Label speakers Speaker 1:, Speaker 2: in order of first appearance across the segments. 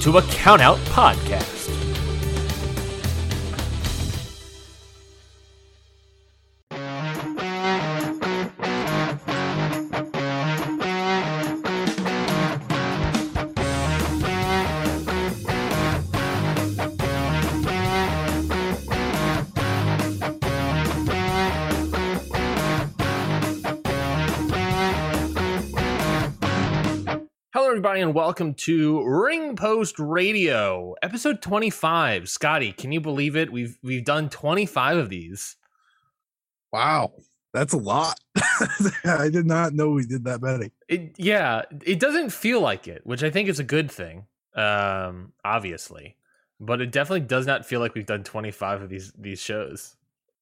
Speaker 1: to a Countout Podcast. Everybody, and welcome to Ring Post Radio, episode 25. Scotty, can you believe it? We've we've done 25 of these.
Speaker 2: Wow, that's a lot. I did not know we did that many.
Speaker 1: It, yeah, it doesn't feel like it, which I think is a good thing. Um, obviously, but it definitely does not feel like we've done 25 of these these shows.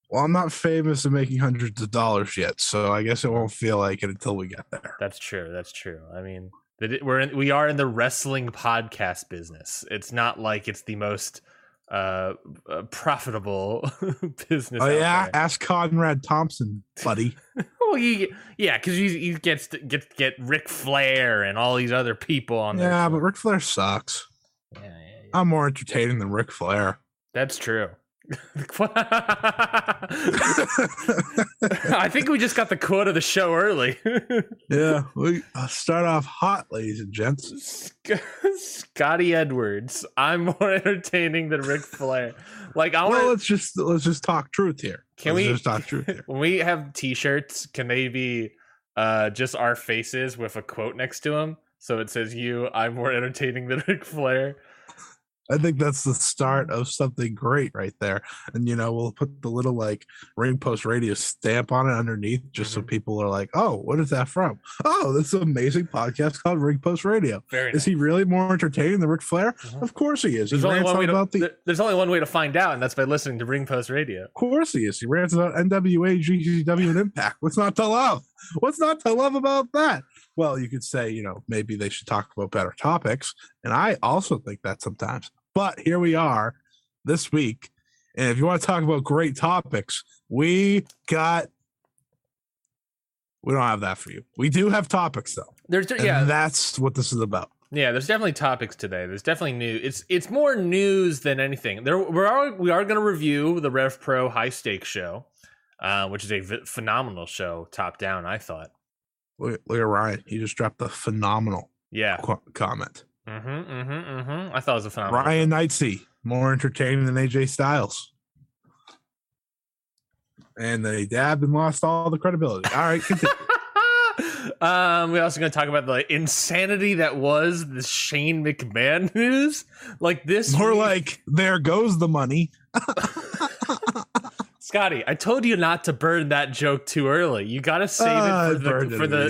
Speaker 2: Well, I'm not famous in making hundreds of dollars yet, so I guess it won't feel like it until we get there.
Speaker 1: That's true. That's true. I mean, that it- we're in, we are in the wrestling podcast business. It's not like it's the most uh, uh profitable business.
Speaker 2: Oh yeah, ask Conrad Thompson, buddy.
Speaker 1: Well, he yeah, because he, he gets to get get Ric Flair and all these other people on
Speaker 2: yeah, but Ric Flair sucks.
Speaker 1: yeah, yeah, yeah.
Speaker 2: I'm more entertaining than Ric Flair.
Speaker 1: that's true. I think we just got the quote of the show early.
Speaker 2: yeah, we uh, start off hot, ladies and gents.
Speaker 1: Sc- Scotty Edwards. I'm more entertaining than Ric Flair. Like I want
Speaker 2: Well, let's just let's just talk truth here.
Speaker 1: Can
Speaker 2: Let's
Speaker 1: we-
Speaker 2: just talk truth here?
Speaker 1: when we have t-shirts can they be uh just our faces with a quote next to them so it says you i'm more entertaining than Ric Flair
Speaker 2: I think that's the start of something great right there. And you know, we'll put the little like ring post radio stamp on it underneath just so
Speaker 1: Mhm.
Speaker 2: people are like, oh, what is that from? Oh, this amazing podcast called Ring Post Radio.
Speaker 1: very
Speaker 2: Is
Speaker 1: nice.
Speaker 2: he really more entertaining than Ric Flair?
Speaker 1: Mhm.
Speaker 2: Of course he is. He
Speaker 1: there's only, one way to,
Speaker 2: about the
Speaker 1: there's only one way to find out and that's by listening to ring post radio
Speaker 2: of course he is. He rants about NWA, GCW, and Impact. What's not to love? What's not to love about that? Well, you could say, you know, maybe they should talk about better topics. And I also think that sometimes. But here we are this week. And if you want to talk about great topics, we got. We don't have that for you. We do have topics though.
Speaker 1: there's
Speaker 2: And
Speaker 1: yeah
Speaker 2: that's what this is about.
Speaker 1: yeah there's definitely topics today there's definitely new it's it's more news than anything there we are we are going to review the rev pro high stakes show uh, which is a v- phenomenal show top down i thought
Speaker 2: Look, look at Ryan. He just dropped a phenomenal
Speaker 1: yeah
Speaker 2: qu- comment.
Speaker 1: Mm-hmm mm-hmm mm-hmm i thought it was a phenomenal.
Speaker 2: Ryan Knightsey, more entertaining than AJ Styles. And they dabbed and lost all the credibility. All right, continue.
Speaker 1: um, we're also going to talk about the insanity that was the Shane McMahon news. Like this,
Speaker 2: more
Speaker 1: week-
Speaker 2: like there goes the money.
Speaker 1: Scotty. I told you not to burn that joke too early. You got to save
Speaker 2: I
Speaker 1: it for the
Speaker 2: it
Speaker 1: for the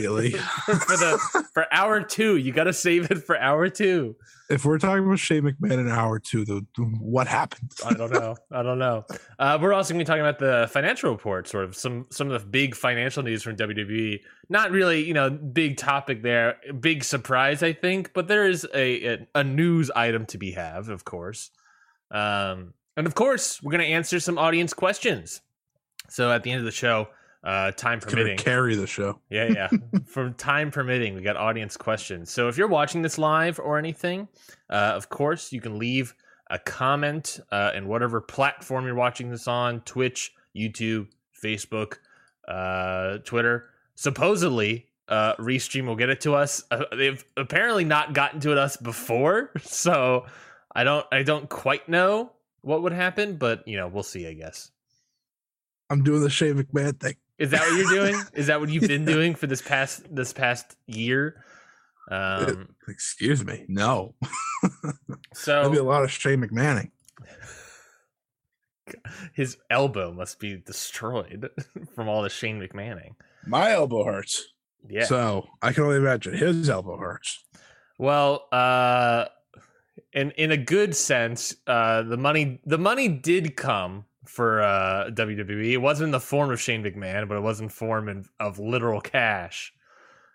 Speaker 1: for the for hour two. You got to save it for hour two.
Speaker 2: If we're talking about Shane McMahon in hour two, the, what happened?
Speaker 1: I don't know. I don't know. Uh, we're also going to be talking about the financial report, sort of some some of the big financial news from WWE. Not really, you know, big topic there, big surprise, I think, but there is a a, a news item to be have, of course. Um, and of course, we're going to answer some audience questions. So at the end of the show, uh, time permitting,
Speaker 2: carry the show.
Speaker 1: yeah, yeah. From time permitting, we got audience questions. So if you're watching this live or anything, uh, of course, you can leave a comment uh, in whatever platform you're watching this on Twitch, YouTube, Facebook, uh, Twitter. Supposedly, uh, Restream will get it to us. Uh, they've apparently not gotten to it us before. So I don't I don't quite know what would happen, but you know, we'll see, I guess.
Speaker 2: I'm doing the Shane McMahon thing.
Speaker 1: Is that what you're doing? Is that what you've been doing for this past this past year? Um,
Speaker 2: Excuse me. No.
Speaker 1: so
Speaker 2: There'll be a lot of Shane McMahon.
Speaker 1: his elbow must be destroyed from all the Shane McMahon.
Speaker 2: My elbow hurts.
Speaker 1: Yeah.
Speaker 2: So I can only imagine his elbow hurts.
Speaker 1: Well, uh, in in a good sense, uh, the money the money did come for uh, WWE. It wasn't in the form of Shane McMahon, but it was in form in, of literal cash.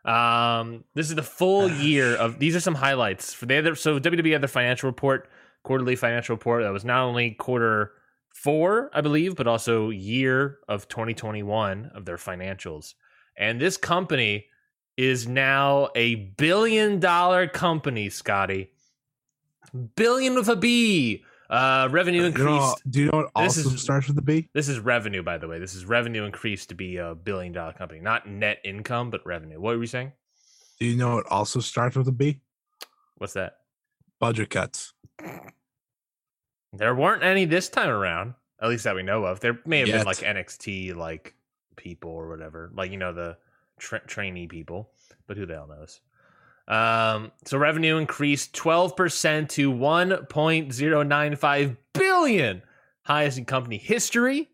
Speaker 1: Um, this is the full year of. These are some highlights for the other. So WWE had their financial report, quarterly financial report that was not only quarter four, I believe, but also year of 2021 of their financials. And this company is now a billion dollar company, Scotty. Billion with a B. Uh, revenue
Speaker 2: You
Speaker 1: increased.
Speaker 2: know, do you know what
Speaker 1: This
Speaker 2: also
Speaker 1: is-
Speaker 2: starts with the B?
Speaker 1: This is revenue, by the way. This is revenue increased to be a billion dollar company, not net income, but revenue. What were we saying?
Speaker 2: Do you know what also starts with a B?
Speaker 1: What's that?
Speaker 2: Budget cuts.
Speaker 1: There weren't any this time around, at least that we know of. There may have
Speaker 2: Yet.
Speaker 1: been like NXT like people or whatever, like you know the tra- trainee people, but who the hell knows? Um, so revenue increased 12% to 1.095 billion, highest in company history.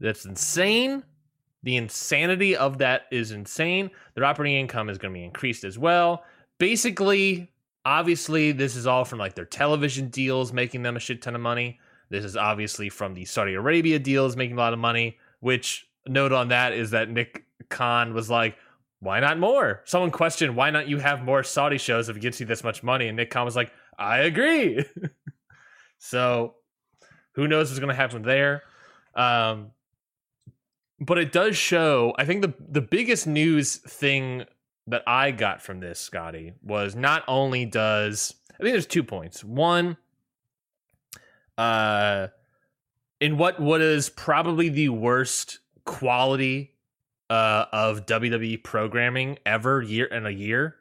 Speaker 1: That's insane. The insanity of that is insane. Their operating income is going to be increased as well. Basically, obviously, this is all from like their television deals, making them a shit ton of money. This is obviously from the Saudi Arabia deals, making a lot of money. Which note on that is that Nick Khan was like, "Why not more?" Someone questioned, "Why not you have more Saudi shows if it gets you this much money?" And Nick Khan was like, "I agree." so, who knows what's going to happen there? Um, but it does show. I think the the biggest news thing that I got from this, Scotty, was not only does I think there's two points. One, uh, in what what is probably the worst quality uh, of WWE programming ever year in a year,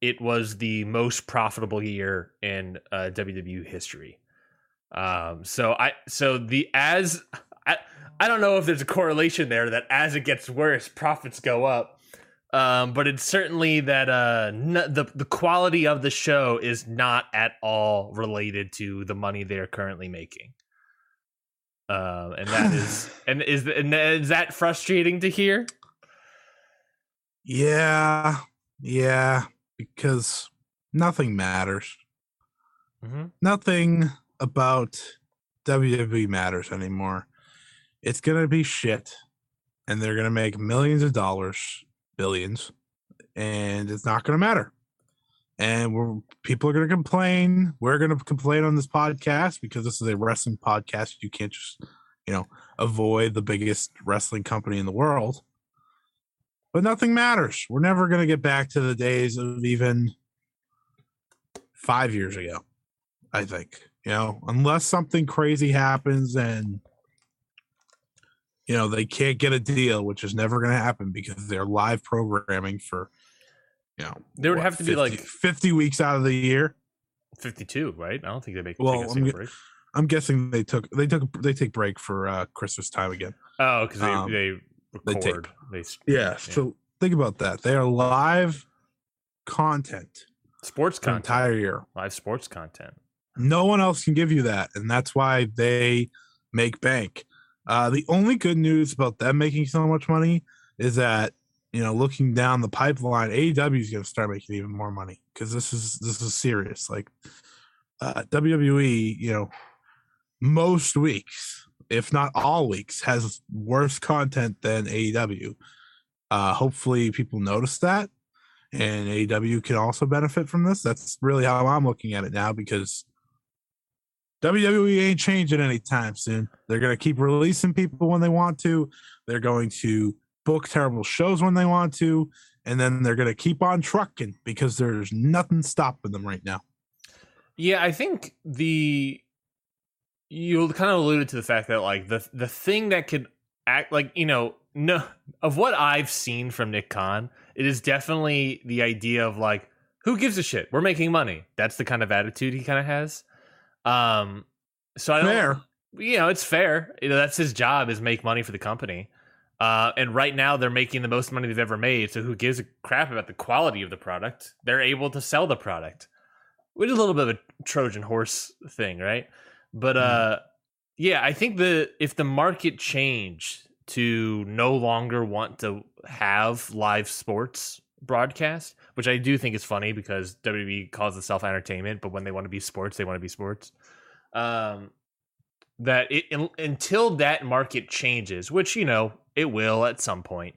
Speaker 1: it was the most profitable year in uh, WWE history. Um, so I so the as I I don't know if there's a correlation there that as it gets worse, profits go up. Um, but it's certainly that uh, n- the the quality of the show is not at all related to the money they're currently making. Um, and that is and is and is that frustrating to hear?
Speaker 2: Yeah. Yeah. Because nothing matters.
Speaker 1: Mm-hmm.
Speaker 2: Nothing about WWE matters anymore. It's gonna be shit. And they're gonna make millions of dollars, billions, and it's not gonna matter. And we're people are gonna complain. We're gonna complain on this podcast because this is a wrestling podcast. You can't just, you know, avoid the biggest wrestling company in the world. But nothing matters. We're never gonna get back to the days of even five years ago. I think, you know, unless something crazy happens and you know they can't get a deal, which is never going to happen because they're live programming for you know
Speaker 1: There would
Speaker 2: what,
Speaker 1: have to be like
Speaker 2: 50 weeks out of the year.
Speaker 1: 52, right? I don't think they make
Speaker 2: Well, I'm
Speaker 1: break.
Speaker 2: I'm guessing they took they took they take break for uh Christmas time again.
Speaker 1: Oh, because they,
Speaker 2: um,
Speaker 1: they
Speaker 2: they take-
Speaker 1: They, s-
Speaker 2: Yeah, so think about that. They are live content
Speaker 1: sports content,
Speaker 2: entire year.
Speaker 1: live sports content.
Speaker 2: No one else can give you that, and that's why they make bank. Uh, the only good news about them making so much money is that you know, looking down the pipeline, AEW is going to start making even more money because this is this is serious. Like uh, WWE, you know, most weeks, if not all weeks, has worse content than AEW. Uh, hopefully, people notice that, and AEW can also benefit from this. That's really how I'm looking at it now because WWE ain't changing anytime soon. They're going to keep releasing people when they want to. They're going to book terrible shows when they want to. And then they're going to keep on trucking because there's nothing stopping them right now.
Speaker 1: Yeah, I think the you kind of alluded to the fact that like the the thing that could act like you know no of what I've seen from Nick Khan, it is definitely the idea of like who gives a shit? We're making money. That's the kind of attitude he kind of has. Um, so I don't.
Speaker 2: Fair.
Speaker 1: You know, it's fair. You know, that's his job is make money for the company. Uh, and right now they're making the most money they've ever made. So who gives a crap about the quality of the product? They're able to sell the product, which is a little bit of a Trojan horse thing, right? But uh, yeah, I think the if the market changed to no longer want to have live sports broadcast, which I do think is funny because WWE calls itself entertainment, but when they want to be sports, they want to be sports. Um, that it in, until that market changes, which you know it will at some point.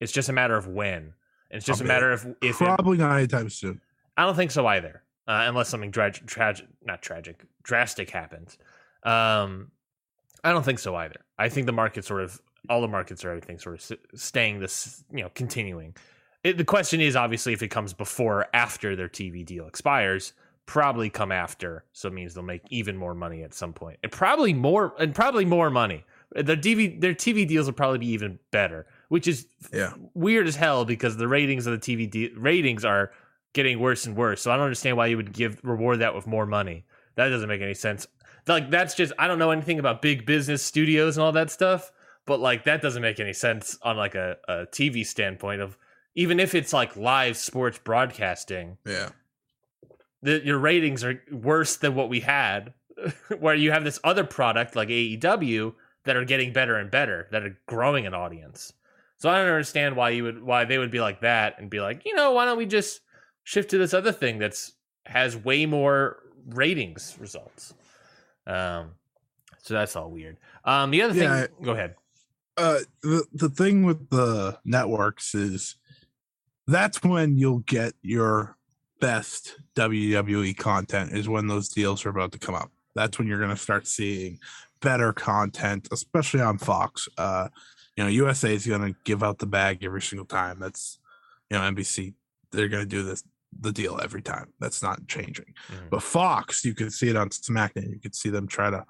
Speaker 1: It's just a matter of when. It's just a matter of if it,
Speaker 2: Probably not anytime soon.
Speaker 1: I don't think so either, uh, unless something tragic, tragic, not tragic, drastic happens. Um, I don't think so either. I think the market sort of, all the markets or everything sort of staying this, you know, continuing. It, the question is obviously if it comes before or after their TV deal expires. Probably come after, so it means they'll make even more money at some point, and probably more, and probably more money. Their TV, their TV deals will probably be even better, which is
Speaker 2: Yeah.
Speaker 1: weird as hell because the ratings of the TV de- ratings are getting worse and worse. So I don't understand why you would give reward that with more money. That doesn't make any sense. Like that's just I don't know anything about big business studios and all that stuff, but like that doesn't make any sense on like a, a TV standpoint of even if it's like live sports broadcasting,
Speaker 2: Yeah.
Speaker 1: the, your ratings are worse than what we had, where you have this other product like AEW that are getting better and better, that are growing an audience. So I don't understand why you would why they would be like that and be like, you know, why don't we just shift to this other thing that's has way more ratings results. Um, so that's all weird. Um, the other
Speaker 2: Yeah,
Speaker 1: thing, go ahead.
Speaker 2: uh the the thing with the networks is that's when you'll get your best WWE content is when those deals are about to come up. That's when you're going to start seeing better content, especially on Fox. Uh you know, USA is going to give out the bag every single time. That's you know, NBC they're going to do this the deal every time. That's not changing.
Speaker 1: Mhm.
Speaker 2: But Fox, you could see it on SmackDown. You could see them try to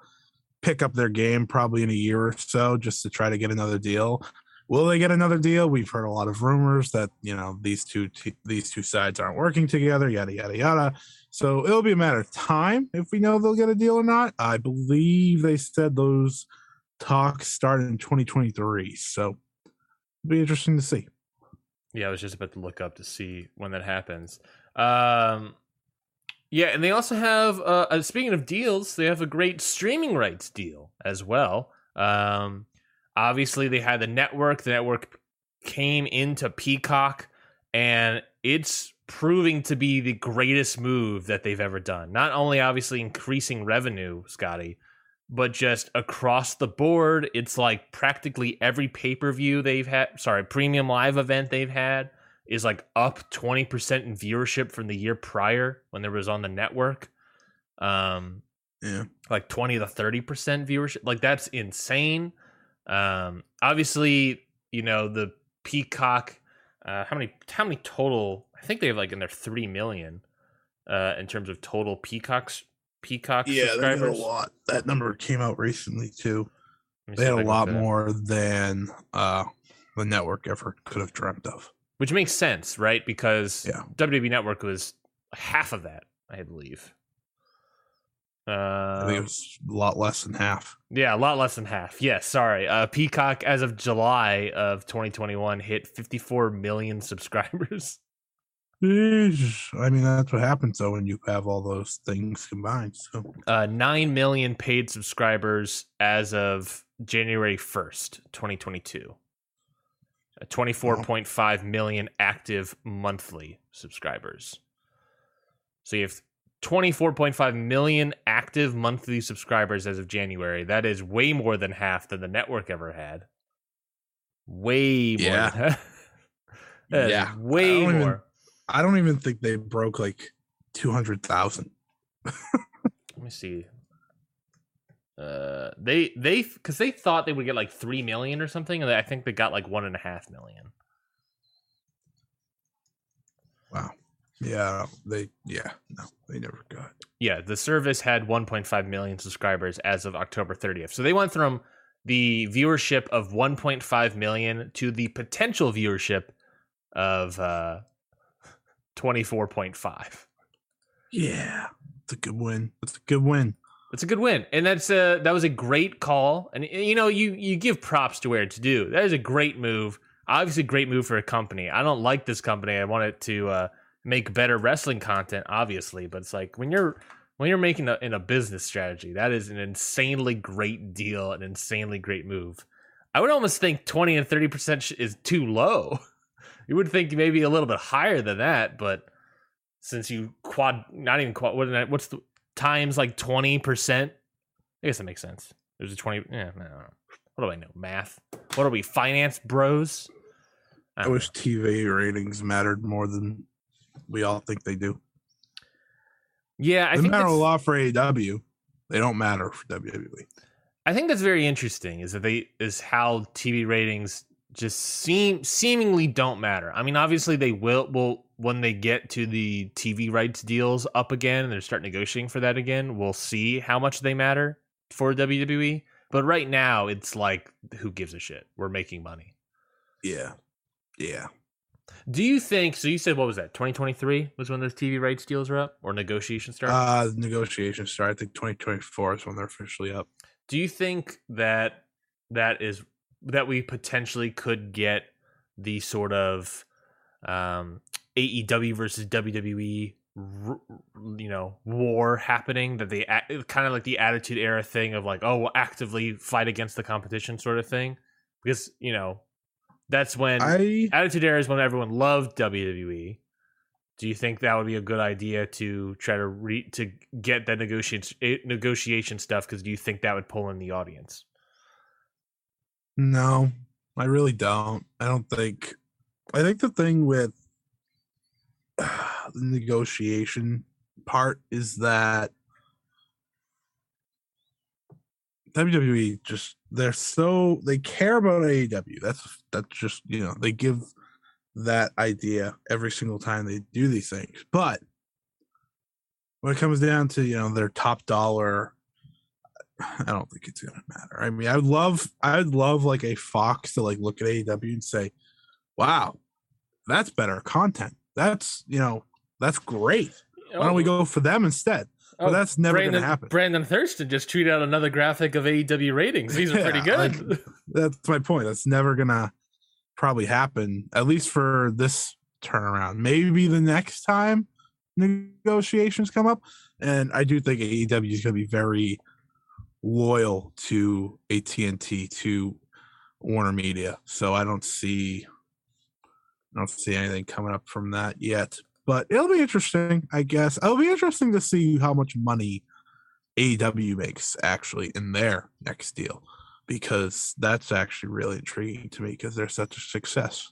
Speaker 2: pick up their game probably in a year or so just to try to get another deal. Will they get another deal? We've heard a lot of rumors that you know these two t- these two sides aren't working together. Yada yada yada. So it'll be a matter of time if we know they'll get a deal or not. I believe they said those talks start in 2023. So it'll be interesting to see.
Speaker 1: Yeah, I was just about to look up to see when that happens. Um, yeah, and they also have, uh, uh, speaking of deals, they have a great streaming rights deal as well. Um, obviously, they had the network. The network came into Peacock, and it's proving to be the greatest move that they've ever done. Not only obviously increasing revenue, Scotty, but just across the board, it's like practically every pay per view they've had, sorry, premium live event they've had is like up 20% in viewership from the year prior when there was on the network. Um,
Speaker 2: Yeah.
Speaker 1: like 20 to 30% viewership. Like that's insane. Um, obviously, you know, the Peacock, uh, how many, how many total, I think they have like in their 3 million, uh, in terms of total Peacocks, Peacock yeah, subscribers.
Speaker 2: lot. That number came out recently too. They had a lot
Speaker 1: look it up.
Speaker 2: more than uh the network ever could have dreamt of.
Speaker 1: which makes sense, right? Because
Speaker 2: Yeah.
Speaker 1: WWE Network was half of that, I believe.
Speaker 2: I think it
Speaker 1: Uh,
Speaker 2: was a lot less than half.
Speaker 1: yeah, a lot less than half. Yes, sorry. Uh, Peacock, as of July of 2021, hit 54 million subscribers.
Speaker 2: I mean, that's what happens though when you have all those things combined. So
Speaker 1: Uh, 9 million paid subscribers as of January 1st, 2022. Uh, 24.5 million active monthly subscribers. So you have 24.5 million active monthly subscribers as of January. That is way more than half than the network ever had. Way more.
Speaker 2: Yeah.
Speaker 1: Than half.
Speaker 2: Yeah.
Speaker 1: Way
Speaker 2: don't even-
Speaker 1: more.
Speaker 2: I don't even think they broke like two hundred thousand.
Speaker 1: Let me see. Uh, they they because they thought they would get like three million or something, and I think they got like one and a half million.
Speaker 2: Wow. Yeah, they yeah, no, they never got.
Speaker 1: Yeah, the service had 1.5 million subscribers as of October 30th. So they went from the viewership of 1.5 million to the potential viewership of uh 24.5.
Speaker 2: Yeah. It's a good win. It's a good win.
Speaker 1: It's a good win, and that's a that was a great call. And you know, you you give props to where it's due. That is a great move. Obviously, a great move for a company. I don't like this company. I want it to uh, make better wrestling content, obviously. But it's like when you're when you're making a, in a business strategy, that is an insanely great deal, an insanely great move. I would almost think twenty and thirty percent is too low. You would think maybe a little bit higher than that, but since you quad, not even quad, what, what's the times like 20%? I guess that makes sense. There's a 20, yeah, know. What do I know? Math. What are we, finance bros?
Speaker 2: I, I wish know. TV ratings mattered more than we all think they do.
Speaker 1: Yeah, I
Speaker 2: they
Speaker 1: think
Speaker 2: matter a lot for AEW. They don't matter for WWE.
Speaker 1: I think that's very interesting. Is that they is how TV ratings just seem seemingly don't matter. I mean, obviously they will will when they get to the TV rights deals up again and they start negotiating for that again, we'll see how much they matter for WWE. But right now, it's like who gives a shit? We're making money.
Speaker 2: Yeah, yeah.
Speaker 1: Do you think? So you said what was that? Twenty twenty three was when those TV rights deals are up or negotiations start?
Speaker 2: Uh negotiations start. I think twenty twenty four is when they're officially up.
Speaker 1: Do you think that that is that we potentially could get the sort of um, AEW versus WWE, you know, war happening that they kind of like the Attitude Era thing of like, oh, we'll actively fight against the competition sort of thing, because you know that's when I... Attitude Era is when everyone loved WWE. Do you think that would be a good idea to try to re- to get that negotiation negotiation stuff? Because do you think that would pull in the audience?
Speaker 2: No, I really don't. I don't think. I think the thing with uh, the negotiation part is that WWE just they're so they care about AEW. That's that's just you know they give that idea every single time they do these things. But when it comes down to you know their top dollar I don't think it's gonna matter. I mean, I'd love, I'd love like a Fox to like look at AEW and say, "Wow, that's better content. That's you know, that's great. Why don't we oh. go for them instead?" But oh, that's never
Speaker 1: Brandon,
Speaker 2: gonna happen.
Speaker 1: Brandon Thurston just tweeted out another graphic of AEW ratings. These are yeah, pretty good.
Speaker 2: Like, that's my point. That's never gonna probably happen, at least for this turnaround. Maybe the next time negotiations come up, and I do think AEW is gonna be very loyal to AT&T to Warner Media. So I don't see I don't see anything coming up from that yet. But it'll be interesting, I guess. It'll be interesting to see how much money AEW makes actually in their next deal because that's actually really intriguing to me because they're such a success.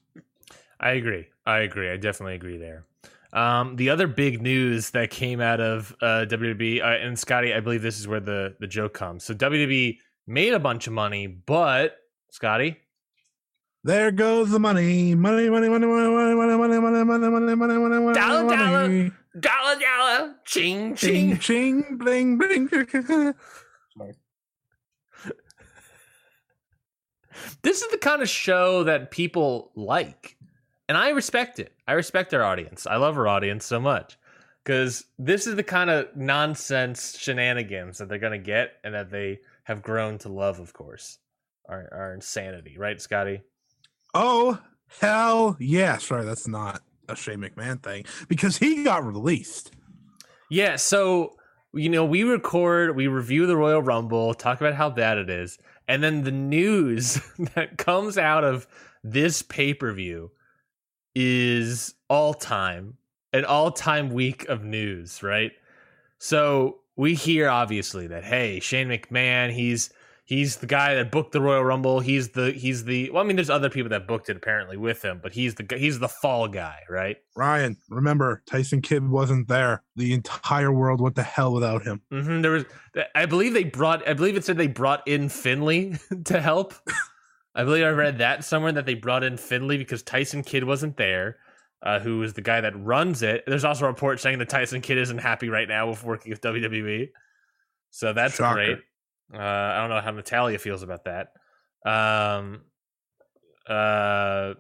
Speaker 1: I agree. I agree. I definitely agree there. Um, the other big news that came out of uh, WWE uh, and Scotty, I believe this is where the the joke comes. So WWE made a bunch of money, but Scotty,
Speaker 2: there goes the money, money, money, money, money, money, money, money, money, money, money, money, money, money,
Speaker 1: dollar, dollar, dollar, dollar, ching, ching,
Speaker 2: ching, bling, bling.
Speaker 1: Sorry. This is the kind of show that people like and I respect it. I respect our audience. I love our audience so much because this is the kind of nonsense shenanigans that they're going to get and that they have grown to love, of course. Our, our insanity, right, Scotty?
Speaker 2: Oh, hell yeah. Sorry, that's not a Shane McMahon thing because he got released.
Speaker 1: Yeah. So, you know, we record, we review the Royal Rumble, talk about how bad it is. And then the news that comes out of this pay per view is all time, an all time week of news, right? So we hear obviously that hey, Shane McMahon, he's he's the guy that booked the Royal Rumble. He's the he's the well, I mean, there's other people that booked it apparently with him, but he's the he's the fall guy, right?
Speaker 2: Ryan, remember Tyson Kidd wasn't there. The entire world went to hell without him.
Speaker 1: Mm-hmm, there was, I believe they brought, I believe it said they brought in Finlay to help. I believe I read that somewhere that they brought in Finlay because Tyson Kidd wasn't there, uh, who is the guy that runs it. There's also a report saying that Tyson Kidd isn't happy right now with working with WWE. So that's Shocker. great. Uh, I don't know how Natalya feels about that. Um, uh,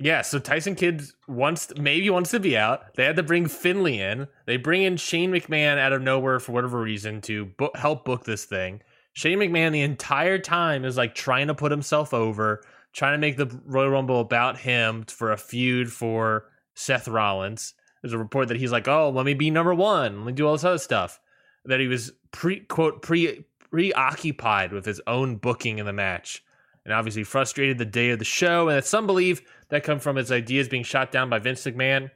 Speaker 1: Yeah, so Tyson Kidd wants maybe wants to be out. They had to bring Finley in. They bring in Shane McMahon out of nowhere for whatever reason to bo- help book this thing. Shane McMahon the entire time is like trying to put himself over, trying to make the Royal Rumble about him for a feud for Seth Rollins. There's a report that he's like, "Oh, let me be number one. Let me do all this other stuff." That he was pre quote pre preoccupied with his own booking in the match, and obviously frustrated the day of the show. And that some believe that come from his ideas being shot down by Vince McMahon.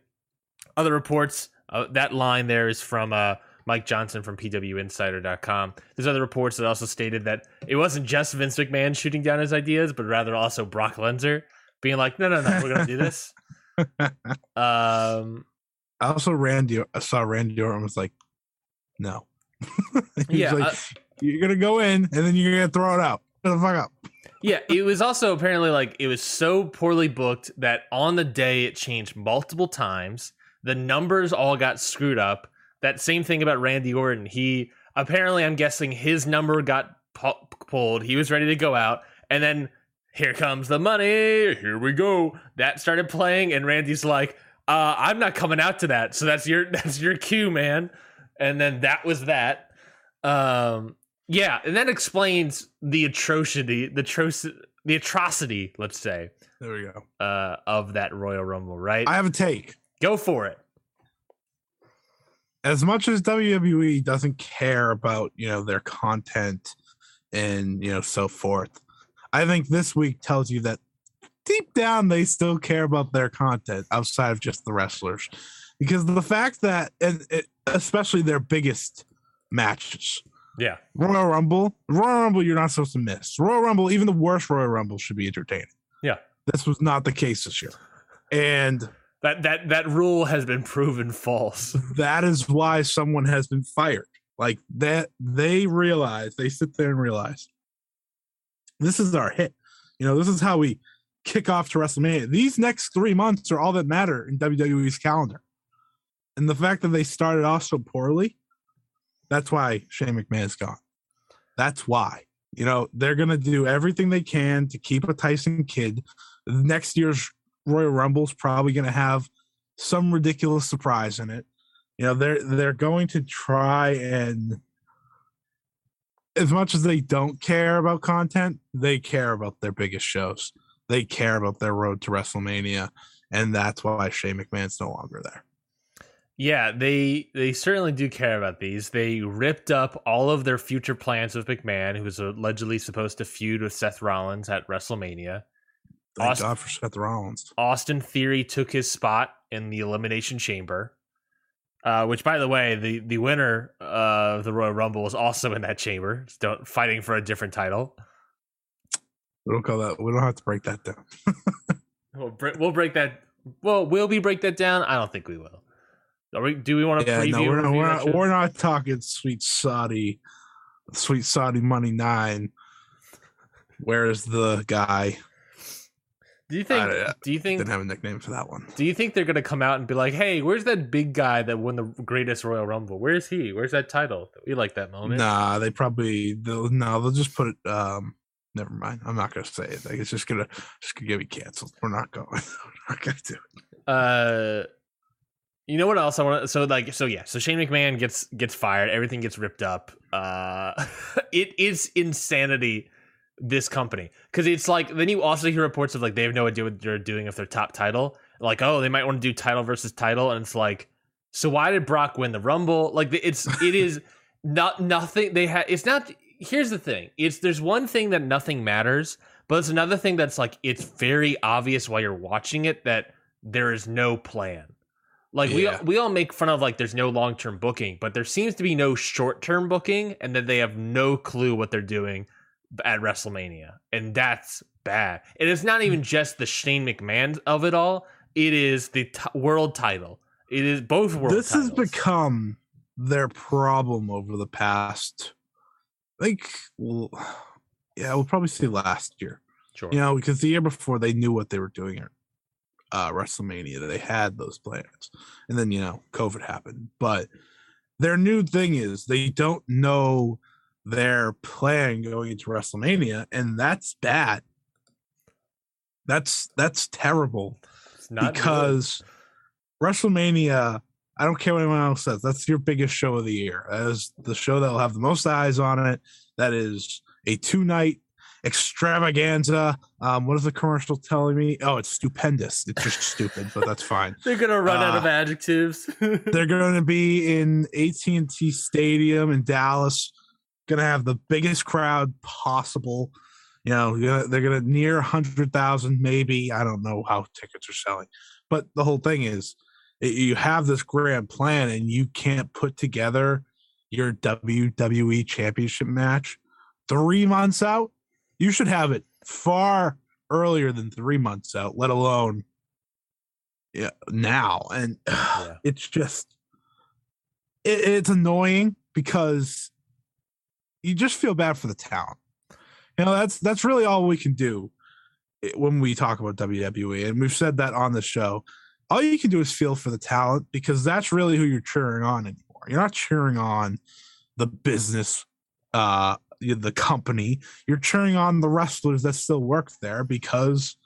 Speaker 1: Other reports, uh, that line there is from uh, Mike Johnson from PWInsider.com. There's other reports that also stated that it wasn't just Vince McMahon shooting down his ideas, but rather also Brock Lesnar being like, "No, no, no, we're gonna do this." um,
Speaker 2: I also Randy I saw Randy Orton was like, no.
Speaker 1: yeah,
Speaker 2: like, uh, you're gonna go in and then you're gonna throw it out. Shut the fuck up.
Speaker 1: yeah, it was also apparently like it was so poorly booked that on the day it changed multiple times. The numbers all got screwed up. That same thing about Randy Orton. He apparently, I'm guessing his number got pu- pulled. He was ready to go out, and then here comes the money. Here we go. That started playing, and Randy's like, uh, "I'm not coming out to that." So that's your that's your cue, man. And then that was that. Um, yeah, and that explains the atrocity, the atrocity, the atrocity. Let's say.
Speaker 2: There we go.
Speaker 1: Uh, of that Royal Rumble, right?
Speaker 2: I have a take.
Speaker 1: Go for it.
Speaker 2: As much as WWE doesn't care about you know their content and you know so forth, I think this week tells you that deep down they still care about their content outside of just the wrestlers. Because the fact that and it, especially their biggest matches.
Speaker 1: Yeah.
Speaker 2: Royal rumble royal rumble you're not supposed to miss. Royal rumble even the worst royal rumble should be entertaining.
Speaker 1: Yeah.
Speaker 2: This was not the case this year. And
Speaker 1: that that that rule has been proven false
Speaker 2: that is why someone has been fired like that they realize they sit there and realize this is our hit. You know, this is how we kick off to WrestleMania. These next three months are all that matter in WWE's calendar. And the fact that they started off so poorly, that's why Shane McMahon's gone. That's why. You know, they're going to do everything they can to keep a Tyson Kidd. Next year's Royal Rumble's probably going to have some ridiculous surprise in it. You know, they're they're going to try and as much as they don't care about content, they care about their biggest shows. They care about their road to WrestleMania, and that's why Shane McMahon's no longer there.
Speaker 1: Yeah, they they certainly do care about these. They ripped up all of their future plans with McMahon, who was allegedly supposed to feud with Seth Rollins at WrestleMania.
Speaker 2: Thank Austin, God for Seth Rollins.
Speaker 1: Austin Theory took his spot in the Elimination Chamber. Uh, which, by the way, the the winner of the Royal Rumble is also in that chamber, still fighting for a different title.
Speaker 2: We don't call that. We don't have to break that down.
Speaker 1: we'll, we'll break that. Well, will we break that down? I don't think we will. We, do we want to yeah, preview? No,
Speaker 2: we're, not, we're, not, we're not talking sweet Saudi, sweet Saudi money nine. Where is the guy?
Speaker 1: Do you think? Uh, do you think?
Speaker 2: Didn't have a nickname for that one.
Speaker 1: Do you think they're gonna come out and be like, "Hey, where's that big guy that won the greatest Royal Rumble? Where's he? Where's that title? We like that moment."
Speaker 2: Nah, they probably they'll no, they'll just put it. Um, never mind. I'm not gonna say it. Like, it's just gonna just gonna get me canceled. We're not going. We're not gonna do
Speaker 1: it. Uh, you know what else I want? So like, so yeah, so Shane McMahon gets gets fired. Everything gets ripped up. Uh, it is insanity this company. Because it's like then you also hear reports of like they have no idea what they're doing if they're top title. Like oh they might want to do title versus title and it's like so why did brock win the rumble? Like it's it is not nothing they had it's not here's the thing. It's there's one thing that nothing matters but it's another thing that's like it's very obvious while you're watching it that there is no plan. Like yeah. we we all make fun of like there's no long term booking, but there seems to be no short term booking, and that they have no clue what they're doing at WrestleMania, and that's bad. And it's not even just the Shane McMahon of it all; it is the t- world title. It is both world.
Speaker 2: This
Speaker 1: titles.
Speaker 2: has become their problem over the past, like, well, yeah, we'll probably say last year. Sure. You know, because the year before they knew what they were doing at uh, WrestleMania, they had those plans, and then you know, COVID happened. But their new thing is they don't know their plan going into WrestleMania, and that's bad. That's that's terrible
Speaker 1: It's not
Speaker 2: because WrestleMania. I don't care what anyone else says. That's your biggest show of the year. That is the show that will have the most eyes on it. That is a two night extravaganza. Um, what is the commercial telling me? Oh, it's stupendous. It's just stupid, but that's fine.
Speaker 1: They're gonna run out
Speaker 2: Uh,
Speaker 1: of adjectives.
Speaker 2: They're going to be in AT&T Stadium in Dallas. Going to have the biggest crowd possible. You know, gonna- they're going to near 100,000 maybe. I don't know how tickets are selling. But the whole thing is you have this grand plan and you can't put together your WWE championship match 3 months out. You should have it far earlier than 3 months out, let alone yeah, now. And
Speaker 1: Yeah.
Speaker 2: it's just it, it's annoying because you just feel bad for the talent. You know, that's that's really all we can do when we talk about WWE, and we've said that on the show. All you can do is feel for the talent because that's really who you're cheering on anymore. You're not cheering on the business, uh, the company. You're cheering on the wrestlers that still work there because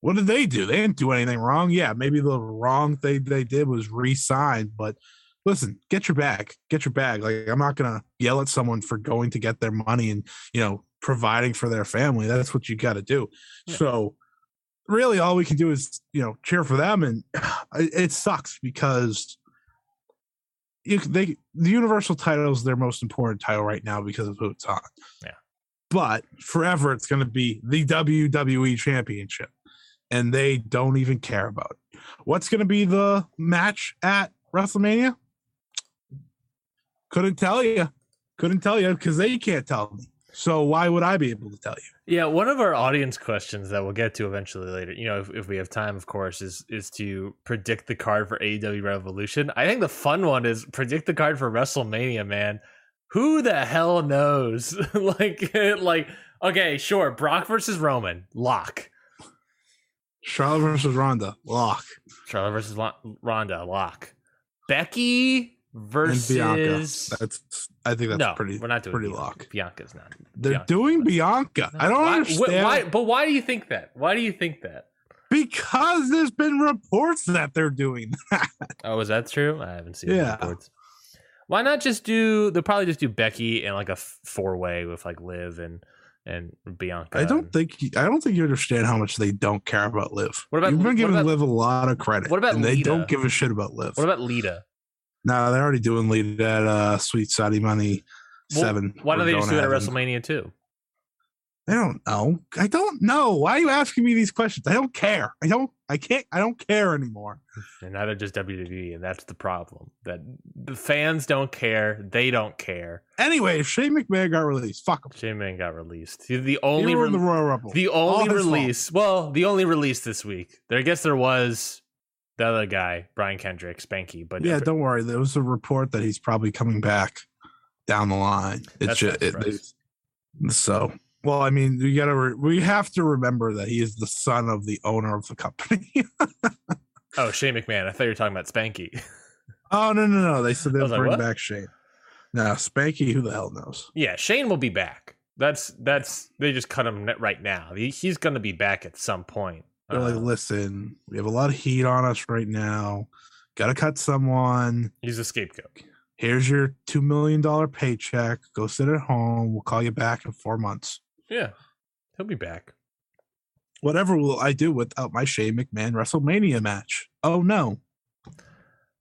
Speaker 2: what did they do? They didn't do anything wrong. Yeah, maybe the wrong thing they did was re-sign, but listen, get your bag, get your bag. Like I'm not gonna yell at someone for going to get their money and you know providing for their family. That's what you got to do.
Speaker 1: Yeah.
Speaker 2: So really, all we can do is you know cheer for them, and it, sucks because you they the universal title is their most important title right now because of who it's on.
Speaker 1: Yeah.
Speaker 2: But forever, it's going to be the WWE Championship, and they don't even care about it. What's going to be the match at WrestleMania? Couldn't tell you. Couldn't tell you because they can't tell me. So why would I be able to tell you?
Speaker 1: Yeah, one of our audience questions that we'll get to eventually later, you know, if, if we have time, of course, is is to predict the card for AEW Revolution. I think the fun one is predict the card for WrestleMania, man. Who the hell knows? like, like, okay, sure, Brock versus Roman, lock.
Speaker 2: Charlotte versus Ronda, lock.
Speaker 1: Charlotte versus Ronda, lock. Becky versus.
Speaker 2: That's I think that's
Speaker 1: no,
Speaker 2: pretty
Speaker 1: we're not doing
Speaker 2: pretty
Speaker 1: Bianca.
Speaker 2: lock.
Speaker 1: Bianca's not.
Speaker 2: They're
Speaker 1: Bianca.
Speaker 2: doing Bianca. I don't
Speaker 1: why,
Speaker 2: understand.
Speaker 1: Why, but why do you think that? Why do you think that?
Speaker 2: Because there's been reports that they're doing that.
Speaker 1: Oh, is that true? I haven't seen
Speaker 2: Yeah.
Speaker 1: reports. Why not just do? They'll probably just do Becky and like a four way with like Liv and and Bianca.
Speaker 2: I don't think I don't think you understand how much they don't care about Liv.
Speaker 1: What about-
Speaker 2: You've been giving
Speaker 1: about-
Speaker 2: Liv a lot of credit.
Speaker 1: what about
Speaker 2: and they don't give a shit about Liv.
Speaker 1: What about Lita?
Speaker 2: No, they're already doing Lita uh Sweet Saudi Money
Speaker 1: Well,
Speaker 2: seven.
Speaker 1: Why don't they just do that at WrestleMania too?
Speaker 2: I don't know. I don't know. Why are you asking me these questions? I don't care. I don't. I can't. I don't care anymore.
Speaker 1: And neither does WWE, and that's the problem. That the fans don't care. They don't care.
Speaker 2: Anyway, if Shane McMahon got released, fuck him.
Speaker 1: Shane Man got released. He's the
Speaker 2: He
Speaker 1: only re-
Speaker 2: the Royal Rumble.
Speaker 1: the only
Speaker 2: his fault.
Speaker 1: release. Well, the only release this week. There, I guess there was the other guy, Brian Kendrick, Spanky. But
Speaker 2: yeah, don't worry. There was a report that he's probably coming back down the line. It's just it, it- so. Well, I mean, we gotta. Re- we have to remember that he is the son of the owner of the company.
Speaker 1: oh, Shane McMahon. I thought you were talking about Spanky.
Speaker 2: oh no, no, no! They said they'll
Speaker 1: was like,
Speaker 2: bring back Shane. No, Spanky. Who the hell knows?
Speaker 1: yeah, Shane will be back. That's that's they just cut him right now. He, he's going to be back at some point.
Speaker 2: They're like,
Speaker 1: Uh,
Speaker 2: listen, we have a lot of heat on us right now. Got to cut someone.
Speaker 1: he's a scapegoat.
Speaker 2: Here's your two million dollar paycheck. Go sit at home. We'll call you back in four months.
Speaker 1: Yeah, he'll be back.
Speaker 2: Whatever will I do without my Shane McMahon WrestleMania match? Oh no.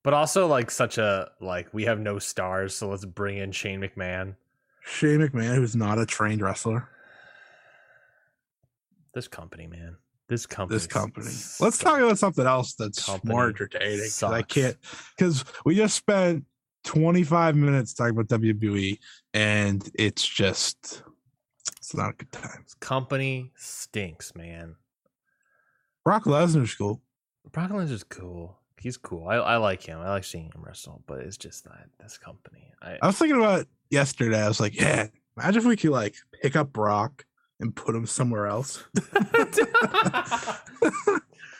Speaker 1: But also like such a like we have no stars, so let's bring in Shane McMahon.
Speaker 2: Shane McMahon, who's not a trained wrestler.
Speaker 1: This company, man. This company.
Speaker 2: This company. Let's talk about something else that's
Speaker 1: Company
Speaker 2: more entertaining. I can't because we just spent 25 minutes talking about WWE and it's just it's not a good time.
Speaker 1: This company stinks, man.
Speaker 2: Brock Lesnar's cool.
Speaker 1: Brock Lesnar's cool. He's cool. I, I like him. I like seeing him wrestle, but it's just that this company. I,
Speaker 2: I was thinking about yesterday. I was like, yeah, imagine if we could like pick up Brock and put him somewhere else.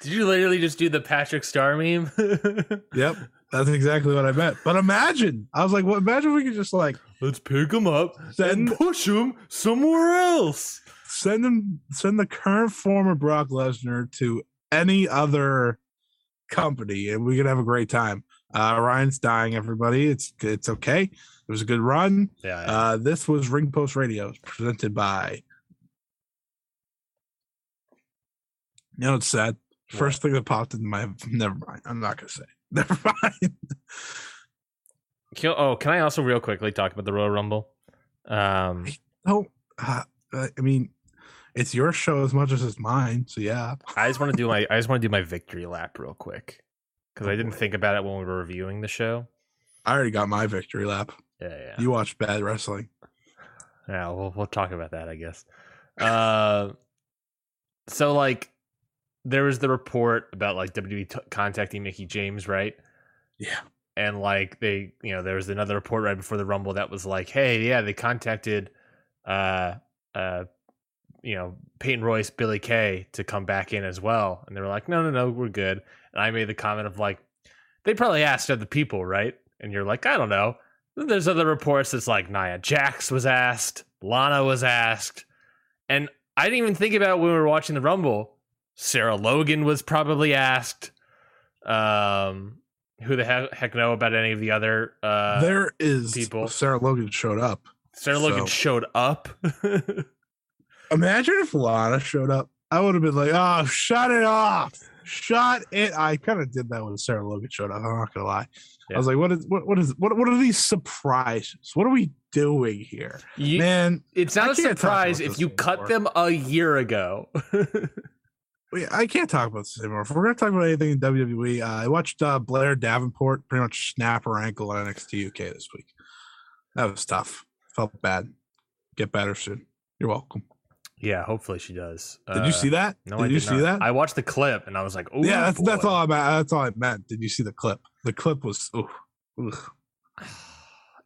Speaker 1: Did you literally just do the Patrick Star meme?
Speaker 2: Yep, that's exactly what I meant. But imagine, I was like, well, imagine if we could just like
Speaker 1: Let's pick him up
Speaker 2: Send-
Speaker 1: and push him somewhere else.
Speaker 2: send him, send the current form of Brock Lesnar to any other company, and we could have a great time. Uh, Ryan's dying, everybody. It's it's okay. It was a good run.
Speaker 1: Yeah. yeah.
Speaker 2: Uh, this was Ring Post Radio, presented by. You know, it's sad. First thing that popped into my never mind. I'm not gonna say. Never mind.
Speaker 1: Can- oh, can I also real quickly talk about the Royal Rumble? Um,
Speaker 2: Oh, uh, I mean, it's your show as much as it's mine. So yeah.
Speaker 1: I just want to do my I just want to do my victory lap real quick because I
Speaker 2: Oh,
Speaker 1: didn't
Speaker 2: boy.
Speaker 1: think about it when we were reviewing the show.
Speaker 2: I already got my victory lap.
Speaker 1: Yeah, yeah.
Speaker 2: You watched bad wrestling.
Speaker 1: Yeah, we'll we'll talk about that, I guess. Uh, so like, there was the report about like WWE t- contacting Mickie James, right?
Speaker 2: Yeah.
Speaker 1: And like they, you know, there was another report right before the Rumble that was like, hey, yeah, they contacted, uh, uh, you know, Peyton Royce, Billie Kay to come back in as well, and they were like, no, no, no, we're good. And I made the comment of like, they probably asked other people, right? And you're like, I don't know. Then There's other reports that's like Nia Jax was asked, Lana was asked, and I didn't even think about it when we were watching the Rumble. Sarah Logan was probably asked. Um, who the heck, heck know about any of the other? Uh,
Speaker 2: there is
Speaker 1: people.
Speaker 2: Sarah Logan showed up.
Speaker 1: Sarah Logan
Speaker 2: so-
Speaker 1: showed up.
Speaker 2: Imagine if Lana showed up. I would have been like, oh, shut it off. Shut it. I kind of did that when Sarah Logan showed up. I'm not gonna lie.
Speaker 1: Yeah.
Speaker 2: I was like, what is what what is what what are these surprises? What are we doing here?
Speaker 1: You-
Speaker 2: Man,
Speaker 1: it's not a surprise if you cut them a year ago.
Speaker 2: I can't talk about this anymore. If we're gonna talk about anything in WWE, uh, I watched uh, Blair Davenport pretty much snap her ankle on NXT UK this week. That was tough. Felt bad. Get better soon. You're welcome.
Speaker 1: yeah, hopefully she does.
Speaker 2: Did you see that?
Speaker 1: No,
Speaker 2: did
Speaker 1: I
Speaker 2: you
Speaker 1: did
Speaker 2: see
Speaker 1: not.
Speaker 2: that?
Speaker 1: I watched the clip and I was like, oh,
Speaker 2: yeah, that's that's all I meant. That's all I meant. Did you see the clip? The clip was ooh, ooh.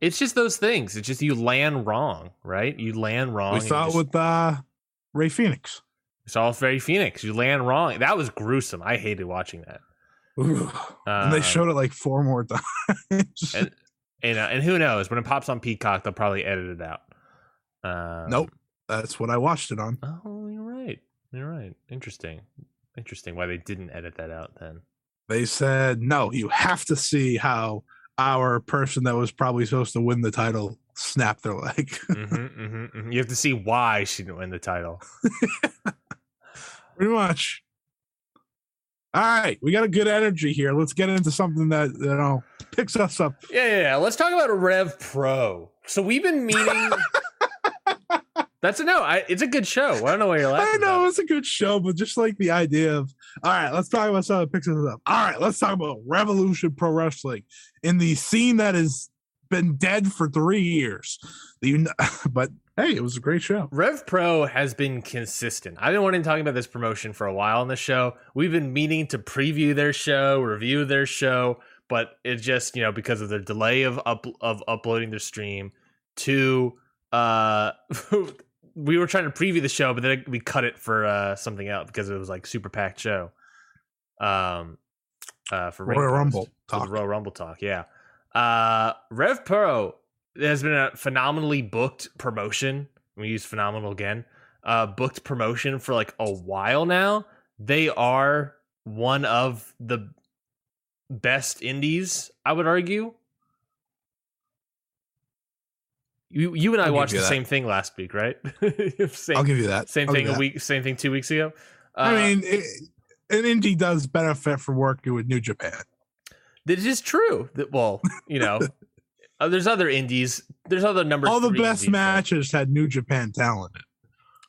Speaker 1: It's just those things. It's just you land wrong, right? You land wrong.
Speaker 2: We saw it
Speaker 1: just-
Speaker 2: with uh Rey Fenix.
Speaker 1: It's all very Phoenix. You land wrong. That was gruesome. I hated watching that.
Speaker 2: Ooh. and they
Speaker 1: Um,
Speaker 2: showed it like four more times.
Speaker 1: and and, uh, and who knows when it pops on Peacock, they'll probably edit it out. Um,
Speaker 2: nope. That's what I watched it on.
Speaker 1: Oh, you're right. You're right. Interesting. Interesting. Why they didn't edit that out then?
Speaker 2: They said, no, you have to see how our person that was probably supposed to win the title snapped their leg.
Speaker 1: hmm hmm You have to see why she didn't win the title.
Speaker 2: Pretty much. All right, we got a good energy here. Let's get into something that you know picks us up.
Speaker 1: Yeah, yeah, yeah. Let's talk about Rev Pro. So we've been meeting. That's a no. I, it's a good show. I don't know why you're laughing.
Speaker 2: I know
Speaker 1: about
Speaker 2: it's a good show, but just like the idea of all right, let's talk about something that picks us up. All right, let's talk about Revolution Pro Wrestling in the scene that has been dead for three years. The, but hey, it was a great show.
Speaker 1: Rev Pro has been consistent. I've been wanting to talk about this promotion for a while on the show. We've been meaning to preview their show, review their show, but it just you know because of the delay of up of uploading their stream to uh we were trying to preview the show, but then we cut it for uh something else because it was like super packed show. Um, uh for
Speaker 2: Royal Rumble talk.
Speaker 1: Royal Rumble talk, yeah. Uh, Rev Pro has been a phenomenally booked promotion. We use phenomenal again. Uh, booked promotion for like a while now. They are one of the best indies, I would argue. You, you and I
Speaker 2: I'll
Speaker 1: watched the
Speaker 2: that.
Speaker 1: same thing last week, right? same,
Speaker 2: I'll give you that.
Speaker 1: same
Speaker 2: I'll
Speaker 1: thing a
Speaker 2: that.
Speaker 1: week, same thing two weeks ago. Uh,
Speaker 2: I mean, it, an indie does benefit from working with New Japan.
Speaker 1: This is true. That well, you know, uh, there's other indies. There's other number.
Speaker 2: All the best
Speaker 1: indies, though.
Speaker 2: matches had New Japan talent.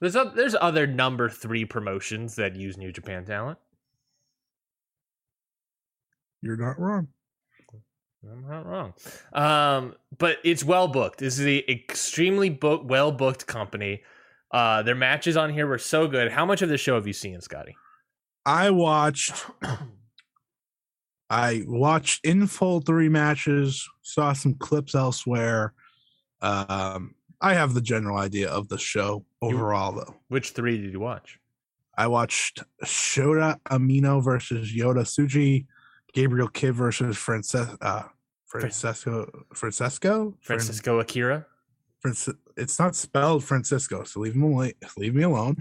Speaker 1: There's oth- there's other number three promotions that use New Japan talent.
Speaker 2: You're not wrong.
Speaker 1: I'm not wrong. Um, but it's well booked. This is a extremely book well booked company. Uh, their matches on here were so good. How much of the show have you seen, Scotty?
Speaker 2: I watched. I watched in full three matches. Saw some clips elsewhere. Um, I have the general idea of the show overall, though.
Speaker 1: Which three did you watch?
Speaker 2: I watched Shota Umino versus Yota Tsuji, Gabriel Kidd versus Frances- uh, Francesco Francesco Fran-
Speaker 1: Francisco Akira.
Speaker 2: It's not spelled Francisco, so leave him alone. Leave me alone.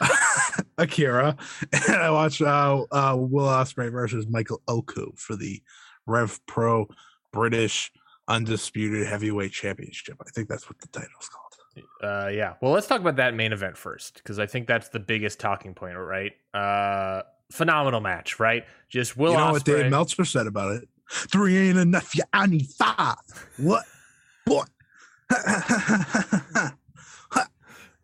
Speaker 2: Akira, and I watched uh, uh, Will Ospreay versus Michael Oku for the Rev Pro British Undisputed Heavyweight Championship. I think that's what the title's called.
Speaker 1: Uh, yeah. Well, let's talk about that main event first because I think that's the biggest talking point, right? Uh, phenomenal match, right? Just Will.
Speaker 2: You know
Speaker 1: Ospreay.
Speaker 2: what Dave Meltzer said about it? Three ain't enough. You I need five. What?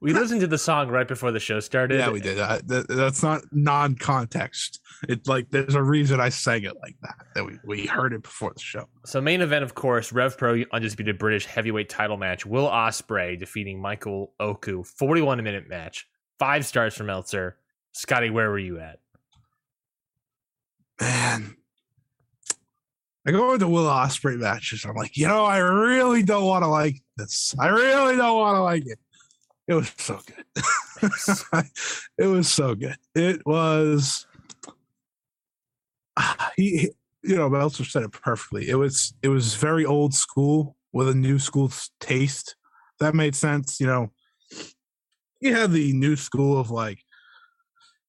Speaker 1: We listened to the song right before the show started.
Speaker 2: Yeah, we did. I, that, that's not non-context. It's like there's a reason I sang it like that. That we, we heard it before the show.
Speaker 1: So main event, of course, Rev Pro undisputed British heavyweight title match. Will Ospreay defeating Michael Oku, 41 minute match. Five stars from Meltzer. Scotty, where were you at?
Speaker 2: Man, I go into Will Ospreay matches. I'm like, you know, I really don't want to like this. I really don't want to like it. It was so good. it was so good. It was. Ah, he, he, you know, Meltzer said it perfectly. It was, it was very old school with a new school taste. That made sense. You know, you had the new school of like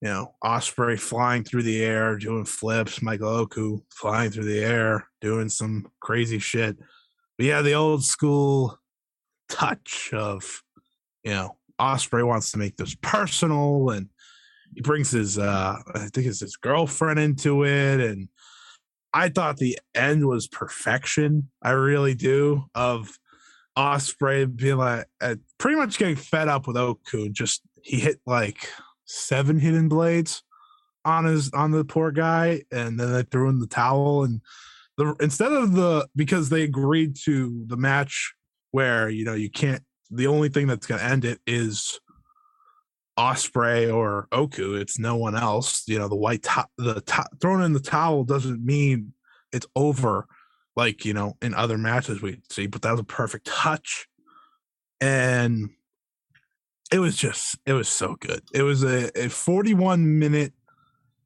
Speaker 2: you know, Ospreay flying through the air, doing flips, Michael Oku flying through the air, doing some crazy shit. But yeah, the old school touch of, you know, Ospreay wants to make this personal and he brings his uh I think it's his girlfriend into it. And I thought the end was perfection. I really do. Of Ospreay being like uh, pretty much getting fed up with Oku. Just he hit like seven hidden blades on his on the poor guy, and then they threw in the towel. And the instead of the because they agreed to the match where you know you can't. The only thing that's going to end it is Ospreay or Oku. It's no one else. You know the white top, the top, thrown in the towel doesn't mean it's over. Like you know in other matches we see, but that was a perfect touch. And it was just it was so good. It was a, a 41 minute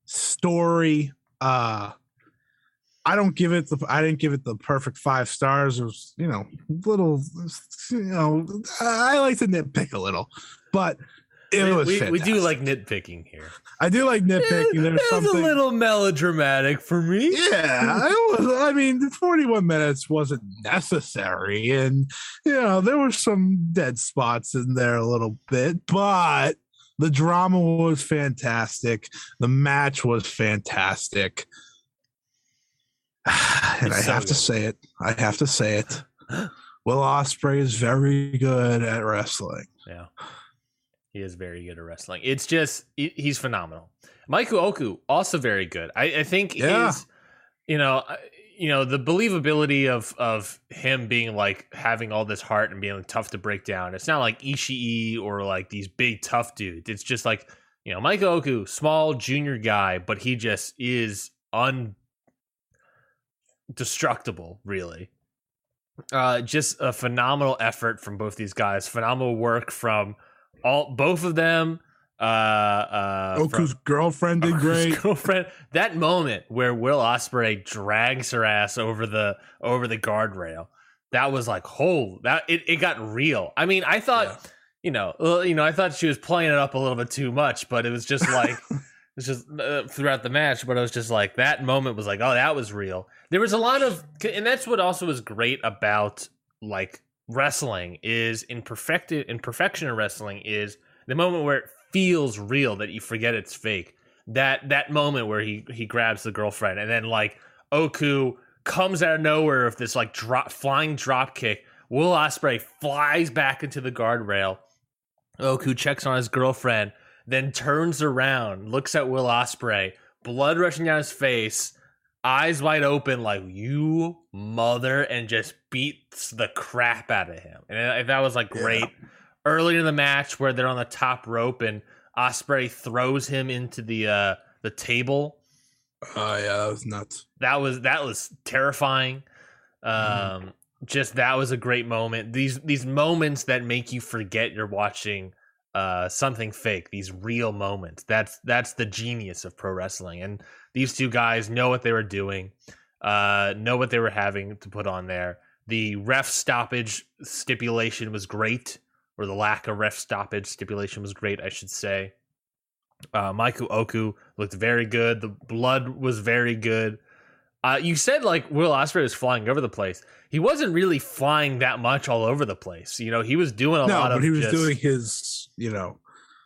Speaker 2: story uh i don't give it the i didn't give it the perfect five stars. It was you know little you know i like to nitpick a little but it
Speaker 1: we,
Speaker 2: was
Speaker 1: we, we, do like nitpicking here.
Speaker 2: I do like nitpicking. There's
Speaker 1: it's
Speaker 2: something
Speaker 1: a little melodramatic for me.
Speaker 2: Yeah, it was. I mean, 41 minutes wasn't necessary, and you know there were some dead spots in there a little bit, but the drama was fantastic. The match was fantastic. And it's I so have good. to say it. I have to say it. Will Ospreay is very good at wrestling.
Speaker 1: Yeah. He is very good at wrestling. It's just he's phenomenal. Mike Oku also very good. I, I think yeah. is you know you know the believability of of him being like having all this heart and being tough to break down. It's not like Ishii or like these big tough dudes. It's just like you know Mike Oku, small junior guy, but he just is undestructible, really. Uh, just a phenomenal effort from both these guys. Phenomenal work from all both of them. Uh, uh,
Speaker 2: Oku's from, girlfriend did great.
Speaker 1: Girlfriend. That moment where Will Ospreay drags her ass over the over the guardrail, that was like, whole that it, it got real. I mean, I thought, yeah. you know, you know, I thought she was playing it up a little bit too much, but it was just like. It's just uh, throughout the match, but I was just like that moment was like, oh, that was real. There was a lot of, and that's what also was great about like wrestling is in perfected in perfection of wrestling is the moment where it feels real that you forget it's fake. That that moment where he he grabs the girlfriend and then like Oku comes out of nowhere with this like drop flying drop kick. Will Ospreay flies back into the guardrail. Oku checks on his girlfriend, then turns around, looks at Will Ospreay, blood rushing down his face, eyes wide open, like you mother, and just beats the crap out of him. And that was like great. Yeah. Early in the match, where they're on the top rope and Ospreay throws him into the uh, the table.
Speaker 2: Oh uh, yeah, that was nuts.
Speaker 1: That was that was terrifying. Mm-hmm. Um, mm. just that was a great moment. These these moments that make you forget you're watching uh, something fake. These real moments. That's that's the genius of pro wrestling. And these two guys know what they were doing, uh, know what they were having to put on there. The ref stoppage stipulation was great, or the lack of ref stoppage stipulation was great, I should say. Uh, Michael Oku looked very good. The blood was very good. Uh, you said like Will Ospreay was flying over the place. He wasn't really flying that much all over the place. You know, he was doing a lot of.
Speaker 2: no,
Speaker 1: lot
Speaker 2: but
Speaker 1: of.
Speaker 2: he was
Speaker 1: just-
Speaker 2: doing his, you know,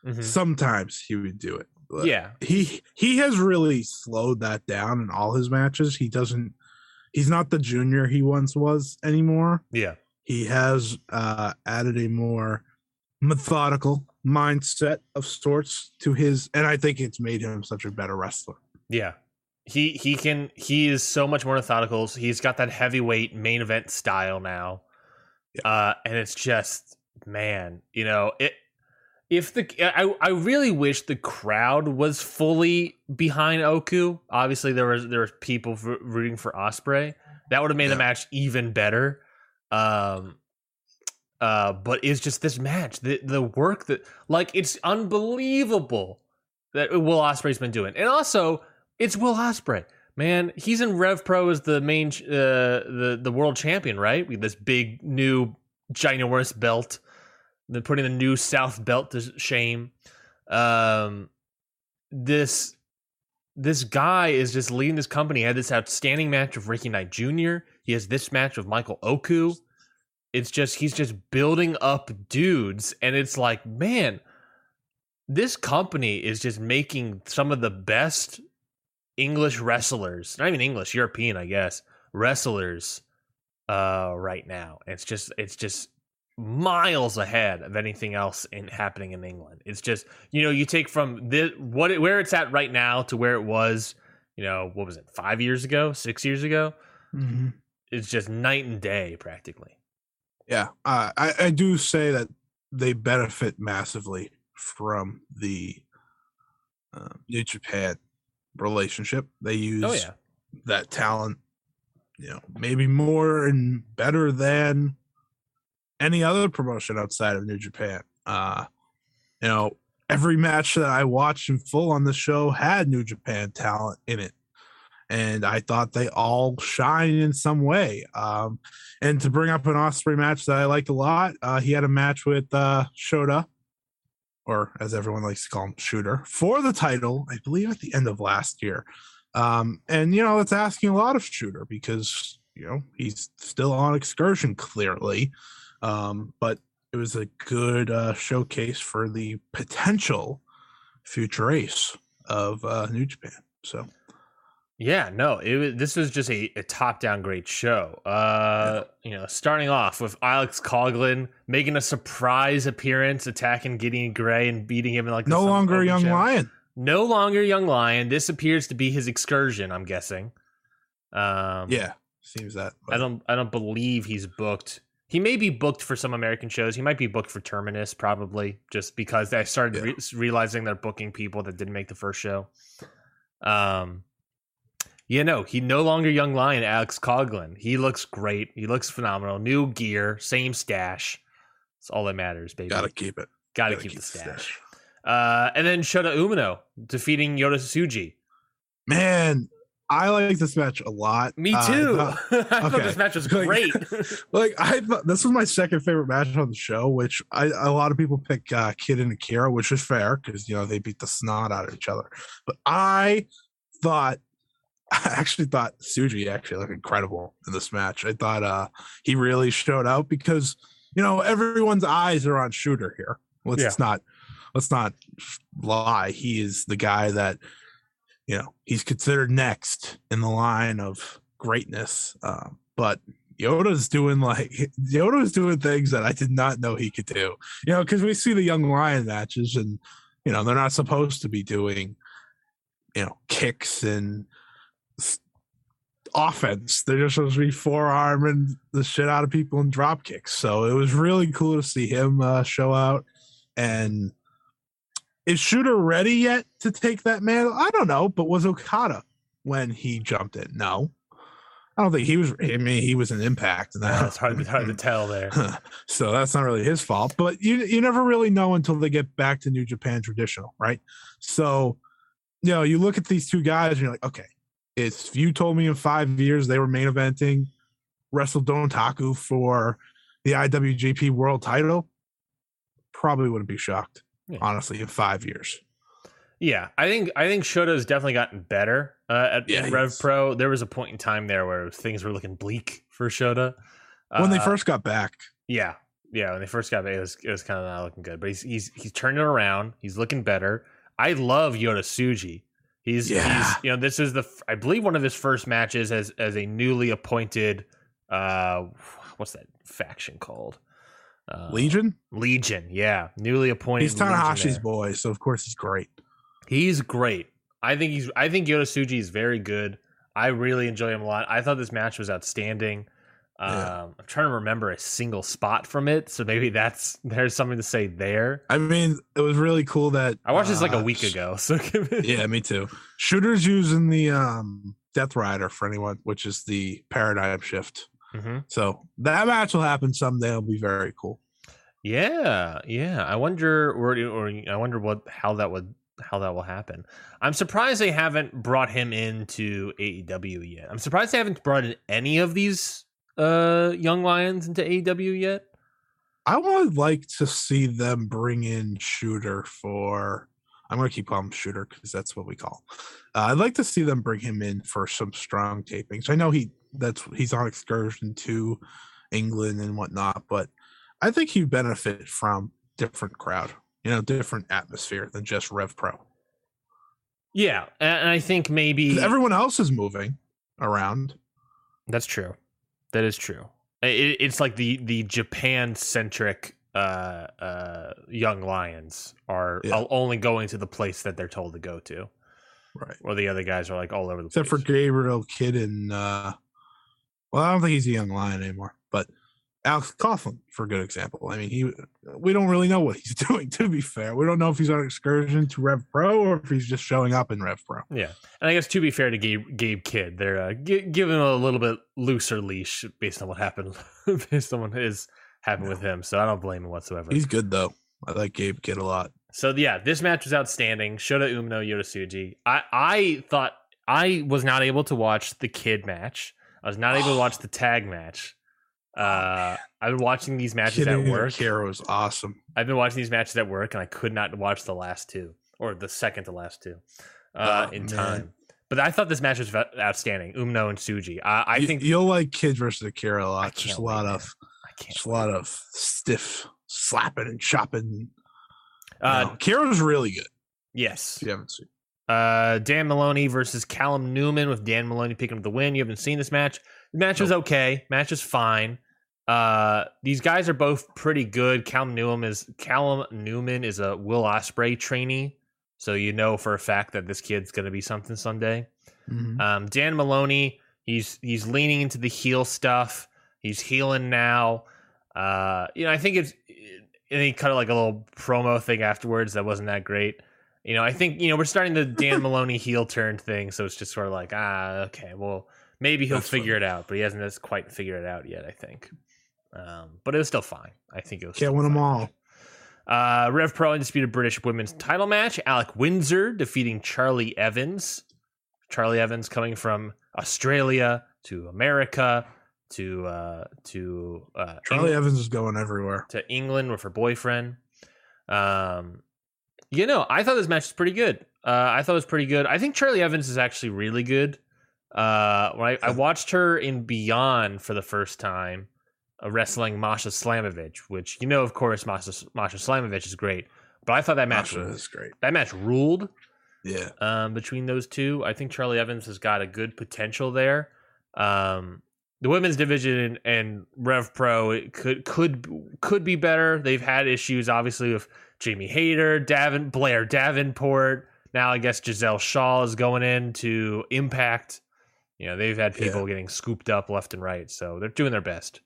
Speaker 1: Mhm.
Speaker 2: sometimes he would do it. But
Speaker 1: Yeah,
Speaker 2: He he has really slowed that down in all his matches. He doesn't he's not the junior he once was anymore.
Speaker 1: yeah,
Speaker 2: He has uh added a more methodical mindset of sorts to his and I think it's made him such a better wrestler.
Speaker 1: yeah. He he can he is so much more methodical. He's got that heavyweight main event style now, uh, and it's just man, you know it. If the I I really wish the crowd was fully behind Oku. Obviously, there was there was people rooting for Ospreay. That would have made the match even better. Um, uh, but it's just this match, the the work that like it's unbelievable that Will Ospreay's been doing, and also it's Will Ospreay. Man, he's in Rev Pro as the main, uh, the the world champion, right? With this big new ginormous belt. They're putting the new South belt to shame. Um, this this guy is just leading this company. He had this outstanding match with Ricky Knight Jr. He has this match with Michael Oku. It's just he's just building up dudes, and it's like, man, this company is just making some of the best English wrestlers, not even English, European, I guess, wrestlers uh right now. It's just it's just miles ahead of anything else in happening in England. It's just, you know, you take from this what it, where it's at right now to where it was, you know, what was it? 5 years ago, 6 years ago? It's just night and day practically.
Speaker 2: Yeah, uh, I I do say that they benefit massively from the uh, New Japan relationship. They use
Speaker 1: Oh yeah.
Speaker 2: that talent, you know, maybe more and better than any other promotion outside of New Japan. Uh, you know, every match that I watched in full on the show had New Japan talent in it. And I thought they all shine in some way. Um, and to bring up an Ospreay match that I liked a lot, uh, he had a match with uh, Shota, or as everyone likes to call him, Shooter, for the title, I believe at the end of last year. Um, and you know, it's asking a lot of Shooter because you know he's still on excursion clearly. Um, but it was a good uh, showcase for the potential future ace of uh, New Japan. So
Speaker 1: Yeah, no, it was, this was just a, a top down great show. Uh, you know, starting off with Alex Coughlin making a surprise appearance, attacking Gideon Grey and beating him in like
Speaker 2: no longer a young lion.
Speaker 1: No longer young lion. This appears to be his excursion. I'm guessing. Um,
Speaker 2: Yeah, seems that.
Speaker 1: I don't. I don't believe he's booked. He may be booked for some American shows. He might be booked for Terminus, probably, just because I started
Speaker 2: Yeah.
Speaker 1: re- realizing they're booking people that didn't make the first show. Um, yeah, no, he no longer young lion. Alex Coughlin. He looks great. He looks phenomenal. New gear, same stash. That's all that matters, baby.
Speaker 2: Gotta keep it.
Speaker 1: Gotta
Speaker 2: gotta
Speaker 1: keep, the
Speaker 2: keep the
Speaker 1: stash. Uh, and then Shota Umino defeating Yota Tsuji.
Speaker 2: Man, I like this match a lot.
Speaker 1: Me
Speaker 2: Uh, I
Speaker 1: too.
Speaker 2: thought-
Speaker 1: I thought
Speaker 2: okay.
Speaker 1: this match was
Speaker 2: Like-
Speaker 1: great.
Speaker 2: like I thought this was my second favorite match on the show, which I a lot of people pick uh, Kid and Akira, which is fair because you know they beat the snot out of each other. But I thought, I actually thought Tsuji actually looked incredible in this match. I thought uh, he really showed out because you know everyone's eyes are on Shooter here. Let's
Speaker 1: Yeah.
Speaker 2: not let's not lie. He is the guy that you know he's considered next in the line of greatness. Uh, but Yota's doing like Yota's doing things that I did not know he could do. You know, because we see the young lion matches, and you know they're not supposed to be doing, you know, kicks and offense. They're just supposed to be forearming the shit out of people and drop kicks. So it was really cool to see him uh, show out. And is Shooter ready yet to take that mantle? I don't know, but was Okada when he jumped in? No. I don't think he was. I mean, he was an impact. And
Speaker 1: Yeah, it's hard, it's hard to tell there.
Speaker 2: so that's not really his fault. But you you never really know until they get back to New Japan traditional, right? So, you know, you look at these two guys and you're like, okay, if you told me in five years they were main eventing wrestled Dontaku for the IWGP World Title, probably wouldn't be shocked.
Speaker 1: Yeah.
Speaker 2: Honestly, in five years.
Speaker 1: Yeah, I think I think Shota's definitely gotten better uh, at
Speaker 2: Yeah,
Speaker 1: Rev. Pro. There was a point in time there where things were looking bleak for Shota.
Speaker 2: When they
Speaker 1: Uh,
Speaker 2: first got back,
Speaker 1: yeah, yeah, when they first got back, it was it was kind of not looking good. But he's he's he's turned it around. He's looking better. I love Yota Tsuji. He's
Speaker 2: Yeah.
Speaker 1: he's you know this is the I believe one of his first matches as as a newly appointed uh what's that faction called uh,
Speaker 2: Legion,
Speaker 1: Legion. Yeah, newly appointed.
Speaker 2: he's Tanahashi's boy, so of course he's great.
Speaker 1: He's great. I think he's. I think Yota Tsuji is very good. I really enjoy him a lot. I thought this match was outstanding. Um,
Speaker 2: Yeah.
Speaker 1: I'm trying to remember a single spot from it, so maybe that's there's something to say there.
Speaker 2: I mean, it was really cool that
Speaker 1: I watched this like a
Speaker 2: uh,
Speaker 1: week ago, so
Speaker 2: Yeah, me too. Shooters using the um Death Rider for anyone, which is the paradigm shift.
Speaker 1: Mhm.
Speaker 2: So that match will happen someday. It'll be very cool.
Speaker 1: yeah, yeah. I wonder, or, or I wonder what how that would how that will happen. I'm surprised they haven't brought him into AEW yet. I'm surprised they haven't brought in any of these uh young lions into AEW yet.
Speaker 2: I would like to see them bring in Shooter for. I'm gonna keep calling him Shooter because that's what we call. Uh, I'd like to see them bring him in for some strong tapings. I know he that's he's on excursion to England and whatnot, but I think he'd benefit from different crowd, you know, different atmosphere than just Rev Pro.
Speaker 1: Yeah, and I think maybe
Speaker 2: Everyone else is moving around.
Speaker 1: That's true. That is true. It, it's like the the Japan centric uh, uh, young lions are
Speaker 2: Yeah.
Speaker 1: only going to the place that they're told to go to,
Speaker 2: Right.
Speaker 1: or the other guys are like all over the
Speaker 2: Except for. Gabriel Kidd and uh well, I don't think he's a young lion anymore, but Alex Coughlin, for a good example. I mean, he we don't really know what he's doing, to be fair. We don't know if he's on excursion to Rev Pro or if he's just showing up in Rev Pro.
Speaker 1: yeah, and I guess to be fair to Gabe, Gabe Kidd, they're uh, gi- giving him a little bit looser leash based on what happened, based on what has happened with him. So I don't blame him whatsoever.
Speaker 2: He's good though. I like Gabe Kidd a lot.
Speaker 1: So yeah, this match was outstanding. Shota Umino, Yota Tsuji. I I thought I was not able to watch the kid match. I was not able to watch the tag match. Uh, I've been watching these matches at work.
Speaker 2: Hero is awesome.
Speaker 1: I've been watching these matches at work, and I could not watch the last two or the second to last two uh,
Speaker 2: Oh,
Speaker 1: in
Speaker 2: man.
Speaker 1: time. But I thought this match was outstanding. Umino and Tsuji. I, I
Speaker 2: You-
Speaker 1: think
Speaker 2: you'll like Kidd versus Akira a lot. Just a lot
Speaker 1: wait,
Speaker 2: of
Speaker 1: I can't.
Speaker 2: just a lot of stiff slapping and chopping.
Speaker 1: Uh,
Speaker 2: Akira's really good.
Speaker 1: yes.
Speaker 2: You haven't seen.
Speaker 1: Uh, Dan Maloney versus Callum Newman with Dan Maloney picking up the win. You haven't seen this match. The match was okay. Match is fine. Uh, these guys are both pretty good. Callum Newman is Callum Newman is a Will Ospreay trainee, so you know for a fact that this kid's gonna be something someday.
Speaker 2: Mhm.
Speaker 1: Um, Dan Maloney, he's he's leaning into the heel stuff. He's healing now. Uh, you know, I think it's and he cut like a little promo thing afterwards that wasn't that great. You know, I think you know we're starting the Dan Maloney heel turn thing, so it's just sort of like ah, okay, well maybe he'll
Speaker 2: That's
Speaker 1: figure
Speaker 2: fine.
Speaker 1: it out, but he hasn't just quite figured it out yet. I think, um, but it was still fine. I think it was
Speaker 2: Can't win them
Speaker 1: fine.
Speaker 2: all.
Speaker 1: Uh, Rev Pro Undisputed British Women's title match. Alex Windsor defeating Charlie Evans. Charlie Evans coming from Australia to America to uh, to uh,
Speaker 2: Charlie
Speaker 1: Eng-
Speaker 2: Evans is going everywhere.
Speaker 1: to England with her boyfriend. Um, you know, I thought this match was pretty good. Uh, I thought it was pretty good. I think Charlie Evans is actually really good. Uh, when I, I watched her in Beyond for the first time, uh, wrestling Masha Slamovich, which you know, of course, Masha Masha Slamovich is great. But I thought that match
Speaker 2: Masha is great.
Speaker 1: that match ruled
Speaker 2: Yeah.
Speaker 1: um, between those two. I think Charlie Evans has got a good potential there. Um, the women's division and, and Rev Pro it could could could be better. They've had issues, obviously, with Jamie Hayter, Davin Blair Davenport. Now I guess Giselle Shaw is going in to Impact. You know they've had people getting scooped up left and right, so they're doing their best.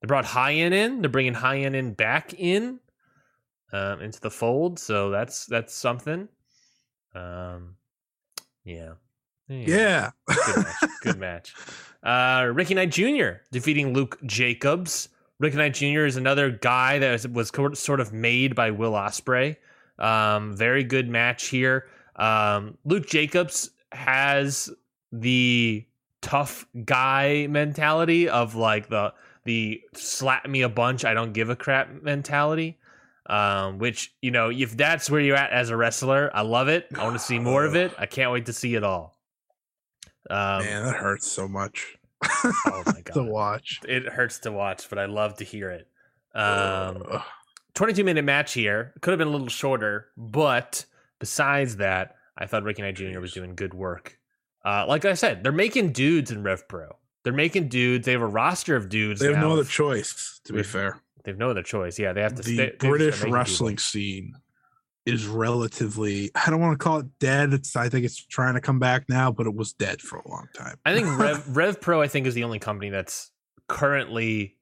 Speaker 1: They brought Hyan in. They're bringing Hyan in back in um, into the fold, so that's that's something. Um, yeah,
Speaker 2: Yeah.
Speaker 1: good match. Good match. Uh, Ricky Knight Jr. defeating Luke Jacobs. Ricky Knight Jr. is another guy that was, was sort of made by Will Ospreay. Um, very good match here. Um, Luke Jacobs has the tough guy mentality of like the the slap me a bunch, I don't give a crap mentality. Um, which you know, if that's where you're at as a wrestler, I love it. I want to see more of it. I can't wait to see it all. Um,
Speaker 2: Man, that hurts so much
Speaker 1: oh my
Speaker 2: to
Speaker 1: god,
Speaker 2: watch.
Speaker 1: it hurts to watch, but I love to hear it. Um,
Speaker 2: Ugh.
Speaker 1: 22 minute match here. Could have been a little shorter, but besides that, I thought Ricky Knight Jr. was doing good work. Uh, like I said, they're making dudes in Rev Pro. They're making dudes. They have a roster of dudes.
Speaker 2: they have
Speaker 1: now.
Speaker 2: no other choice. To be
Speaker 1: With
Speaker 2: fair,
Speaker 1: They have no other choice. Yeah, they have to.
Speaker 2: the
Speaker 1: stay, they
Speaker 2: British wrestling
Speaker 1: people.
Speaker 2: scene is relatively. I don't want to call it dead. It's. I think it's trying to come back now, but it was dead for a long time.
Speaker 1: I think Rev, Rev Pro. I think is the only company that's currently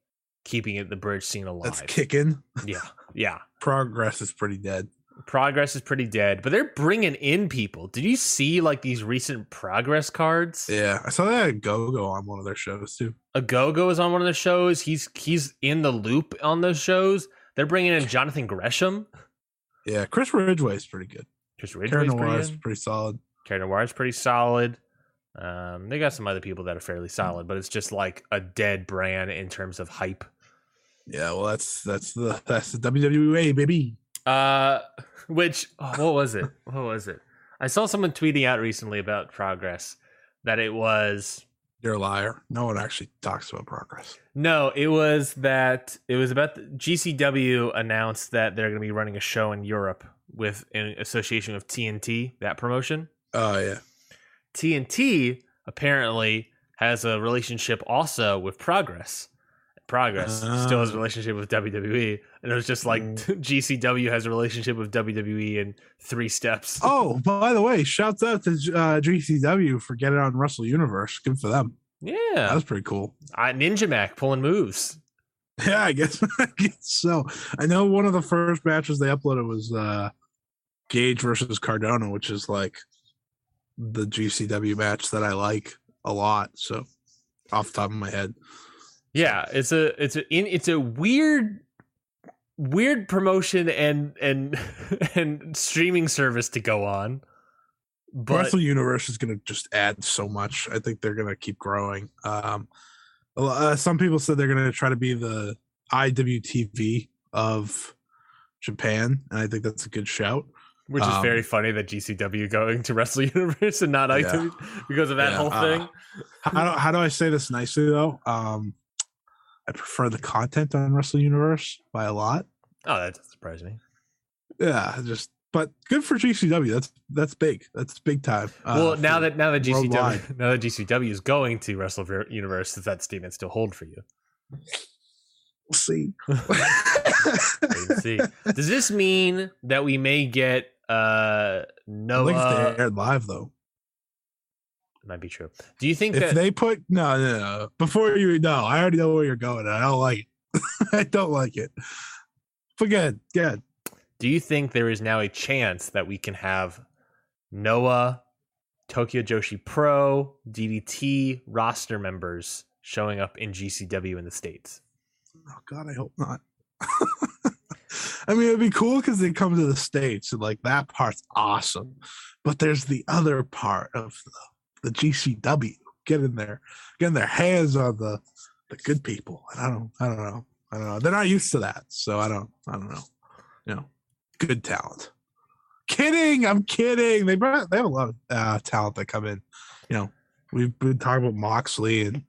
Speaker 1: keeping it the bridge scene alive.
Speaker 2: That's kicking.
Speaker 1: yeah, yeah.
Speaker 2: Progress is pretty dead.
Speaker 1: Progress is pretty dead, but they're bringing in people. Did you see like these recent progress cards?
Speaker 2: Yeah, I saw that a Go Go on one of their shows too.
Speaker 1: a go-go is on one of the shows. He's he's in the loop on those shows. They're bringing in Jonathan Gresham.
Speaker 2: Yeah, Chris Ridgeway is pretty good.
Speaker 1: Chris Ridgeway's
Speaker 2: Noir
Speaker 1: pretty
Speaker 2: is pretty solid.
Speaker 1: Cara Noir is pretty solid. Um, they got some other people that are fairly solid, but it's just like a dead brand in terms of hype.
Speaker 2: Yeah, well, that's that's the that's the WWE baby.
Speaker 1: Uh, which oh, what was it? What was it? I saw someone tweeting out recently about progress that it was
Speaker 2: You're a liar. No one actually talks about progress.
Speaker 1: no, it was that it was about the, GCW announced that they're going to be running a show in Europe with an association of TNT that promotion.
Speaker 2: Oh yeah,
Speaker 1: TNT apparently has a relationship also with Progress. Progress still has a
Speaker 2: Ah.
Speaker 1: relationship with WWE, and it was just like
Speaker 2: Mm.
Speaker 1: GCW has a relationship with WWE in three steps.
Speaker 2: Oh, by the way, shouts out to uh, GCW for getting on Wrestle Universe. Good for them.
Speaker 1: Yeah, That
Speaker 2: was pretty cool.
Speaker 1: I, Ninja Mack pulling moves.
Speaker 2: Yeah, I guess, I guess so. I know one of the first matches they uploaded was uh Gage versus Cardona, which is like the GCW match that I like a lot. So off the top of my head.
Speaker 1: Yeah, it's a it's a in, it's a weird weird promotion and and and streaming service to go on. But
Speaker 2: Wrestle Universe is going to just add so much. I think they're going to keep growing. Um, uh, some people said they're going to try to be the IWTV of Japan, and I think that's a good shout.
Speaker 1: which is
Speaker 2: um,
Speaker 1: very funny that GCW going to Wrestle Universe and not
Speaker 2: Yeah.
Speaker 1: IW because of that
Speaker 2: Yeah,
Speaker 1: whole
Speaker 2: uh,
Speaker 1: thing.
Speaker 2: How do, how do I say this nicely though? Um, I prefer the content on Wrestle Universe by a lot.
Speaker 1: Oh, that doesn't surprise me.
Speaker 2: Yeah, just but good for GCW. That's that's big. That's big time. uh,
Speaker 1: well, now that now that GCW
Speaker 2: worldwide.
Speaker 1: now that GCW is going to Wrestle Universe, does that statement still hold for you?
Speaker 2: we'll see.
Speaker 1: See. Does this mean that we may get uh
Speaker 2: I
Speaker 1: Noah?
Speaker 2: think if aired live though.
Speaker 1: Might be true. Do you think
Speaker 2: if
Speaker 1: that
Speaker 2: they put no, no, no, before you no, I already know where you're going. I don't like it. I don't like it. But good, good.
Speaker 1: do you think there is now a chance that we can have Noah, Tokyo Joshi Pro, DDT roster members showing up in GCW in the states?
Speaker 2: Oh God, I hope not. I mean, it'd be cool because they come to the states and like that part's awesome. But there's the other part of the, the GCW getting their getting their hands on the the good people. And I don't, I don't know, I don't know. They're not used to that, so I don't, I don't know. You know, good talent. Kidding, I'm kidding. They brought, they have a lot of uh, talent that come in. You know, we've been talking about Moxley and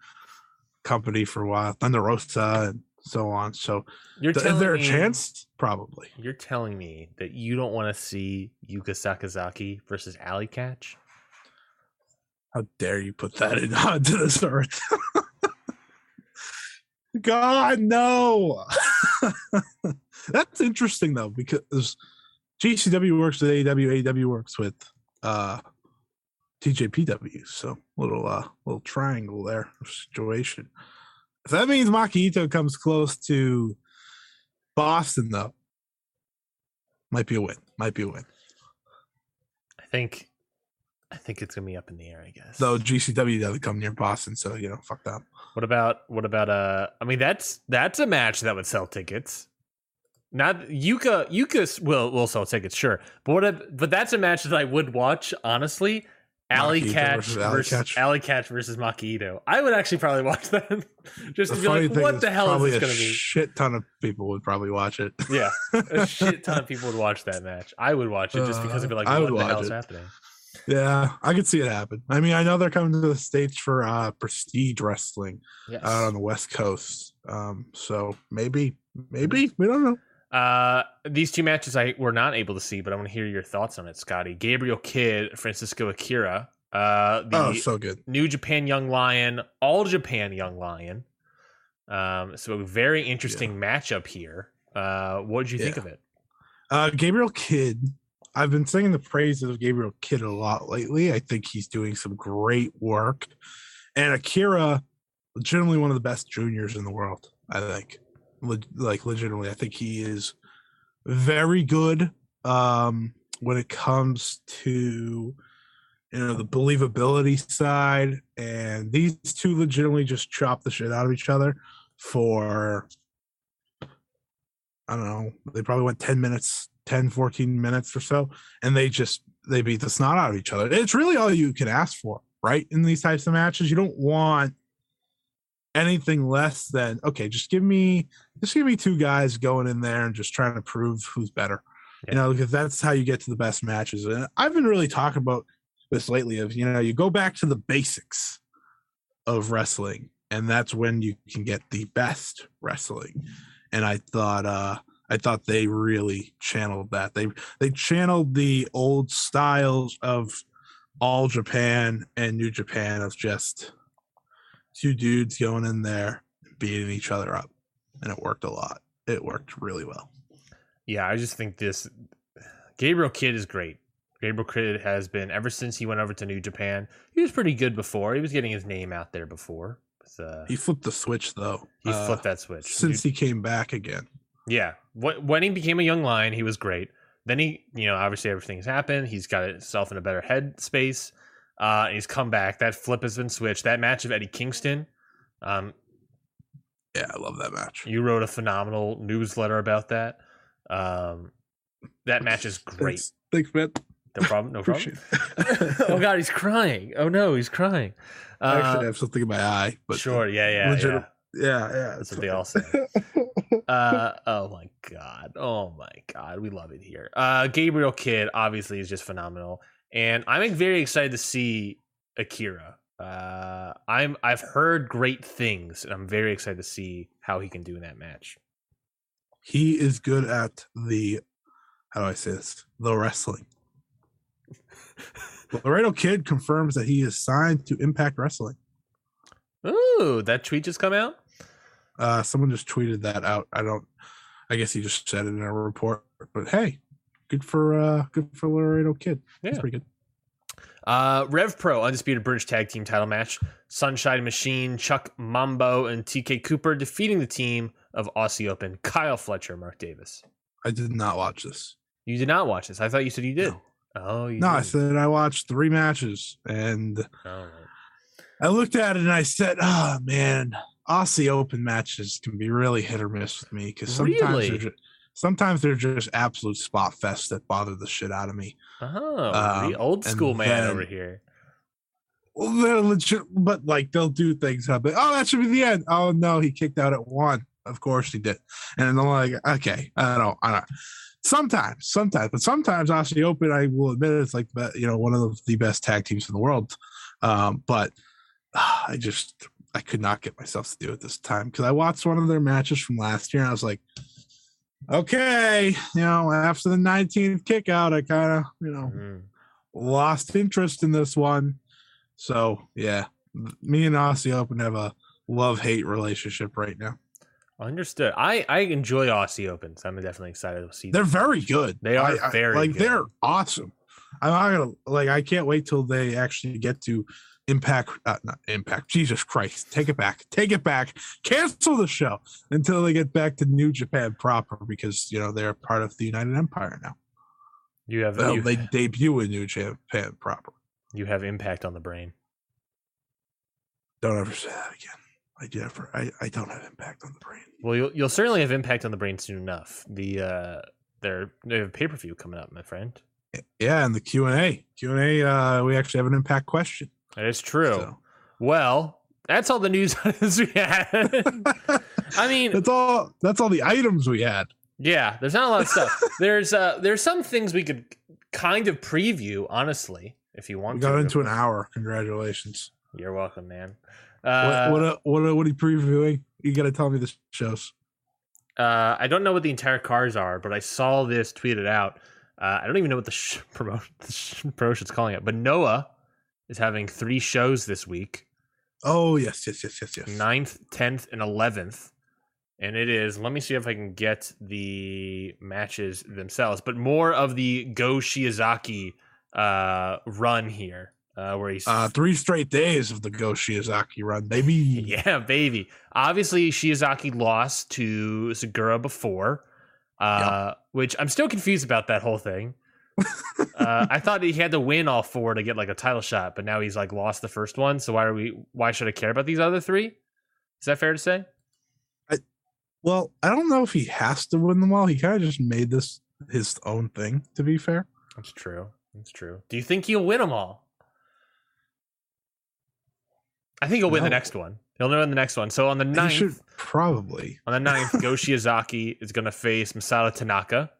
Speaker 2: company for a while, Thunder Rosa and so on. So
Speaker 1: You're
Speaker 2: th- is there a
Speaker 1: me-
Speaker 2: chance? Probably.
Speaker 1: You're telling me that you don't want to see Yuka Sakazaki versus Allie Katch?
Speaker 2: How dare you put that in onto this earth? God, no. That's interesting though, because GCW works with AEW, AEW works with uh TJPW. So little uh little triangle there situation. If that means Maki Itoh comes close to Boston though, might be a win. Might be a win.
Speaker 1: I think I think it's gonna be up in the air, I guess.
Speaker 2: Though GCW doesn't come near Boston, so you know, fuck that.
Speaker 1: What about what about uh I mean that's that's a match that would sell tickets. Not Yuka Yuka will will sell tickets, sure. But what if, but that's a match that I would watch, honestly.
Speaker 2: Allie
Speaker 1: Katch
Speaker 2: versus
Speaker 1: Allie Katch. Versus Maki Itoh. I would actually probably watch that just
Speaker 2: The
Speaker 1: to be like, what the hell is this
Speaker 2: a
Speaker 1: going to be?
Speaker 2: shit ton of people would probably watch it.
Speaker 1: Yeah, a shit ton of people would watch that match. I would watch it just because of
Speaker 2: Uh,
Speaker 1: like,
Speaker 2: I
Speaker 1: what the hell is happening?
Speaker 2: Yeah, I could see it happen. I mean, I know they're coming to the states for uh prestige wrestling
Speaker 1: Yes.
Speaker 2: out on the West Coast. Um, so maybe, maybe we don't know.
Speaker 1: Uh, these two matches I were not able to see, but I want to hear your thoughts on it, Scotty. Gabriel Kidd, Francisco Akira, uh, the
Speaker 2: oh, so good.
Speaker 1: New Japan Young Lion, All Japan Young Lion. Um, so a very interesting matchup here. Uh, what did you think of it?
Speaker 2: Uh, Gabriel Kidd. I've been singing the praises of Gabriel Kidd a lot lately. I think he's doing some great work. And Akira, legitimately one of the best juniors in the world. I think, Le- like legitimately, I think he is very good um, when it comes to you know the believability side. And these two legitimately just chop the shit out of each other for I don't know, they probably went 10 minutes, 10, 14 minutes or so, and they just they beat the snot out of each other. It's really all you can ask for, right? In these types of matches. You don't want anything less than okay, just give me just give me two guys going in there and just trying to prove who's better.
Speaker 1: Yeah.
Speaker 2: You know, because that's how you get to the best matches. And I've been really talking about this lately of you know, you go back to the basics of wrestling, and that's when you can get the best wrestling and I thought uh I thought they really channeled that. They they channeled the old styles of all Japan and New Japan of just two dudes going in there and beating each other up. And it worked a lot. It worked really well.
Speaker 1: Yeah, I just think this Gabriel Kidd is great. Gabriel Kidd has been ever since he went over to New Japan. He was pretty good before. He was getting his name out there before. With, uh,
Speaker 2: He flipped the switch though.
Speaker 1: he
Speaker 2: uh,
Speaker 1: flipped that switch
Speaker 2: since he came back again.
Speaker 1: Yeah, when he became a young lion, he was great. Then he, you know, obviously everything's happened. He's got himself in a better head space. Uh, he's come back. That flip has been switched. That match of Eddie Kingston, um,
Speaker 2: Yeah, I love that match.
Speaker 1: you wrote a phenomenal newsletter about that. Um, that match is great.
Speaker 2: Thanks, man.
Speaker 1: No problem. No problem. Oh God, he's crying. Oh no, he's crying.
Speaker 2: I actually
Speaker 1: Uh,
Speaker 2: have something in my eye, but
Speaker 1: sure. Yeah. Yeah.
Speaker 2: legit-
Speaker 1: yeah.
Speaker 2: yeah, yeah.
Speaker 1: That's what they all say. Uh, oh my god. Oh my god. We love it here. Uh, Gabriel Kidd obviously is just phenomenal, and I'm very excited to see Akira. Uh, I'm I've heard great things, and I'm very excited to see how he can do in that match.
Speaker 2: he is good at the how do I say this? The wrestling. Laredo Kid confirms that he is signed to Impact Wrestling.
Speaker 1: Ooh, that tweet just come out.
Speaker 2: Uh, someone just tweeted that out. I don't. I guess he just said it in a report. But hey, good for uh, good for Laredo Kid. That's
Speaker 1: Yeah.
Speaker 2: pretty good.
Speaker 1: Uh, Rev Pro Undisputed British Tag Team Title match: Sunshine Machine, Chuck Mambo, and TK Cooper defeating the team of Aussie Open, Kyle Fletcher, Mark Davis.
Speaker 2: I did not watch this.
Speaker 1: You did not watch this. I thought you said you did.
Speaker 2: No.
Speaker 1: Oh, you
Speaker 2: No, I said I watched three matches, and
Speaker 1: Oh,
Speaker 2: I looked at it and I said, "Oh man, Aussie Open matches can be really hit or miss with me because sometimes
Speaker 1: Really?
Speaker 2: they're just, sometimes they're just absolute spot fest that bother the shit out of me."
Speaker 1: oh,
Speaker 2: Um,
Speaker 1: the old school man
Speaker 2: then-
Speaker 1: over here.
Speaker 2: Well, they're legit, but like they'll do things. I'll be, oh, that should be the end. Oh no, he kicked out at one. Of course he did. And I'm like, okay, I don't, I don't. Sometimes, sometimes, but sometimes Aussie Open, I will admit, it's like you know one of the best tag teams in the world. Um, but I just I could not get myself to do it this time because I watched one of their matches from last year and I was like, okay, you know, after the 19th kick out, I kind of you know
Speaker 1: Mhm.
Speaker 2: lost interest in this one. So yeah, me and Aussie Open have a love hate relationship right now.
Speaker 1: Understood. I I enjoy Aussie Opens. I'm definitely excited to see.
Speaker 2: They're
Speaker 1: them.
Speaker 2: very good.
Speaker 1: They are
Speaker 2: I- I-
Speaker 1: very
Speaker 2: like
Speaker 1: good.
Speaker 2: they're awesome. I'm not gonna like. I can't wait till they actually get to Impact. Uh, not Impact. Jesus Christ! Take it back. Take it back. Cancel the show until they get back to New Japan proper because you know they're part of the United Empire now.
Speaker 1: You have
Speaker 2: Well,
Speaker 1: you,
Speaker 2: they debut in New Japan proper.
Speaker 1: you have impact on the brain.
Speaker 2: Don't ever say that again. I never. I, I don't have impact on the brain.
Speaker 1: Well, you'll you'll certainly have impact on the brain soon enough. The uh, they're they have a pay per view coming up, my friend.
Speaker 2: Yeah, and the Q and A. Q and A. Uh, we actually have an impact question.
Speaker 1: That is true.
Speaker 2: So.
Speaker 1: Well, that's all the news we had. I mean,
Speaker 2: that's all. That's all the items we had.
Speaker 1: Yeah, there's not a lot of stuff. there's uh, there's some things we could kind of preview, honestly, if you want.
Speaker 2: We got
Speaker 1: to.
Speaker 2: into an hour. Congratulations.
Speaker 1: You're welcome, man.
Speaker 2: Uh, what what what, what are you previewing? You got to tell me the shows.
Speaker 1: Uh, I don't know what the entire cars are, but I saw this tweeted out. Uh, I don't even know what the, sh- promotion, the sh- promotion's calling it, but Noah is having three shows this week.
Speaker 2: Oh yes, yes, yes, yes, yes.
Speaker 1: Ninth, 10th, and 11th. And it is, let me see if I can get the matches themselves, but more of the Go Shiozaki uh, run here. Uh, where he's
Speaker 2: uh, three straight days of the Go Shiozaki run, baby.
Speaker 1: yeah, baby. Obviously, Shiozaki lost to Sugiura before, uh, yep. which I'm still confused about that whole thing. Uh, I thought he had to win all four to get like a title shot, but now he's like lost the first one. So why are we? Why should I care about these other three? Is that fair to say?
Speaker 2: I, well, I don't know if he has to win them all. He kind of just made this his own thing. To be fair,
Speaker 1: that's true. That's true. Do you think he'll win them all? I think he'll win no. the next one. He'll win the next one. So on the 9th,
Speaker 2: probably
Speaker 1: on the ninth, Go Shiozaki is going to face Masato Tanaka.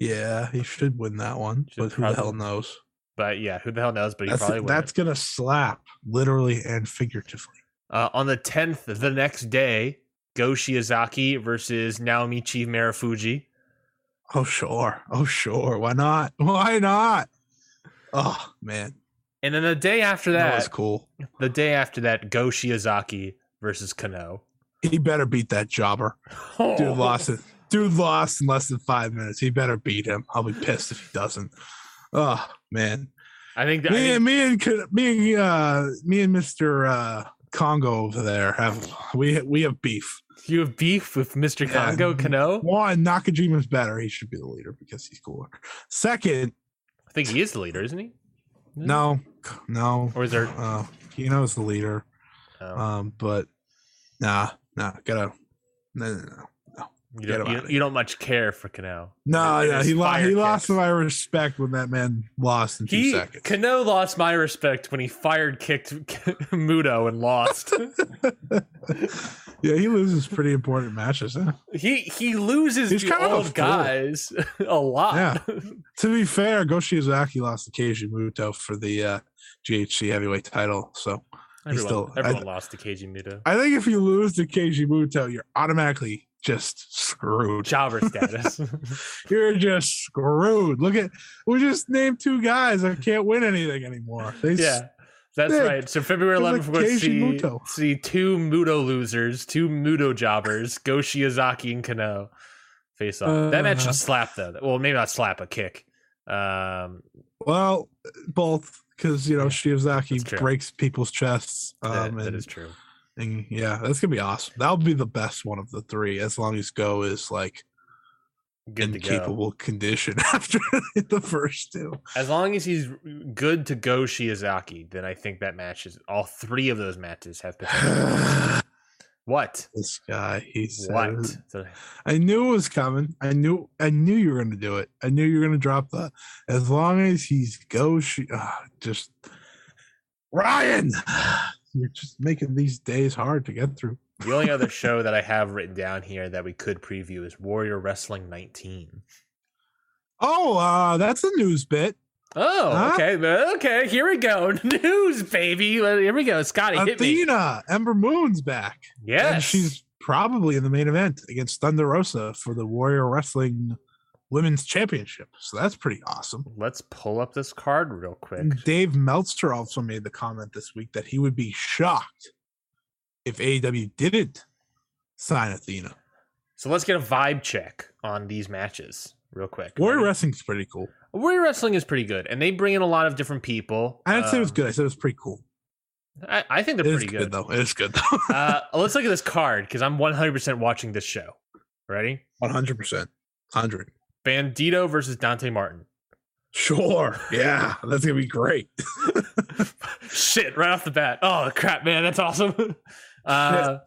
Speaker 2: Yeah, he should win that one, should but who the hell knows?
Speaker 1: But yeah, who the hell knows? But he
Speaker 2: that's,
Speaker 1: probably
Speaker 2: that's gonna slap literally and figuratively.
Speaker 1: Uh, on the 10th, the next day, Go Shiozaki versus Naomichi Marufuji.
Speaker 2: Oh sure, oh sure, why not? Why not? Oh man,
Speaker 1: and then the day after that,
Speaker 2: that was cool.
Speaker 1: The day after that, Go Shiozaki versus Kenoh.
Speaker 2: He better beat that jobber. Oh. Dude lost it. Dude lost in less than five minutes. He better beat him. I'll be pissed if he doesn't. Oh man.
Speaker 1: I think that,
Speaker 2: me,
Speaker 1: I think,
Speaker 2: me and me and uh, me and Mister uh, Kongo over there have we we have beef.
Speaker 1: You have beef with Mr. Kongo yeah. Kenoh?
Speaker 2: One, Nakajima's better. He should be the leader because he's cooler. Second,
Speaker 1: I think he is the leader, isn't he?
Speaker 2: No, no.
Speaker 1: Or is there?
Speaker 2: Uh, Kenoh's the leader. Oh. Um, but nah, nah. Gotta no, no, no.
Speaker 1: You don't, you, you, don't much care for Kenoh.
Speaker 2: No, yeah, he, lost. He lost my respect when that man lost in two
Speaker 1: he,
Speaker 2: seconds.
Speaker 1: Kenoh lost my respect when he fired kicked Muto and lost.
Speaker 2: yeah, he loses pretty important matches. Huh?
Speaker 1: He he loses He's kind old of guys a lot.
Speaker 2: Yeah. to be fair, Go Shiozaki lost to Keiji Muto for the uh, GHC heavyweight title. So
Speaker 1: everyone, still, everyone I, lost to Keiji Muto.
Speaker 2: I think if you lose to Keiji Muto, you're automatically just screwed.
Speaker 1: Jobber status.
Speaker 2: You're just screwed. Look at we just named two guys that can't win anything anymore. They
Speaker 1: yeah. That's stick. right. So February 11th, we're going to see, Muto. see two Muto losers, two Muto jobbers, Go Shiozaki and Kenoh face off. Uh, that match should slap though. Well, maybe not slap, a kick. Um,
Speaker 2: well, both because you know Shiozaki breaks people's chests. Um,
Speaker 1: that, that and, true.
Speaker 2: And yeah, that's gonna be awesome. That'll be the best one of the three, as long as Go is like
Speaker 1: good
Speaker 2: in capable go. condition after the first two.
Speaker 1: As long as he's good to go Shiozaki, then I think that matches all three of those matches have potential. what?
Speaker 2: This guy, he's.
Speaker 1: What?
Speaker 2: I knew it was coming. I knew. I knew you were to do it. I knew you were to drop the. As long as he's go, she uh, just Ryan you're just making these days hard to get through.
Speaker 1: The only other show that I have written down here that we could preview is Warrior Wrestling 19.
Speaker 2: Oh, uh, that's a news bit.
Speaker 1: Oh, huh? okay, okay. Here we go. News, baby. Here we go. Scotty,
Speaker 2: Athena,
Speaker 1: hit me.
Speaker 2: Ember Moon's back.
Speaker 1: Yes,
Speaker 2: and she's probably in the main event against Thunder Rosa for the Warrior Wrestling women's championship. So that's pretty awesome.
Speaker 1: Let's pull up this card real quick.
Speaker 2: Dave Meltzer also made the comment this week that he would be shocked if AEW didn't sign Athena.
Speaker 1: So let's get a vibe check on these matches real quick.
Speaker 2: Warrior? Wrestling's pretty cool.
Speaker 1: Warrior Wrestling is pretty good, and they bring in a lot of different people.
Speaker 2: I didn't um, say it was good. I said it was pretty cool.
Speaker 1: I, I think they're
Speaker 2: it
Speaker 1: pretty good.
Speaker 2: good. though. It is good though.
Speaker 1: uh, let's look at this card because I'm 100% watching this show. Ready?
Speaker 2: 100%. 100.
Speaker 1: Bandito versus Dante Martin.
Speaker 2: Sure. Yeah, that's gonna be great.
Speaker 1: Shit, right off the bat. Oh crap, man, that's awesome. Uh,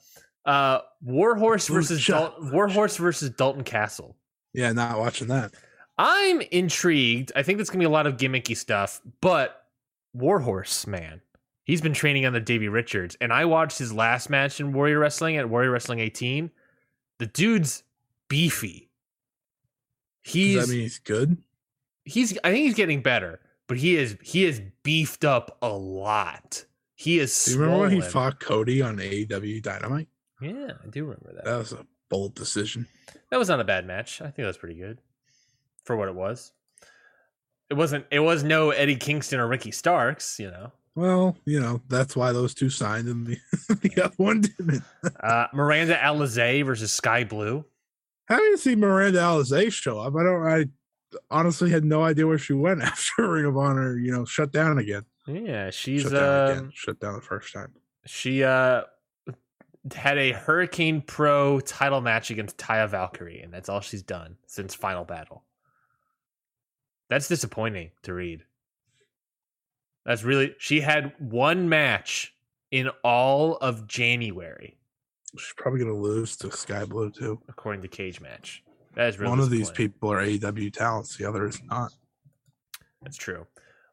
Speaker 1: uh, Warhorse versus Dal- Warhorse versus Dalton Castle.
Speaker 2: Yeah, not watching that.
Speaker 1: I'm intrigued. I think there's gonna be a lot of gimmicky stuff, but Warhorse, man, he's been training under Davey Richards, and I watched his last match in Warrior Wrestling at Warrior Wrestling 18. The dude's beefy.
Speaker 2: Does
Speaker 1: He's
Speaker 2: that mean he's good?
Speaker 1: he's I think he's getting better, but he is he is beefed up a lot. He is.
Speaker 2: Do you remember when he fought Cody on AEW Dynamite?
Speaker 1: Yeah, I do remember that.
Speaker 2: That was a bold decision.
Speaker 1: That was not a bad match. I think that was pretty good for what it was. It wasn't. It was no Eddie Kingston or Ricky Starks. You know,
Speaker 2: Well, you know, that's why those two signed and the, the other one didn't.
Speaker 1: uh, Miranda Alizé versus Sky Blue.
Speaker 2: Having to see Miranda Alizé show up, I don't. I honestly had no idea where she went after Ring of Honor. You know, shut down again.
Speaker 1: Yeah, she's
Speaker 2: shut down
Speaker 1: uh,
Speaker 2: again. Shut down the first time.
Speaker 1: she uh had a Hurricane Pro title match against Taya Valkyrie, and that's all she's done since Final Battle. That's disappointing to read. That's really she had one match in all of January,
Speaker 2: She's probably gonna lose to Sky Blue too.
Speaker 1: according to Cage Match. That is really
Speaker 2: One of these people are AEW talents. The other is not.
Speaker 1: That's true.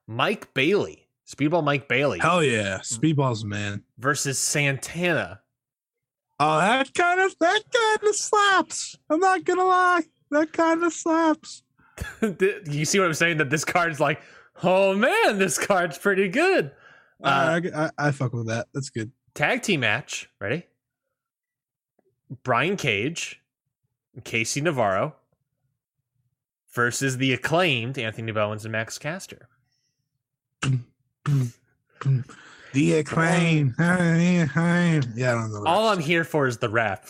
Speaker 1: Mike Bailey, Speedball Mike Bailey
Speaker 2: Hell yeah, Speedball's man.
Speaker 1: versus Santana.
Speaker 2: Oh, that kind of that kind of slaps. I'm not gonna lie, that kind of slaps.
Speaker 1: you see what I'm saying? That this card's like, oh man, this card's pretty good. Uh,
Speaker 2: I, I, I fuck with that. That's good.
Speaker 1: tag team match. Ready? Brian Cage, and Casey Navarro versus the acclaimed Anthony Bowens and Max Caster.
Speaker 2: The acclaim. Yeah, I don't know.
Speaker 1: All I'm here for is the rap.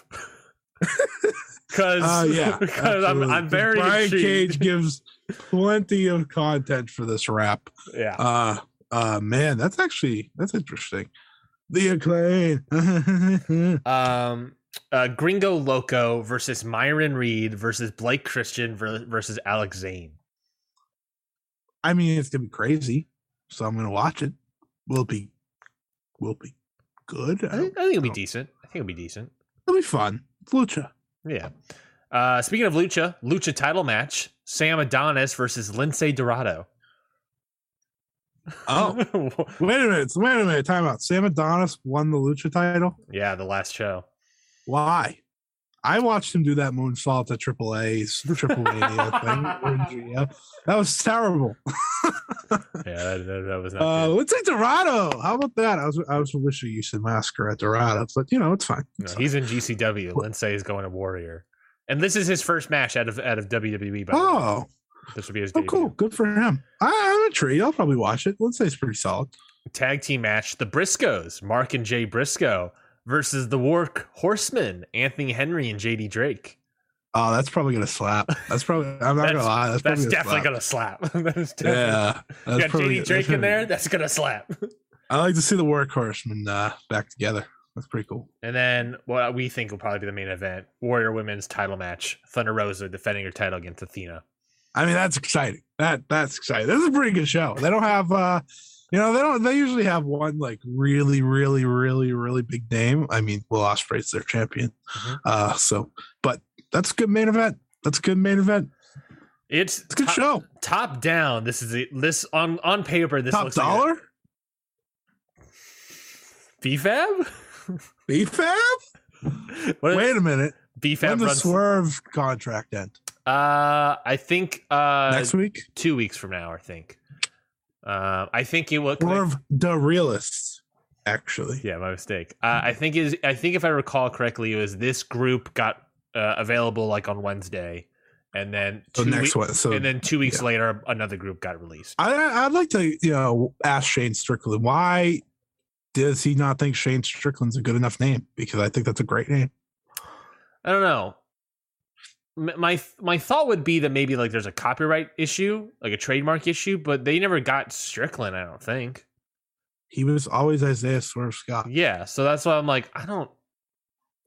Speaker 1: Because
Speaker 2: Uh, yeah,
Speaker 1: because I'm. I'm very
Speaker 2: Brian
Speaker 1: intrigued.
Speaker 2: Cage gives plenty of content for this rap.
Speaker 1: Yeah.
Speaker 2: Uh, uh, man, that's actually that's interesting. The acclaim.
Speaker 1: Um, uh, Gringo Loco versus Myron Reed versus Blake Christian versus Alex Zane.
Speaker 2: I mean, it's gonna be crazy, so I'm gonna watch it. Will it be? Will it be good?
Speaker 1: I
Speaker 2: I
Speaker 1: think,
Speaker 2: don't-
Speaker 1: I think it'll be decent. I think it'll be decent.
Speaker 2: It'll be fun. It's lucha.
Speaker 1: Yeah. Uh, speaking of lucha, lucha title match: Sam Adonis versus Lince Dorado.
Speaker 2: Oh, wait a minute. Wait a minute. Time out. Sam Adonis won the lucha title.
Speaker 1: yeah, the last show.
Speaker 2: Why? I watched him do that moonsault at Triple A's Triple A thing. That was terrible.
Speaker 1: Yeah, that, that, that was not.
Speaker 2: Uh,
Speaker 1: good.
Speaker 2: Lince Dorado. How about that? I was I was wishing you said Mascara Dorada, but you know it's fine.
Speaker 1: No,
Speaker 2: It's
Speaker 1: he's in GCW. Lince is going to Warrior, and this is his first match out of out of WWE. By the way.
Speaker 2: Oh,
Speaker 1: this will be his
Speaker 2: oh,
Speaker 1: debut.
Speaker 2: cool. Good for him. I, I'm intrigued. I'll probably watch it. Let's say it's pretty solid.
Speaker 1: Tag team match: the Briscoes, Mark and Jay Briscoe versus the Work Horsemen, Anthony Henry and JD Drake.
Speaker 2: Oh, that's probably gonna slap. That's probably. I'm not gonna lie. That's,
Speaker 1: That's
Speaker 2: probably
Speaker 1: definitely
Speaker 2: slap.
Speaker 1: gonna slap. that is definitely.
Speaker 2: Yeah, that's
Speaker 1: got
Speaker 2: probably-
Speaker 1: JD Drake in there. That's gonna slap.
Speaker 2: I like to see the workhorsemen uh, back together. That's pretty cool.
Speaker 1: And then what we think will probably be the main event: Warrior Women's Title match. Thunder Rosa defending her title against Athena.
Speaker 2: I mean, that's exciting. That that's exciting. This is a pretty good show. They don't have, uh you know, they don't. They usually have one like really, really, really, really big name. I mean, Will Ospreay's their champion.
Speaker 1: Mhm.
Speaker 2: Uh So, but that's a good main event. That's a good main event.
Speaker 1: It's
Speaker 2: It's a good
Speaker 1: top,
Speaker 2: show.
Speaker 1: top down. This is it. This on on paper. This
Speaker 2: Top
Speaker 1: looks like
Speaker 2: dollar.
Speaker 1: a- BFAB.
Speaker 2: BFAB.
Speaker 1: What
Speaker 2: Wait a minute.
Speaker 1: BFAB
Speaker 2: When the
Speaker 1: runs?
Speaker 2: Swerve contract end?
Speaker 1: Uh, I think uh
Speaker 2: Next week.
Speaker 1: two weeks from now. I think. Uh, I think it will.
Speaker 2: of the realist. Actually,
Speaker 1: Yeah, my mistake. Uh, I think is I think if I recall correctly, it was this group got uh, available like on Wednesday, and then
Speaker 2: so
Speaker 1: two
Speaker 2: next
Speaker 1: wee-
Speaker 2: one. So
Speaker 1: and then two weeks
Speaker 2: yeah.
Speaker 1: later, another group got released.
Speaker 2: I, I'd like to, you know, ask Shane Strickland why does he not think Shane Strickland's a good enough name? Because I think that's a great name.
Speaker 1: I don't know. My my thought would be that maybe like there's a copyright issue, like a trademark issue, but they never got Strickland. I don't think.
Speaker 2: He was always Isaiah Swerve Scott,
Speaker 1: Yeah, so that's why I'm like, I don't,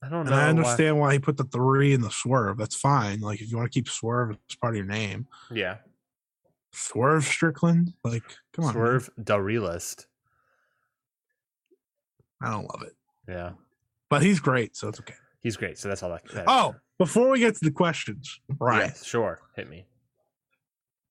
Speaker 1: I don't
Speaker 2: and
Speaker 1: know.
Speaker 2: I understand why. he put the three in the Swerve. That's fine. Like if you want to keep Swerve as part of your name,
Speaker 1: Yeah,
Speaker 2: Swerve Strickland. Like, come on, man.
Speaker 1: Swerve the realist.
Speaker 2: I don't love it,
Speaker 1: Yeah,
Speaker 2: but he's great, so it's okay.
Speaker 1: He's great. So that's all that. that
Speaker 2: Oh, before we get to the questions, right?
Speaker 1: yeah, sure, hit me.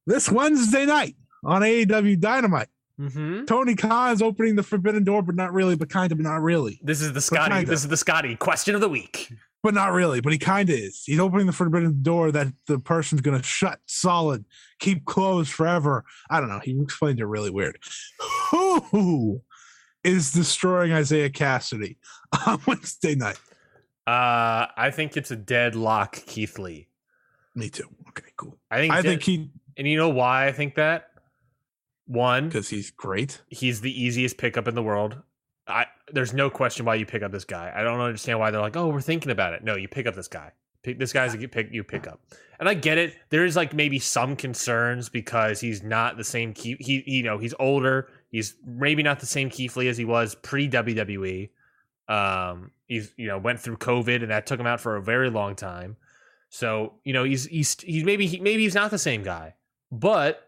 Speaker 2: this Wednesday night on AEW Dynamite.
Speaker 1: Mm-hmm.
Speaker 2: Tony Khan is opening the Forbidden Door, but not really, but kind of, but not really.
Speaker 1: This is the Scotty.
Speaker 2: kinda.
Speaker 1: This is the Scotty question of the week.
Speaker 2: But not really, but he kind of is. He's opening the Forbidden Door that the person's going to shut solid, keep closed forever. I don't know. He explained it really weird. Who is destroying Isiah Kassidy on Wednesday night?
Speaker 1: Uh, I think it's a deadlock, Keith Lee.
Speaker 2: Me too. Okay, cool.
Speaker 1: I think.
Speaker 2: I
Speaker 1: dead-
Speaker 2: think he,
Speaker 1: and you know why I think that? One,
Speaker 2: because he's great.
Speaker 1: he's the easiest pickup in the world. I there's no question why you pick up this guy. I don't understand why they're like, oh, we're thinking about it. No, you pick up this guy. Pick, this guy's a pick you pick up, and I get it. There's like maybe some concerns because he's not the same Keith. He you know he's older. He's maybe not the same Keith Lee as he was pre WWE. Um, he's you know went through COVID and that took him out for a very long time. So you know he's he's he's maybe he, maybe he's not the same guy, but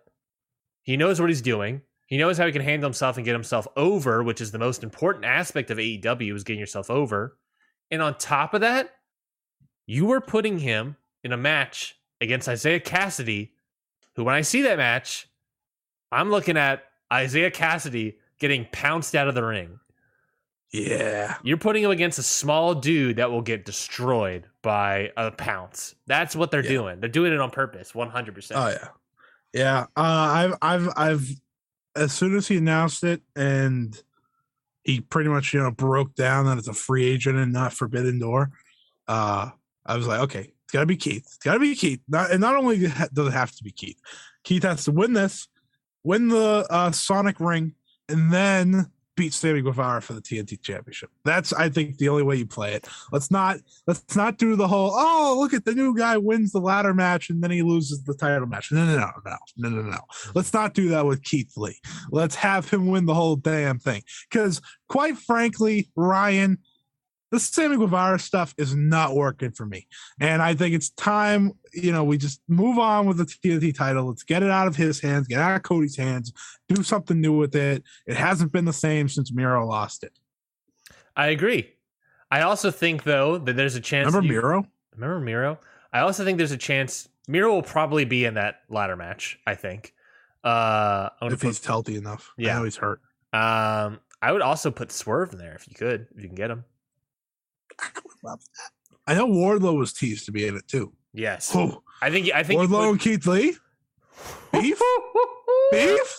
Speaker 1: he knows what he's doing. He knows how he can handle himself and get himself over, which is the most important aspect of AEW is getting yourself over. And on top of that, you were putting him in a match against Isiah Kassidy, who when I see that match, I'm looking at Isiah Kassidy getting pounced out of the ring.
Speaker 2: Yeah.
Speaker 1: You're putting him against a small dude that will get destroyed by a pounce. That's what they're
Speaker 2: Yeah.
Speaker 1: doing. They're doing it on purpose, 100%.
Speaker 2: Oh yeah, yeah. Uh, I've, I've, I've. As soon as he announced it, and he pretty much, you know, broke down that it's a free agent and not Forbidden Door. Uh, I was like, okay, it's got to be Keith. It's got to be Keith. Not, and not only does it have to be Keith, Keith has to win this, win the uh, Sonic Ring, and then beat Sammy Guevara for the TNT Championship. That's, I think, the only way you play it. Let's not, let's not do the whole. Oh, look at the new guy wins the ladder match and then he loses the title match. No, no, no, no, no, no, no. Let's not do that with Keith Lee. Let's have him win the whole damn thing. Because, quite frankly, Ryan, the Sammy Guevara stuff is not working for me. And I think it's time, you know, we just move on with the TNT title. Let's get it out of his hands, get out of Cody's hands, do something new with it. It hasn't been the same since Miro lost it.
Speaker 1: I agree. I also think though that there's a chance.
Speaker 2: Remember
Speaker 1: you-
Speaker 2: Miro?
Speaker 1: Remember Miro? I also think there's a chance Miro will probably be in that ladder match. I think. Uh,
Speaker 2: If he's healthy enough. I
Speaker 1: Yeah.
Speaker 2: know he's hurt.
Speaker 1: um, I would also put Swerve in there if you could, if you can get him.
Speaker 2: I know Wardlow was teased to be in it too.
Speaker 1: Yes,
Speaker 2: Oh,
Speaker 1: I think. I think.
Speaker 2: Wardlow
Speaker 1: put-
Speaker 2: and Keith Lee? Beef? Beef?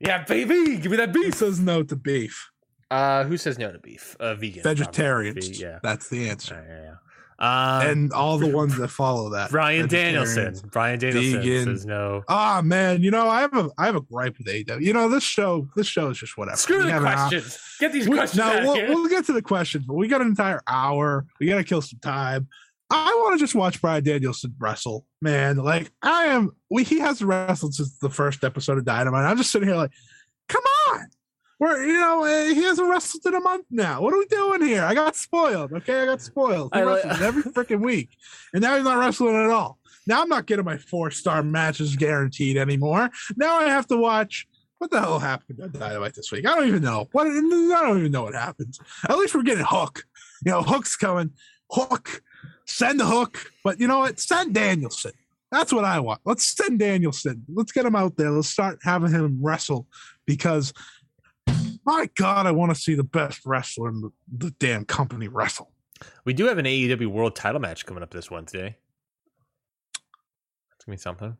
Speaker 1: Yeah, baby, give me that beef.
Speaker 2: says no to beef.
Speaker 1: Uh, who says no to beef? Uh, vegan.
Speaker 2: Vegetarians.
Speaker 1: probably. Yeah.
Speaker 2: That's the answer.
Speaker 1: Yeah, yeah, yeah. Um,
Speaker 2: and all the ones that follow that.
Speaker 1: Bryan Danielson. Bryan Danielson
Speaker 2: vegan.
Speaker 1: says no.
Speaker 2: Ah man, you know I have a I have a gripe with AEW. You know this show this show is just whatever.
Speaker 1: Screw
Speaker 2: We
Speaker 1: the questions. Get these
Speaker 2: We-
Speaker 1: questions
Speaker 2: no, we'll, we'll get to the questions, but we got an entire hour. We got to kill some time. I want to just watch Bryan Danielson wrestle, man. Like I am. We he hasn't wrestled since the first episode of Dynamite. I'm just sitting here like, come on. We're you know eh, he hasn't wrestled in a month now. What are we doing here? I got spoiled. Okay, I got spoiled. He
Speaker 1: I
Speaker 2: wrestles every freaking week, and now he's not wrestling at all. Now I'm not getting my four star matches guaranteed anymore. Now I have to watch. What the hell happened on Dynamite this week? I don't even know. What I don't even know what happens. At least we're getting Hook. You know, Hook's coming. Hook, send the Hook. But you know what? Send Danielson. That's what I want. Let's send Danielson. Let's get him out there. Let's start having him wrestle because, my God, I want to see the best wrestler in the, the damn company wrestle.
Speaker 1: We do have an AEW World Title match coming up this Wednesday. It's gonna be something.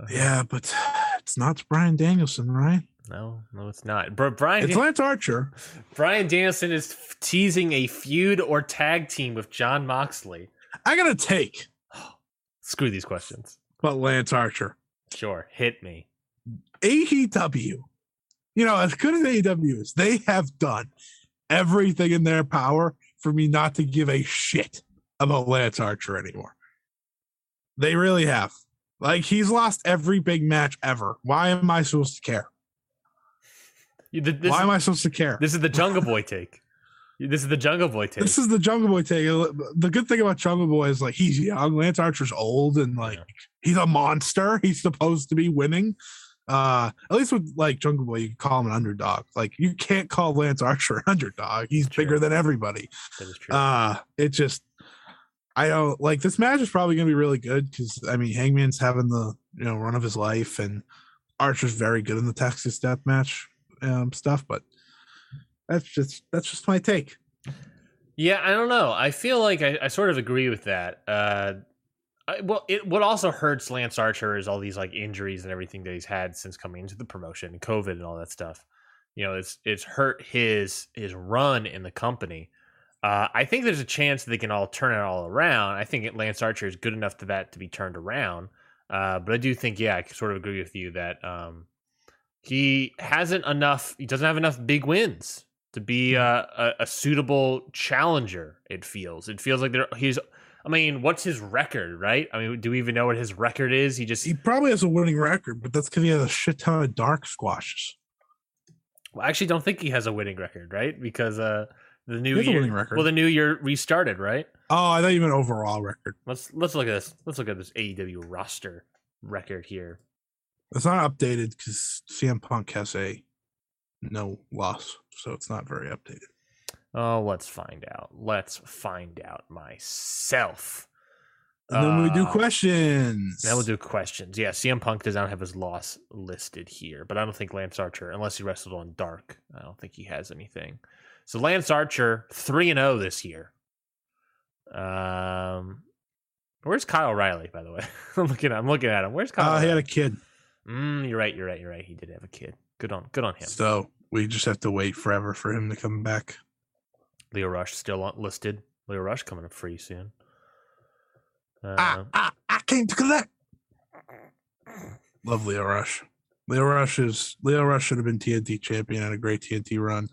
Speaker 1: Uh-huh.
Speaker 2: Yeah, but it's not Bryan Danielson, right?
Speaker 1: No, no, it's not. Bro, Brian
Speaker 2: It's Lance Archer.
Speaker 1: Bryan Danielson is f- teasing a feud or tag team with Jon Moxley.
Speaker 2: I got to take,
Speaker 1: Screw these questions.
Speaker 2: but Lance Archer.
Speaker 1: Sure, hit me.
Speaker 2: AEW, you know, as good as AEW is, they have done everything in their power for me not to give a shit about Lance Archer anymore. They really have. Like, he's lost every big match ever. Why am I supposed to care?
Speaker 1: This,
Speaker 2: Why am I supposed to care?
Speaker 1: this is the Jungle Boy take. This is the Jungle Boy take.
Speaker 2: This is the Jungle Boy take. Uh, the good thing about Jungle Boy is like he's young. Lance Archer's old and like
Speaker 1: Yeah.
Speaker 2: he's a monster. He's supposed to be winning. Uh, at least with like Jungle Boy, you can call him an underdog. Like you can't call Lance Archer an underdog. He's
Speaker 1: True.
Speaker 2: bigger than everybody.
Speaker 1: That is true.
Speaker 2: Uh, it just I don't like this match is probably gonna be really good because I mean Hangman's having the you know run of his life and Archer's very good in the Texas Death Match um, stuff, but that's just that's just my take.
Speaker 1: Yeah, I don't know. I feel like I, I sort of agree with that. Uh, well, it what also hurts Lance Archer is all these like injuries and everything that he's had since coming into the promotion, and COVID and all that stuff. You know, it's it's hurt his his run in the company. Uh, I think there's a chance that they can all turn it all around. I think Lance Archer is good enough to that to be turned around. Uh, but I do think, yeah, I sort of agree with you that um, he hasn't enough. He doesn't have enough big wins to be uh, a, a, suitable challenger. It feels. It feels like there. He's. I mean, what's his record, right? I mean, do we even know what his record is? He just
Speaker 2: he probably has a winning record, but that's because he has a shit ton of dark squashes.
Speaker 1: Well, I actually don't think he has a winning record, right? Because uh, the new year, record. Well, the new year restarted, right?
Speaker 2: Oh, I thought you meant overall record.
Speaker 1: Let's let's look at this. Let's look at this AEW roster record here.
Speaker 2: It's not updated because CM Punk has a no loss, so it's not very updated.
Speaker 1: Oh, let's find out. Let's find out myself.
Speaker 2: And then uh, we do questions.
Speaker 1: Then we'll do questions. Yeah, CM Punk does not have his loss listed here, but I don't think Lance Archer, unless he wrestled on Dark, I don't think he has anything. So Lance Archer, 3 and 0 this year. Um Where's Kyle O'Reilly, by the way? I'm looking at I'm looking at him. Where's Kyle?
Speaker 2: Uh, he had a kid.
Speaker 1: Mm, you're right, you're right, you're right. He did have a kid. Good on good on him.
Speaker 2: So we just have to wait forever for him to come back.
Speaker 1: Lio Rush still listed. Lio Rush coming up free soon.
Speaker 2: Uh, I, I, I came to collect. Love Lio Rush. Lio Rush is Lio Rush should have been TNT champion and a great TNT run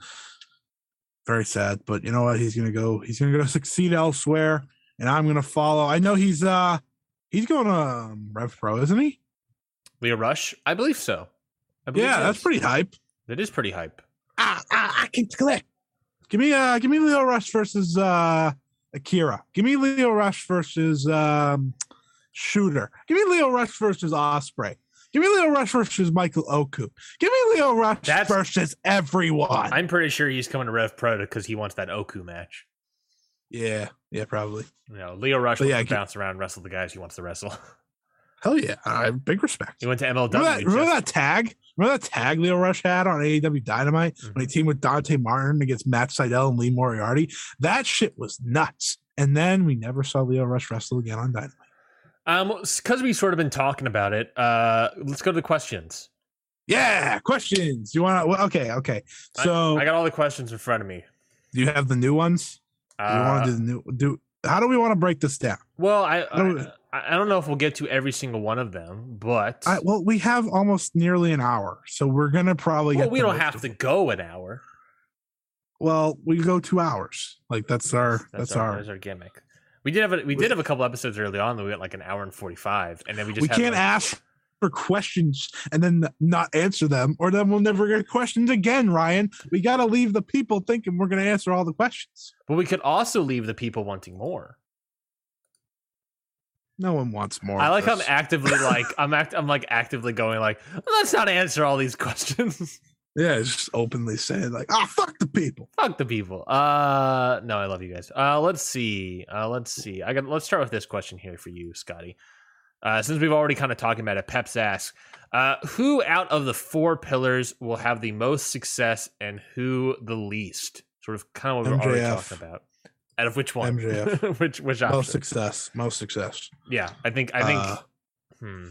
Speaker 2: very sad. But you know what? He's gonna go. He's gonna go succeed elsewhere, and I'm gonna follow. I know he's uh he's going to um, Rev Pro, isn't he?
Speaker 1: Lio Rush, I believe so.
Speaker 2: I believe yeah, that's pretty hype.
Speaker 1: That is pretty hype.
Speaker 2: Ah, ah, I can click. Give me uh, give me Lio Rush versus uh Akira. Give me Lio Rush versus um Shooter. Give me Lio Rush versus Ospreay. Give me Lio Rush versus Michael Oku. Give me Lio Rush That's, versus everyone.
Speaker 1: I'm pretty sure he's coming to Rev Pro because he wants that Oku match.
Speaker 2: Yeah, yeah, probably.
Speaker 1: You know, Lio Rush will yeah, bounce around and wrestle the guys he wants to wrestle.
Speaker 2: Hell yeah, I have big respect.
Speaker 1: He went to MLW.
Speaker 2: Remember that, remember that tag? Remember that tag Lio Rush had on AEW Dynamite mm-hmm. when he teamed with Dante Martin against Matt Sydal and Lee Moriarty? That shit was nuts. And then we never saw Lio Rush wrestle again on Dynamite.
Speaker 1: Um, because we've sort of been talking about it. Uh, let's go to the questions.
Speaker 2: Yeah, questions. You want to? Well, okay, okay. So
Speaker 1: I, I, got all the questions in front of me.
Speaker 2: Do you have the new ones? Uh, do you want to do the new? Do how do we want to break this down?
Speaker 1: Well, I I, I, don't know if we'll get to every single one of them, but
Speaker 2: I, well, we have almost nearly an hour, so we're gonna probably.
Speaker 1: Well, we don't have to go an hour.
Speaker 2: Well, we go two hours. Like that's our that's, that's our,
Speaker 1: our our gimmick. We did have a, we did have a couple episodes early on that we got like an hour and forty five, and then we just
Speaker 2: we can't
Speaker 1: like,
Speaker 2: ask for questions and then not answer them, or then we'll never get questions again. Ryan, we got to leave the people thinking we're going to answer all the questions.
Speaker 1: But we could also leave the people wanting more.
Speaker 2: No one wants more.
Speaker 1: I like how I'm actively like I'm act I'm like actively going like let's not answer all these questions.
Speaker 2: Yeah, just openly saying like, "Ah, oh, fuck the people."
Speaker 1: Fuck the people. Uh, no, I love you guys. Uh, let's see. Uh, let's see. I got. Let's start with this question here for you, Scotty. Uh, since we've already kind of talking about it, Peps asks, uh, who out of the four pillars will have the most success and who the least? Sort of kind of what we're already talking about. Out of which one?
Speaker 2: MJF.
Speaker 1: which which option?
Speaker 2: Most success. Most success.
Speaker 1: Yeah, I think. I think. Uh, hmm.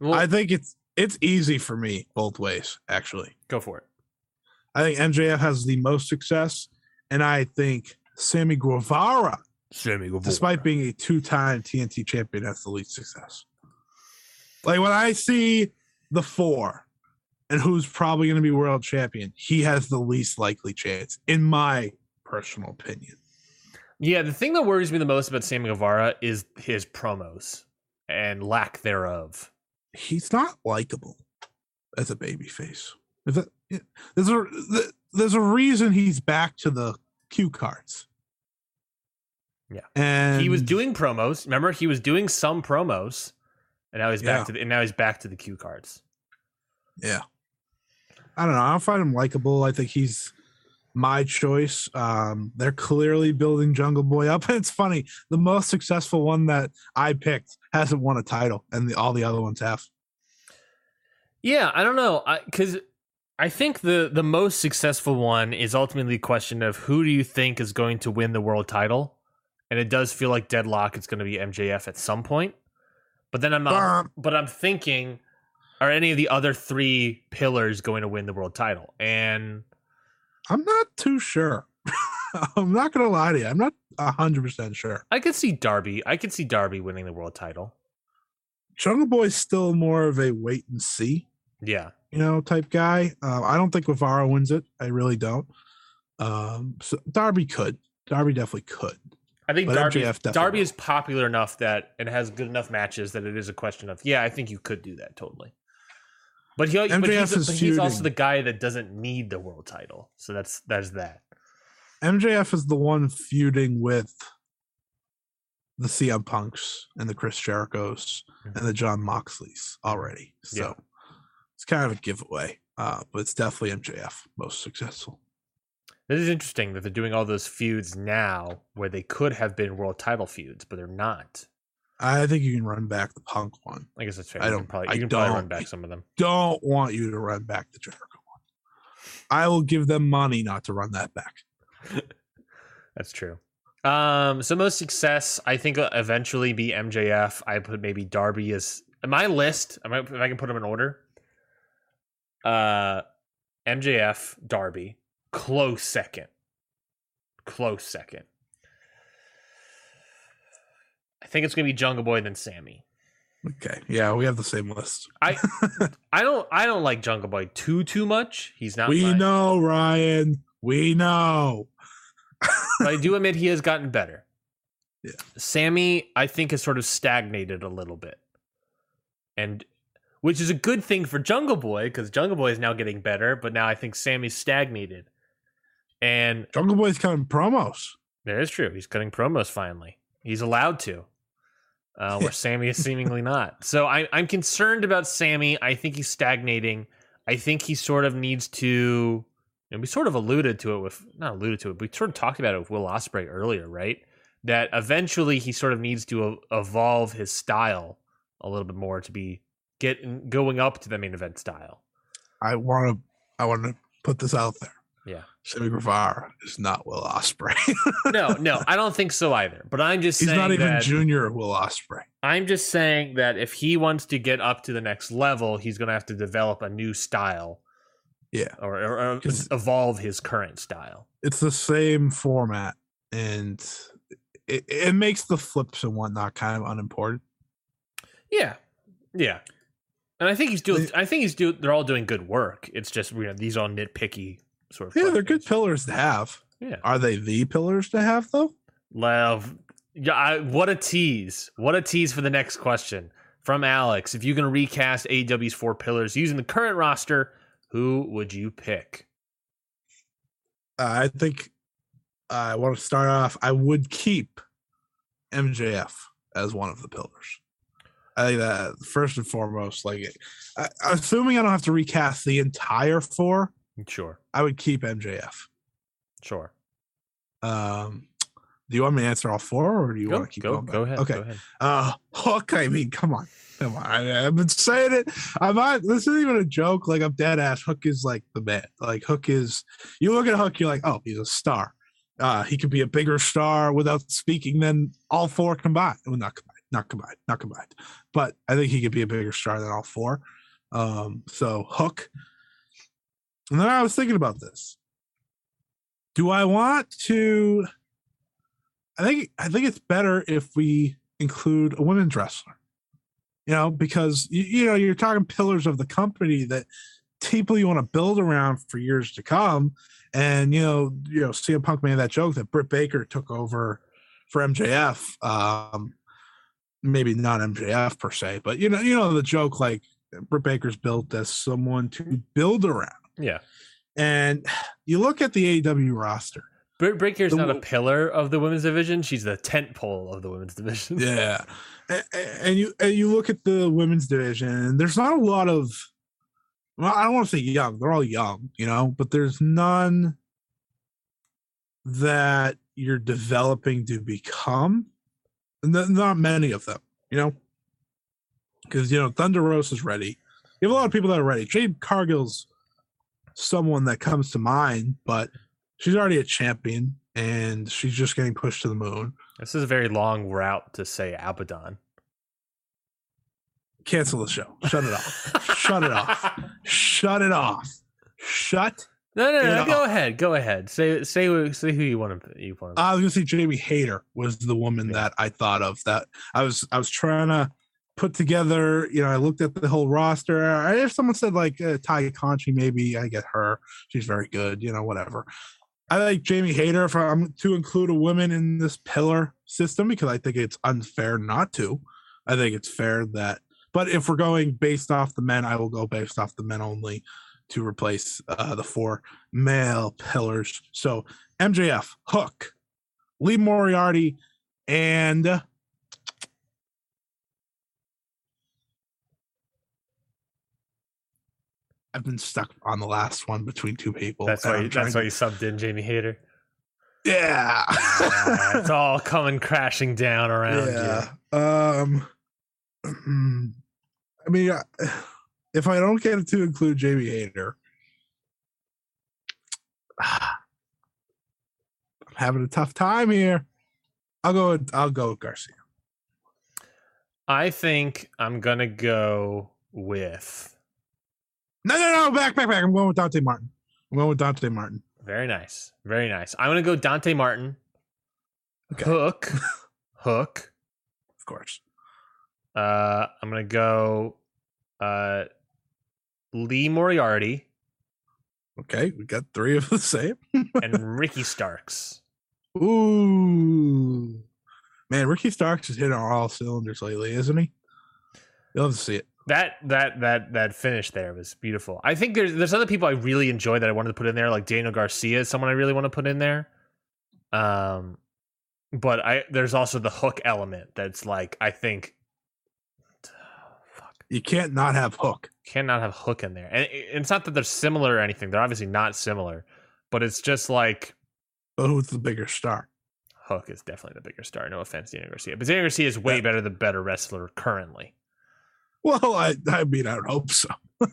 Speaker 2: Well, I think it's it's easy for me both ways, actually.
Speaker 1: Go for it.
Speaker 2: I think MJF has the most success, and I think Sammy Guevara,
Speaker 1: Sammy Guevara.
Speaker 2: despite being a two-time TNT champion, has the least success. Like when I see the four and who's probably going to be world champion, he has the least likely chance, in my personal opinion.
Speaker 1: Yeah, the thing that worries me the most about Sammy Guevara is his promos and lack thereof
Speaker 2: he's not likable as a baby face. There's a there's a reason he's back to the cue cards.
Speaker 1: Yeah,
Speaker 2: and
Speaker 1: he was doing promos. Remember, he was doing some promos, and now he's back yeah. to the, and now he's back to the cue cards.
Speaker 2: Yeah, I don't know. I don't find him likable. I think he's my choice. Um, they're clearly building Jungle Boy up. And it's funny, the most successful one that I picked hasn't won a title, and the, all the other ones have.
Speaker 1: Yeah, I don't know, because I, I think the the most successful one is ultimately a question of who do you think is going to win the world title, and it does feel like deadlock. It's going to be MJF at some point, but then I'm not, but I'm thinking, are any of the other three pillars going to win the world title? And
Speaker 2: I'm not too sure. I'm not gonna lie to you. I'm not hundred percent sure.
Speaker 1: I could see Darby. I could see Darby winning the world title.
Speaker 2: Jungle Boy's still more of a wait and see.
Speaker 1: Yeah.
Speaker 2: You know, type guy. Uh, I don't think Guevara wins it. I really don't. Um, so Darby could. Darby definitely could.
Speaker 1: I think Darby, Darby is popular enough that it has good enough matches that it is a question of yeah, I think you could do that totally. But he, MJF but he's, is but he's also the guy that doesn't need the world title, so that's that's that.
Speaker 2: MJF is the one feuding with the CM Punks and the Chris Jerichos mm-hmm. and the Jon Moxleys already. So yeah. it's kind of a giveaway, uh, but it's definitely MJF most successful.
Speaker 1: It is interesting that they're doing all those feuds now where they could have been world title feuds, but they're not.
Speaker 2: I think you can run back the Punk one.
Speaker 1: I guess that's fair. I don't. You can probably, you can probably run back some of them.
Speaker 2: Don't want you to run back the Jericho one. I will give them money not to run that back.
Speaker 1: that's true. Um, so most success, I think, will eventually be MJF. I put maybe Darby as my list. I might, if I can put them in order. Uh, MJF, Darby, close second, close second. I think it's gonna be Jungle Boy then Sammy.
Speaker 2: Okay, yeah, we have the same list.
Speaker 1: I I don't I don't like Jungle Boy too too much. He's not.
Speaker 2: We know Ryan. We know
Speaker 1: but I do admit he has gotten better.
Speaker 2: Yeah.
Speaker 1: Sammy, I think, has sort of stagnated a little bit. And which is a good thing for Jungle Boy, because Jungle Boy is now getting better, but now I think Sammy's stagnated. And
Speaker 2: Jungle Boy's cutting promos.
Speaker 1: That is true. He's cutting promos finally. He's allowed to. Uh, where Sammy is seemingly not. So I, I'm concerned about Sammy. I think he's stagnating. I think he sort of needs to and we sort of alluded to it with not alluded to it, but we sort of talked about it with Will Ospreay earlier, right? That eventually he sort of needs to evolve his style a little bit more to be getting going up to the main event style.
Speaker 2: I want to I want to put this out there.
Speaker 1: Yeah.
Speaker 2: Sammy Guevara is not Will Ospreay.
Speaker 1: no, no, I don't think so either. But I'm just
Speaker 2: he's not even junior Will Ospreay.
Speaker 1: I'm just saying that if he wants to get up to the next level, he's going to have to develop a new style
Speaker 2: yeah,
Speaker 1: or, or, or evolve his current style.
Speaker 2: It's the same format, and it, it makes the flips and whatnot kind of unimportant.
Speaker 1: Yeah, yeah, and I think he's doing. I think he's doing. They're all doing good work. It's just you know these are nitpicky sort of.
Speaker 2: Yeah, questions. they're good pillars to have.
Speaker 1: Yeah,
Speaker 2: are they the pillars to have though?
Speaker 1: Love, yeah. I, what a tease! What a tease for the next question from Alex. If you can recast AEW's four pillars using the current roster who would you pick?
Speaker 2: Uh, I think I want to start off. I would keep MJF as one of the pillars. I think that first and foremost, like, I, assuming I don't have to recast the entire four,
Speaker 1: sure,
Speaker 2: I would keep MJF.
Speaker 1: Sure.
Speaker 2: Um, do you want me to answer all four, or do you
Speaker 1: go,
Speaker 2: want to keep
Speaker 1: go,
Speaker 2: going?
Speaker 1: Go ahead.
Speaker 2: Okay.
Speaker 1: Go ahead.
Speaker 2: Uh, Hook. I mean, come on. Come on, I, have been saying it. I'm not. This isn't even a joke. Like I'm dead ass. Hook is like the man. Like Hook is. You look at Hook, you're like, oh, he's a star. Uh, he could be a bigger star without speaking than all four combined. Well, not combined, not combined, not combined. But I think he could be a bigger star than all four. Um, so Hook. And then I was thinking about this. Do I want to? I think I think it's better if we include a women's wrestler you know, because you, you know you're talking pillars of the company that people you want to build around for years to come. And you know, you know, CM Punk made that joke that Britt Baker took over for MJF. Um, maybe not MJF per se, but you know, you know the joke like Britt Baker's built as someone to build around.
Speaker 1: Yeah.
Speaker 2: And you look at the AEW roster.
Speaker 1: Britt Baker's not a pillar of the women's division; she's the tent pole of the women's division.
Speaker 2: Yeah, and you and you look at the women's division, and there's not a lot of. Well, I don't want to say young; they're all young, you know, but there's none that you're developing to become. Not many of them, you know, because you know Thunder Rosa is ready. You have a lot of people that are ready. Jade Cargill's someone that comes to mind, but she's already a champion and she's just getting pushed to the moon.
Speaker 1: This is a very long route to say Abaddon.
Speaker 2: Cancel the show. Shut it off. Shut it off. Shut it off. Shut.
Speaker 1: No, no, no. Go off. ahead. Go ahead. Say, say, say who you want to. You want.
Speaker 2: To. I was gonna say Jamie Hayter was the woman yeah. that I thought of. That I was, I was trying to put together. You know, I looked at the whole roster. If someone said like uh, Tay Conti, maybe I get her. She's very good. You know, whatever. I like Jamie Hayter if I'm to include a woman in this pillar system because I think it's unfair not to. I think it's fair that, but if we're going based off the men, I will go based off the men only to replace uh, the four male pillars. So MJF, Hook, Lee Moriarty, and I've been stuck on the last one between two people.
Speaker 1: That's why. You, that's why you subbed in Jamie Hayter.
Speaker 2: Yeah,
Speaker 1: it's all coming crashing down around yeah.
Speaker 2: you. Um, I mean, if I don't get to include Jamie Hayter, I'm having a tough time here. I'll go. With, I'll go with Garcia.
Speaker 1: I think I'm gonna go with
Speaker 2: no, no, no, back, back, back. I'm going with Dante Martin. I'm going with Dante Martin.
Speaker 1: Very nice. Very nice. I'm going to go Dante Martin. Okay. Hook. Hook.
Speaker 2: Of course.
Speaker 1: Uh, I'm going to go uh, Lee Moriarty.
Speaker 2: Okay, we got three of the same.
Speaker 1: and Ricky Starks.
Speaker 2: Ooh. Man, Ricky Starks is hitting all cylinders lately, isn't he? You'll have to see it
Speaker 1: that that that that finish there was beautiful. I think there's there's other people I really enjoy that I wanted to put in there, like Daniel Garcia is someone I really want to put in there. Um, but I there's also the hook element that's like I think.
Speaker 2: fuck. You can't not have hook.
Speaker 1: Cannot have hook in there, and it's not that they're similar or anything. They're obviously not similar, but it's just like.
Speaker 2: But who's the bigger star?
Speaker 1: Hook is definitely the bigger star. No offense, Daniel Garcia, but Daniel Garcia is way yeah. better the better wrestler currently.
Speaker 2: Well, I, I mean, I would hope so.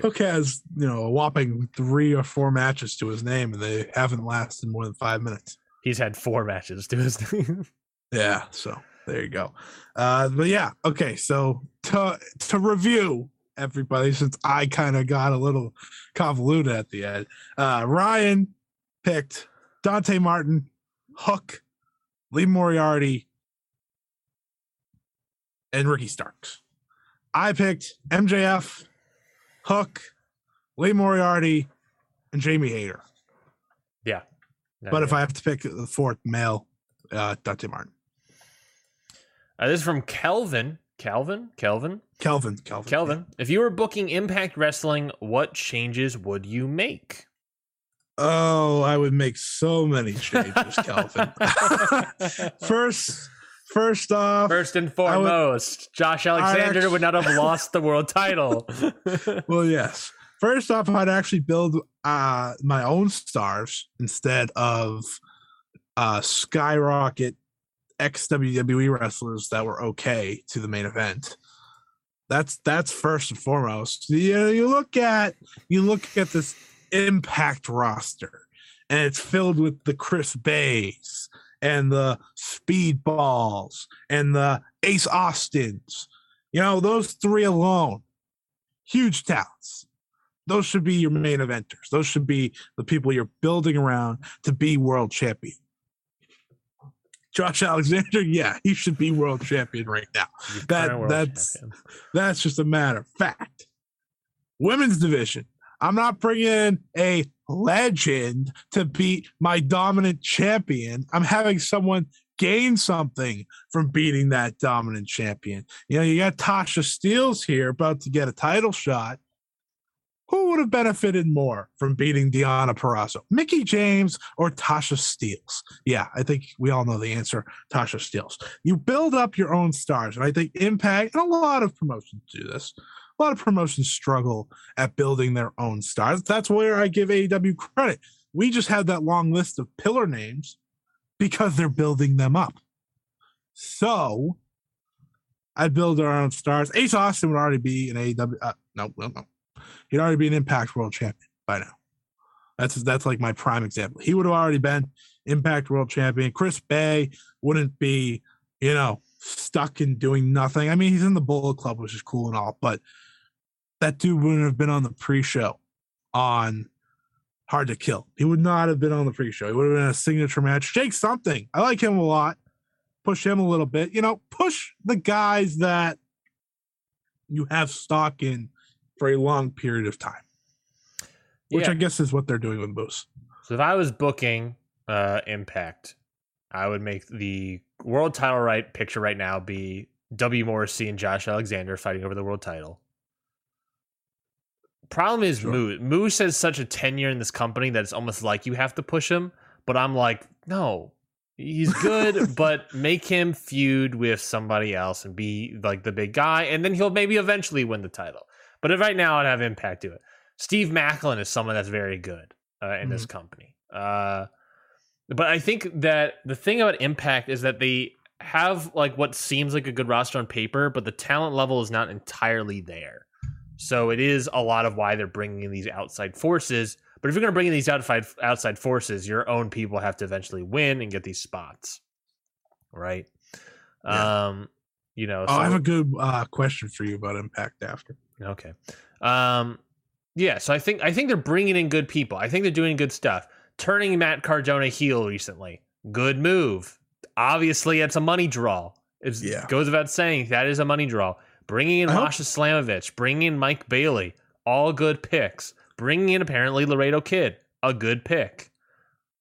Speaker 2: Hook has, you know, a whopping three or four matches to his name, and they haven't lasted more than five minutes.
Speaker 1: He's had four matches to his name.
Speaker 2: yeah, so there you go. Uh, but yeah, okay. So to to review everybody, since I kind of got a little convoluted at the end, uh, Ryan picked Dante Martin, Hook, Lee Moriarty, and Ricky Starks. I picked MJF, Hook, Lee Moriarty, and Jamie Hayter.
Speaker 1: Yeah.
Speaker 2: No, but yeah. if I have to pick the fourth male, uh, Dante Martin.
Speaker 1: Uh, this is from Kelvin. Calvin? Kelvin?
Speaker 2: Kelvin. Kelvin.
Speaker 1: Kelvin. Yeah. If you were booking Impact Wrestling, what changes would you make?
Speaker 2: Oh, I would make so many changes, Kelvin. First, First off,
Speaker 1: first and foremost, would, Josh Alexander actually, would not have lost the world title.
Speaker 2: well, yes. First off, I'd actually build uh, my own stars instead of uh, skyrocket ex WWE wrestlers that were okay to the main event. That's that's first and foremost. You, you look at you look at this Impact roster, and it's filled with the Chris Beys and the Speedballs and the Ace Austins. You know, those three alone, huge talents. Those should be your main eventers. Those should be the people you're building around to be world champion. Josh Alexander, yeah, he should be world champion right now. That that's champion. that's just a matter of fact. Women's division. I'm not bringing a legend to beat my dominant champion. I'm having someone gain something from beating that dominant champion. You know, you got Tasha Steelz here about to get a title shot. Who would have benefited more from beating Deonna Purrazzo, Mickie James or Tasha Steelz? Yeah, I think we all know the answer. Tasha Steelz. You build up your own stars, and I think Impact and a lot of promotions do this a lot of promotions struggle at building their own stars. That's where I give AEW credit. We just had that long list of pillar names because they're building them up. So I'd build our own stars. Ace Austin would already be an AEW. Uh, no, no, no. He'd already be an Impact World Champion by now. That's that's like my prime example. He would have already been Impact World Champion. Chris Bey wouldn't be, you know, stuck in doing nothing. I mean, he's in the Bullet Club, which is cool and all, but that dude wouldn't have been on the pre-show on Hard to Kill. He would not have been on the pre-show. He would have been a signature match. Jake something. I like him a lot. Push him a little bit. You know, push the guys that you have stock in for a long period of time. Which
Speaker 1: Yeah.
Speaker 2: I guess is what they're doing with Moose.
Speaker 1: So if I was booking uh, Impact, I would make the world title right picture right now be W Morrissey and Josh Alexander fighting over the world title. Problem is
Speaker 2: Sure.
Speaker 1: Moose. Moose has such a tenure in this company that it's almost like you have to push him. But I'm like, no, he's good, but make him feud with somebody else and be like the big guy, and then he'll maybe eventually win the title. But right now, I'd have Impact do it. Steve Maclin is someone that's very good uh, in this company. Uh, but I think that the thing about Impact is that they have like what seems like a good roster on paper, but the talent level is not entirely there. So it is a lot of why they're bringing in these outside forces. But if you're going to bring in these outside outside forces, your own people have to eventually win and get these spots, right?
Speaker 2: Yeah.
Speaker 1: Um, you know.
Speaker 2: Oh, I have a good uh, question for you about Impact after.
Speaker 1: Okay. Um yeah, so I think I think they're bringing in good people. I think they're doing good stuff. Turning Matt Cardona heel recently. Good move. Obviously, it's a money draw. It
Speaker 2: Yeah.
Speaker 1: goes without saying that is a money draw. Bringing in
Speaker 2: I hope-
Speaker 1: Masha Slamovich, bringing in Mike Bailey, all good picks. Bringing in apparently Laredo Kid, a good pick.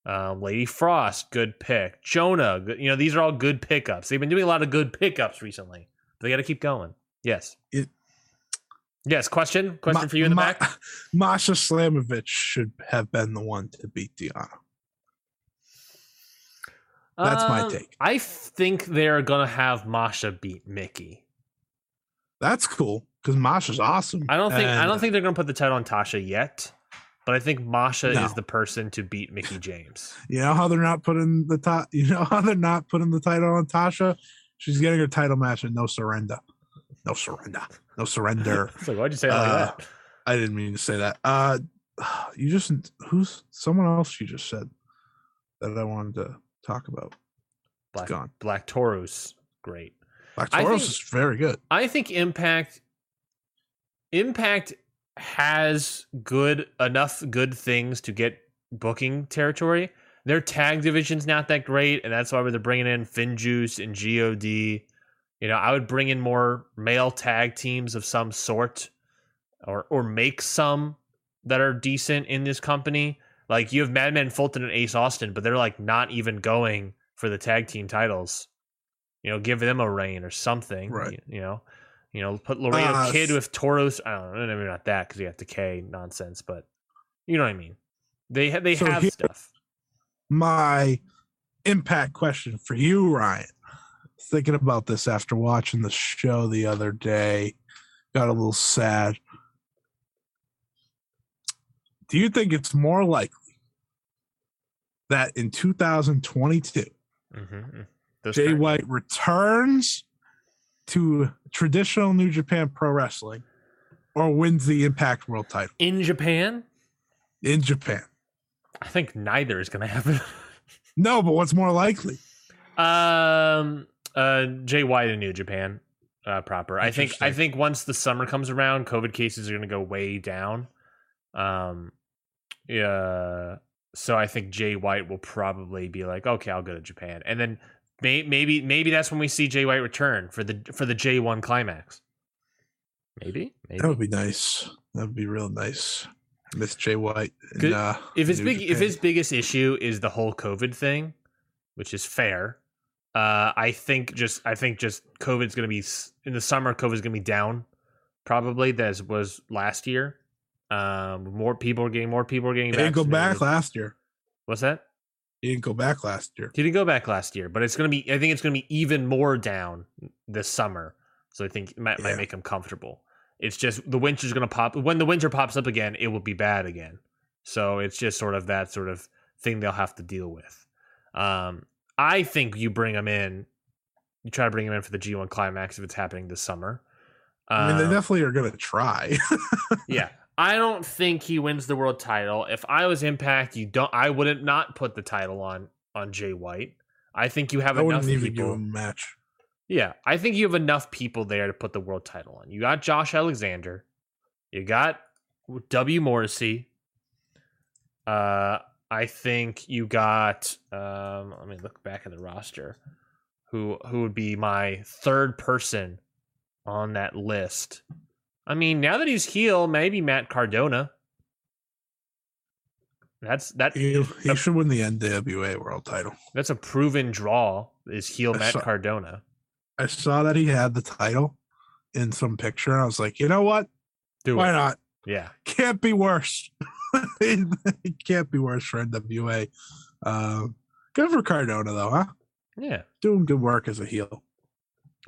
Speaker 1: Um, Lady Frost, good pick. Jonah, good, you know these are all good pickups. They've been doing a lot of good pickups recently. They got to keep going. Yes.
Speaker 2: It-
Speaker 1: Yes. Question. Question
Speaker 2: Ma-
Speaker 1: for you in the
Speaker 2: Ma-
Speaker 1: back.
Speaker 2: Masha Slamovich should have been the one to beat Deonna. That's my
Speaker 1: Um,
Speaker 2: take.
Speaker 1: I think they're gonna have Masha beat Mickie.
Speaker 2: That's cool because Masha's awesome.
Speaker 1: I don't think I don't think they're gonna put the title on Tasha yet, but I think Masha
Speaker 2: No.
Speaker 1: is the person to beat Mickie James.
Speaker 2: you know how they're not putting the top. You know how they're not putting the title on Tasha. She's getting her title match and no surrender, no surrender, no surrender.
Speaker 1: It's like, why'd you say it like
Speaker 2: Uh,
Speaker 1: that?
Speaker 2: I didn't mean to say that. Uh, you just who's someone else you just said that I wanted to talk about.
Speaker 1: Black,
Speaker 2: gone.
Speaker 1: Black Taurus, great.
Speaker 2: Black Taurus
Speaker 1: think-
Speaker 2: is very good.
Speaker 1: I think Impact Impact has good enough good things to get booking territory. Their tag division's not that great, and that's why they're bringing in FinJuice and God. You know, I would bring in more male tag teams of some sort, or or make some that are decent in this company. Like you have Madman Fulton and Ace Austin, but they're like not even going for the tag team titles. You know, give them a reign or something.
Speaker 2: Right.
Speaker 1: You, you know, you know, put Laredo
Speaker 2: Uh,
Speaker 1: Kid with Taurus. I don't know, maybe not that because you have decay nonsense, but you know what I mean. They ha- they
Speaker 2: So
Speaker 1: have stuff.
Speaker 2: My impact question for you, Ryan. Thinking about this after watching the show the other day, got a little sad. Do you think it's more likely that in 2022
Speaker 1: Mm-hmm. Those
Speaker 2: Jay
Speaker 1: kind-
Speaker 2: White returns to traditional New Japan Pro Wrestling or wins the Impact World title
Speaker 1: in Japan.
Speaker 2: in Japan?
Speaker 1: I think neither is going to happen.
Speaker 2: No, but what's more likely?
Speaker 1: Um, uh, Jay White in New Japan, uh, proper. I think. I think once the summer comes around, COVID cases are going to go way down. Um, yeah. So I think Jay White will probably be like, okay, I'll go to Japan, and then may, maybe maybe that's when we see Jay White return for the for the G1 climax. Maybe. Maybe.
Speaker 2: That would be nice. That would be real nice. Miss Jay White. in,
Speaker 1: Good-
Speaker 2: uh,
Speaker 1: if his
Speaker 2: New
Speaker 1: big if his biggest issue is the whole COVID thing, which is fair, uh, I think just I think just COVID's going to be in the summer. COVID's going to be down, probably as was last year. Um, more people are getting more people are getting.
Speaker 2: he didn't go back last year.
Speaker 1: What's that?
Speaker 2: He didn't go back last year.
Speaker 1: He didn't go back last year, but it's going to be. I think it's going to be even more down this summer. So I think it might, might make him comfortable. It's just the winter's going to pop. When the winter pops up again, it will be bad again. So it's just sort of that sort of thing they'll have to deal with. Um, I think you bring him in. You try to bring him in for the G1 climax if it's happening this summer.
Speaker 2: I mean, they
Speaker 1: Um,
Speaker 2: definitely are going to try.
Speaker 1: yeah. I don't think he wins the world title. If I was Impact, you don't. I wouldn't not put the title on on Jay White. I think you have
Speaker 2: I
Speaker 1: enough
Speaker 2: wouldn't even give
Speaker 1: people.
Speaker 2: him a match.
Speaker 1: Yeah, I think you have enough people there to put the world title on. You got Josh Alexander, you got W Morrissey. Uh, I think you got. Um, let me look back at the roster. Who who would be my third person on that list? I mean, now that he's heel, maybe Matt Cardona. That's that.
Speaker 2: He, he
Speaker 1: Uh,
Speaker 2: should win the NWA World Title.
Speaker 1: That's a proven draw. Is heel
Speaker 2: I
Speaker 1: Matt
Speaker 2: saw-
Speaker 1: Cardona?
Speaker 2: I saw that he had the title in some picture, and I was like, you know what?
Speaker 1: Do
Speaker 2: Why
Speaker 1: it.
Speaker 2: not?
Speaker 1: Yeah.
Speaker 2: Can't be worse. it can't be worse for NWA. Um, good for Cardona though, huh?
Speaker 1: Yeah.
Speaker 2: Doing good work as a heel.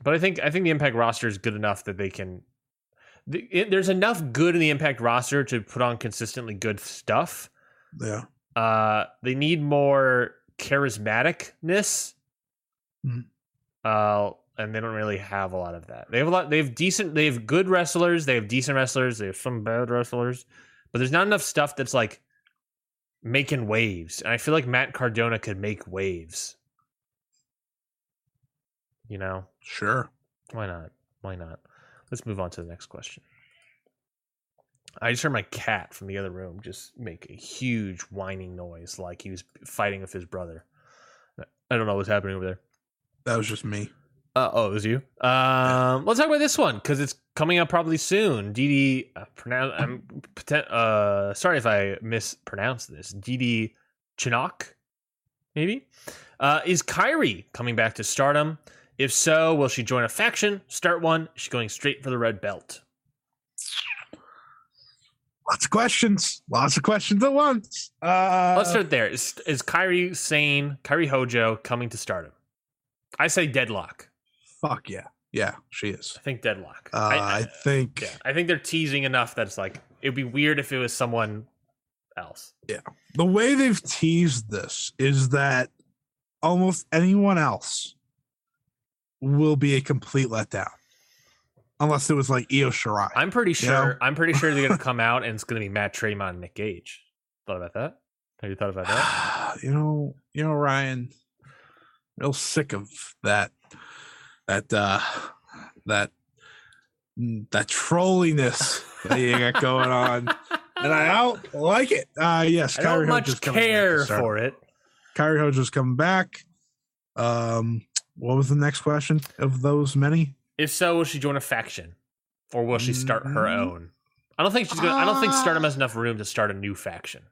Speaker 1: But I think I think the Impact roster is good enough that they can. The- it- There's enough good in the Impact roster to put on consistently good stuff.
Speaker 2: Yeah.
Speaker 1: Uh, they need more charismaticness.
Speaker 2: Hmm.
Speaker 1: Uh, and they don't really have a lot of that. They have a lot. They have decent. They have good wrestlers. They have decent wrestlers. They have some bad wrestlers, but there's not enough stuff that's like making waves. And I feel like Matt Cardona could make waves. You know.
Speaker 2: Sure.
Speaker 1: Why not? Why not? Let's move on to the next question. I just heard my cat from the other room just make a huge whining noise like he was fighting with his brother. I don't know what's happening over there.
Speaker 2: That was just me.
Speaker 1: Uh, oh, it was you. Um, let's talk about this one because it's coming up probably soon. DD, uh, pronounce. I'm uh, sorry if I mispronounce this. DD Chinook, maybe. Uh, is Kairi coming back to Stardom? If so, will she join a faction? Start one? Is she going straight for the red belt?
Speaker 2: Lots of questions. Lots of questions at once. Uh,
Speaker 1: Let's start there. Is, is Kairi Sane, Kairi Hojo coming to Stardom? I say deadlock.
Speaker 2: Fuck yeah. Yeah, she is.
Speaker 1: I think deadlock.
Speaker 2: Uh, I, think
Speaker 1: Yeah, I think they're teasing enough that it's like it'd be weird if it was someone else. Yeah.
Speaker 2: The way they've teased this is that almost anyone else will be a complete letdown. Unless it was like Io Shirai.
Speaker 1: I'm pretty
Speaker 2: You know?
Speaker 1: sure. I'm pretty sure they're gonna come out and it's gonna be Matt Tremont and Nick Gage. Thought about that? Have you thought about that?
Speaker 2: you know, you know, Ryan, real sick of that, that, uh, that, that trolliness that you got going on, and I don't like it. Uh, yes,
Speaker 1: I don't much care for it.
Speaker 2: Kairi Hojo's coming back. Um, what was the next question of those many?
Speaker 1: If so, will she join a faction, or will she start her
Speaker 2: Mm.
Speaker 1: own? I don't think she's gonna. I don't think Stardom
Speaker 2: Ah.
Speaker 1: has enough room to start a new faction.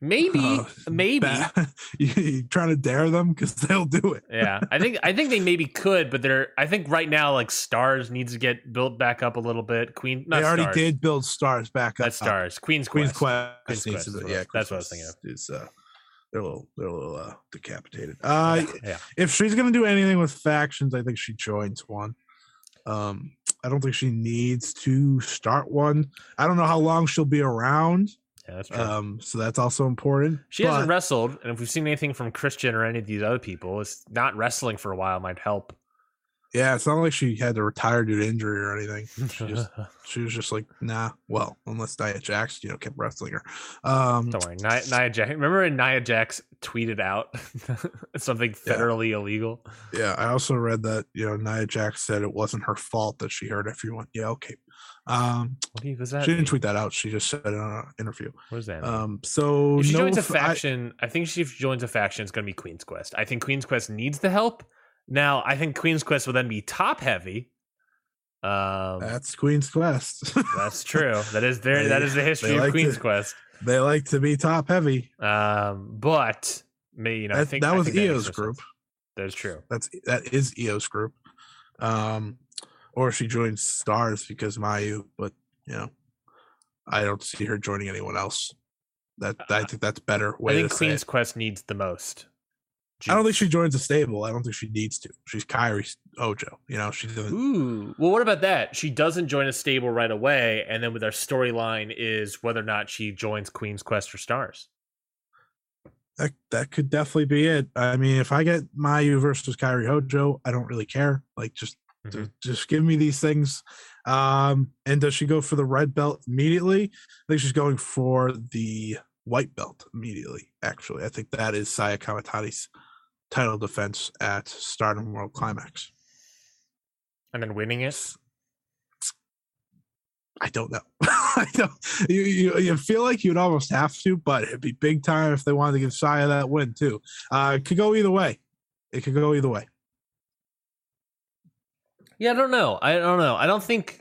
Speaker 1: Maybe,
Speaker 2: Uh,
Speaker 1: maybe.
Speaker 2: you, trying to dare them because they'll do it.
Speaker 1: yeah, I think I think they maybe could, but they're. I think right now, like Stars needs to get built back up a little bit. Queen, not
Speaker 2: they already
Speaker 1: Stars.
Speaker 2: did build stars back up.
Speaker 1: That's Stars. Queen's
Speaker 2: Queen's
Speaker 1: Quest.
Speaker 2: Quest,
Speaker 1: Queen's
Speaker 2: needs
Speaker 1: Quest
Speaker 2: be-
Speaker 1: what-
Speaker 2: yeah,
Speaker 1: that's what I was thinking of.
Speaker 2: Quest Is, uh, they're a little, they're a little uh, decapitated. Uh,
Speaker 1: yeah.
Speaker 2: if she's gonna do anything with factions, I think she joins one. Um, I don't think she needs to start one. I don't know how long she'll be around.
Speaker 1: Yeah, that's true.
Speaker 2: Um, so that's also important.
Speaker 1: She hasn't wrestled, and if we've seen anything from Christian or any of these other people, it's not wrestling for a while might help.
Speaker 2: Yeah, it's not like she had to retire due to injury or anything. She just she was just like, nah. Well, unless Nia Jax, you know, kept wrestling her. Um,
Speaker 1: Don't worry, Nia, Nia Jax. Remember when Nia Jax tweeted out something
Speaker 2: Yeah.
Speaker 1: federally illegal?
Speaker 2: yeah, I also read that you know Nia Jax said it wasn't her fault that she hurt everyone. Yeah, okay. Um,
Speaker 1: What was that?
Speaker 2: she didn't tweet that out. She just said it on an interview.
Speaker 1: What does that mean?
Speaker 2: Um, so
Speaker 1: if she
Speaker 2: no
Speaker 1: joins a faction, I, think she joins a faction, it's going to be Queen's Quest. I think Queen's Quest needs the help. Now, I think Queen's Quest will then be top heavy. Um,
Speaker 2: that's Queen's Quest.
Speaker 1: that's true. That is their,
Speaker 2: They-
Speaker 1: that is the history of Queen's
Speaker 2: to-
Speaker 1: Quest.
Speaker 2: they like to be top heavy.
Speaker 1: Um, but me, you know, I
Speaker 2: That,
Speaker 1: think
Speaker 2: that
Speaker 1: I
Speaker 2: was
Speaker 1: think
Speaker 2: Io's
Speaker 1: more
Speaker 2: group.
Speaker 1: sense. That's true.
Speaker 2: That's that is Io's group. Um, or she joins Stars because Mayu, but you know, I don't see her joining anyone else. That I think that's better way
Speaker 1: I think Queen's. Quest needs the most
Speaker 2: I don't think she joins a stable. I don't think she needs to. She's Kairi Hojo. You know, she doesn't.
Speaker 1: Ooh. Well, what about that? She doesn't join a stable right away, and then with our storyline is whether or not she joins Queen's Quest for Stars.
Speaker 2: That that could definitely be it. I mean, if I get Mayu versus Kairi Hojo, I don't really care. Like, just
Speaker 1: Mhm.
Speaker 2: just give me these things. Um, and does she go for the red belt immediately? I think she's going for the white belt immediately. Actually, I think that is Saya Kamitani's title defense at Stardom World Climax.
Speaker 1: And then winning it.
Speaker 2: I don't know. I don't. You, you you feel like you'd almost have to, but it'd be big time if they wanted to give Saya that win too. Uh, it could go either way. It could go either way.
Speaker 1: Yeah, I don't know. I don't know. I don't think.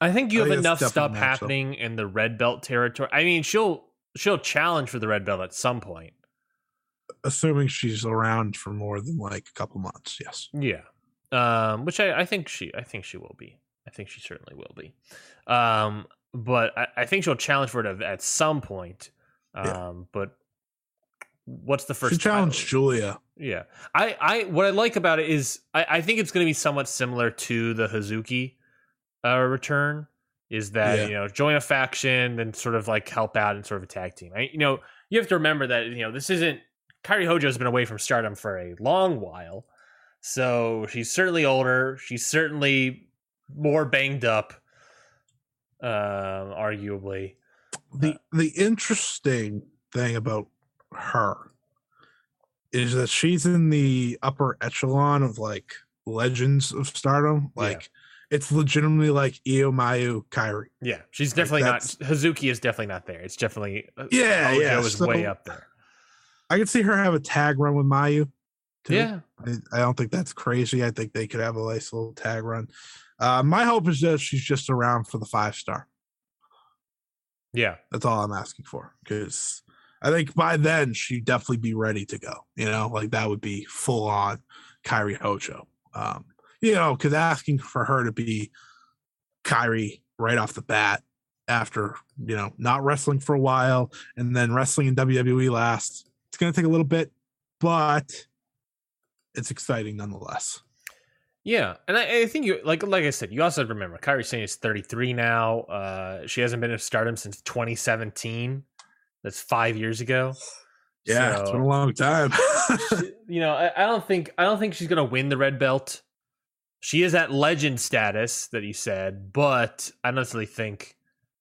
Speaker 1: I think you
Speaker 2: I
Speaker 1: have
Speaker 2: think
Speaker 1: enough stuff happening in the red belt territory. I mean, she'll she'll challenge for the red belt at some point.
Speaker 2: Assuming she's around for more than like a couple months. Yes.
Speaker 1: Yeah. Um, which I, I think she I think she will be. I think she certainly will be. Um, but I, I think she'll challenge for it at, at some point. Um,
Speaker 2: Yeah.
Speaker 1: but what's the first
Speaker 2: she challenged
Speaker 1: title?
Speaker 2: Giulia.
Speaker 1: Yeah. I, I what I like about it is I, I think it's gonna be somewhat similar to the Hazuki uh return. Is that
Speaker 2: Yeah.
Speaker 1: you know, join a faction, and sort of like help out and sort of a tag team. I, you know, you have to remember that, you know, this isn't Kairi Hojo has been away from stardom for a long while. So she's certainly older. She's certainly more banged up, um, arguably.
Speaker 2: The the interesting thing about her is that she's in the upper echelon of like legends of stardom.
Speaker 1: Yeah.
Speaker 2: Like it's legitimately like Io Mayu Kairi.
Speaker 1: Yeah, she's
Speaker 2: Like,
Speaker 1: definitely not.
Speaker 2: that's-
Speaker 1: Hazuki is definitely not there. It's definitely uh,
Speaker 2: Yeah,
Speaker 1: Hojo
Speaker 2: yeah,
Speaker 1: is way up there.
Speaker 2: I could see her have a tag run with Mayu. too.
Speaker 1: Yeah,
Speaker 2: I, I don't think that's crazy. I think they could have a nice little tag run. Uh, my hope is that she's just around for the five star.
Speaker 1: yeah,
Speaker 2: That's all I'm asking for because I think by then she'd definitely be ready to go. You know, like that would be full on Kairi Hojo. Um, you know, because asking for her to be Kairi right off the bat after you know not wrestling for a while and then wrestling in WWE last, it's going to take a little bit, but it's exciting nonetheless.
Speaker 1: yeah. And I, I think you like like I said, you also remember Kairi Sane is 33 now. Uh, she hasn't been in Stardom since 2017. That's five years ago.
Speaker 2: Yeah, it's been a long time.
Speaker 1: she- you know, I, I don't think I don't think she's gonna win the red belt. She is at legend status that you said, but I don't think.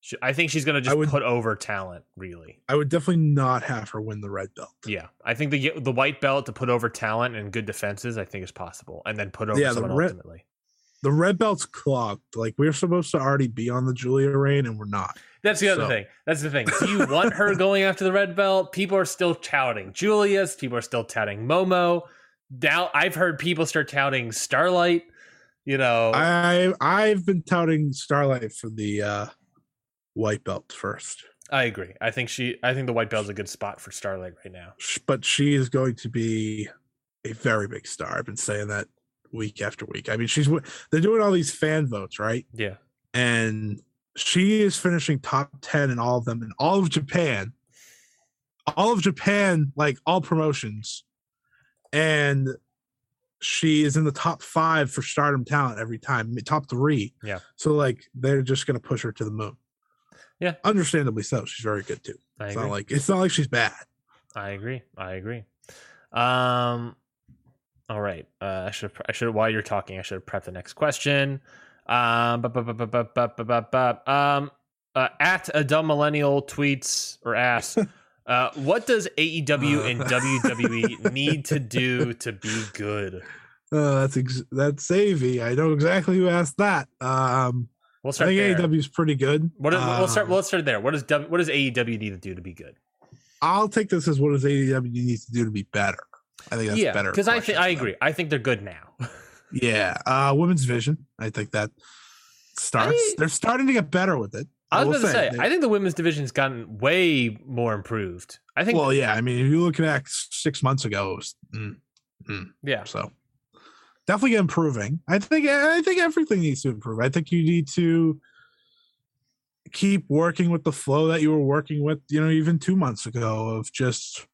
Speaker 1: She, I think she's gonna just
Speaker 2: would-
Speaker 1: put over talent. Really,
Speaker 2: I would definitely not have her win the red belt.
Speaker 1: yeah. I think the the white belt to put over talent and good defenses, I think is possible, and then put over
Speaker 2: Yeah, the
Speaker 1: someone
Speaker 2: red-
Speaker 1: ultimately.
Speaker 2: The red belt's clogged. Like we're supposed to already be on the Giulia reign, and we're not.
Speaker 1: That's the other
Speaker 2: So-
Speaker 1: thing. That's the thing. Do you want her going after the red belt? People are still touting Julius. People are still touting Momo. Now I've heard people start touting Starlight. You know,
Speaker 2: I I've been touting Starlight for the uh white belt first,
Speaker 1: I agree. I think she. I think the white belt's a good spot for Starlight right now.
Speaker 2: But she is going to be a very big star. I've been saying that week after week. I mean, she's they're doing all these fan votes, right?
Speaker 1: Yeah,
Speaker 2: And she is finishing top ten in all of them in all of Japan. All of Japan, like all promotions, and she is in the top five for Stardom talent every time, top three.
Speaker 1: Yeah.
Speaker 2: So like they're just gonna push her to the moon.
Speaker 1: Yeah.
Speaker 2: Understandably so. She's very good too.
Speaker 1: I
Speaker 2: it's
Speaker 1: agree.
Speaker 2: not like it's not like she's bad.
Speaker 1: I agree. I agree. Um all right. Uh, I should I should while you're talking, I should have prepped the next question. Um um uh, at a dumb millennial tweets or asks uh, what does AEW and uh. WWE need to do to be good?
Speaker 2: Uh, that's ex- that's Savy. I know exactly who asked that. Um,
Speaker 1: We'll
Speaker 2: I think. AEW is pretty good.
Speaker 1: What is, we'll start.
Speaker 2: Um,
Speaker 1: We'll start there. What does w, What does AEW need to do to be good?
Speaker 2: I'll take this as what does AEW needs to do to be better. I think that's
Speaker 1: yeah,
Speaker 2: better.
Speaker 1: because I think I agree. I think they're good now.
Speaker 2: Yeah, uh, women's vision. I think that starts.
Speaker 1: I-
Speaker 2: they're starting to get better with it.
Speaker 1: I was going to say,
Speaker 2: they-
Speaker 1: I think the women's division's gotten way more improved. I think.
Speaker 2: well, yeah. I mean, if you look back six months ago, it was, mm,
Speaker 1: yeah.
Speaker 2: so definitely improving. I think. I think everything needs to improve. I think you need to keep working with the flow that you were working with. You know, even two months ago of just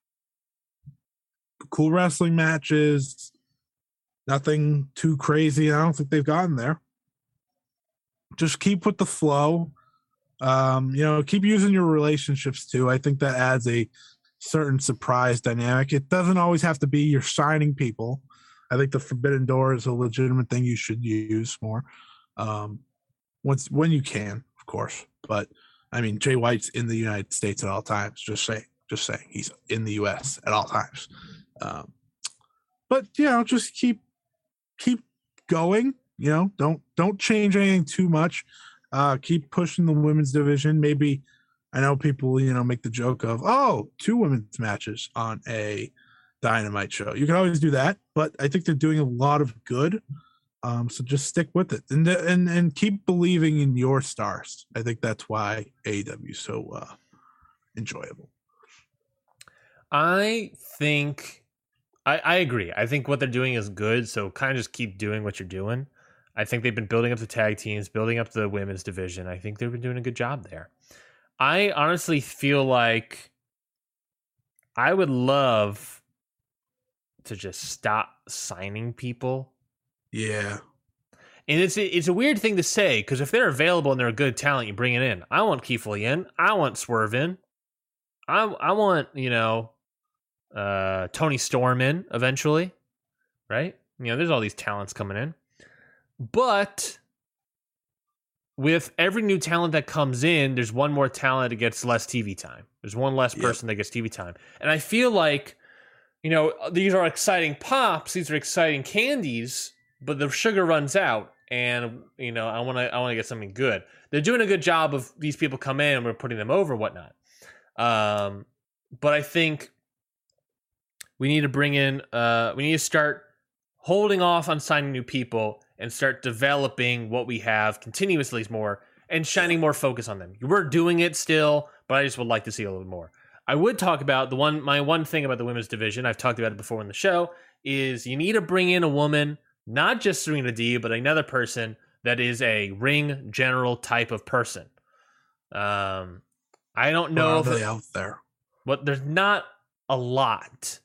Speaker 2: cool wrestling matches. Nothing too crazy. I don't think they've gotten there. Just keep with the flow. Um, you know, keep using your relationships too. I think that adds a certain surprise dynamic. It doesn't always have to be you're signing people. I think the forbidden door is a legitimate thing you should use more. Um, once when you can, of course. But I mean, Jay White's in the United States at all times. Just saying, just saying, he's in the U.S. at all times. Um, but you know, just keep keep going. You know, don't don't change anything too much. Uh, keep pushing the women's division. Maybe I know people, you know, make the joke of, oh, two women's matches on a dynamite show. You can always do that, but I think they're doing a lot of good. Um, so just stick with it and and and keep believing in your stars. I think that's why AEW is so uh, enjoyable.
Speaker 1: I think I, I agree. I think what they're doing is good. So kind of just keep doing what you're doing. I think they've been building up the tag teams, building up the women's division. I think they've been doing a good job there. I honestly feel like I would love to just stop signing people.
Speaker 2: Yeah.
Speaker 1: And it's it's a weird thing to say because if they're available and they're a good talent, you bring it in. I want Keith Lee in. I want Swerve in. I I want you know uh, Toni Storm in eventually, right? You know, there's all these talents coming in. But with every new talent that comes in, there's one more talent that gets less TV time. There's one less person yep. that gets TV time. And I feel like, you know, these are exciting pops, these are exciting candies, but the sugar runs out and you know, I want to I want to get something good. They're doing a good job of these people come in and we're putting them over whatnot. Um, but I think we need to bring in uh we need to start holding off on signing new people and start developing what we have continuously more and shining more focus on them. We're doing it still, but I just would like to see a little more. I would talk about the one my one thing about the women's division, I've talked about it before in the show, is you need to bring in a woman, not just Serena D, but another person that is a ring general type of person. Um I don't know
Speaker 2: what they out there.
Speaker 1: What there's not a lot.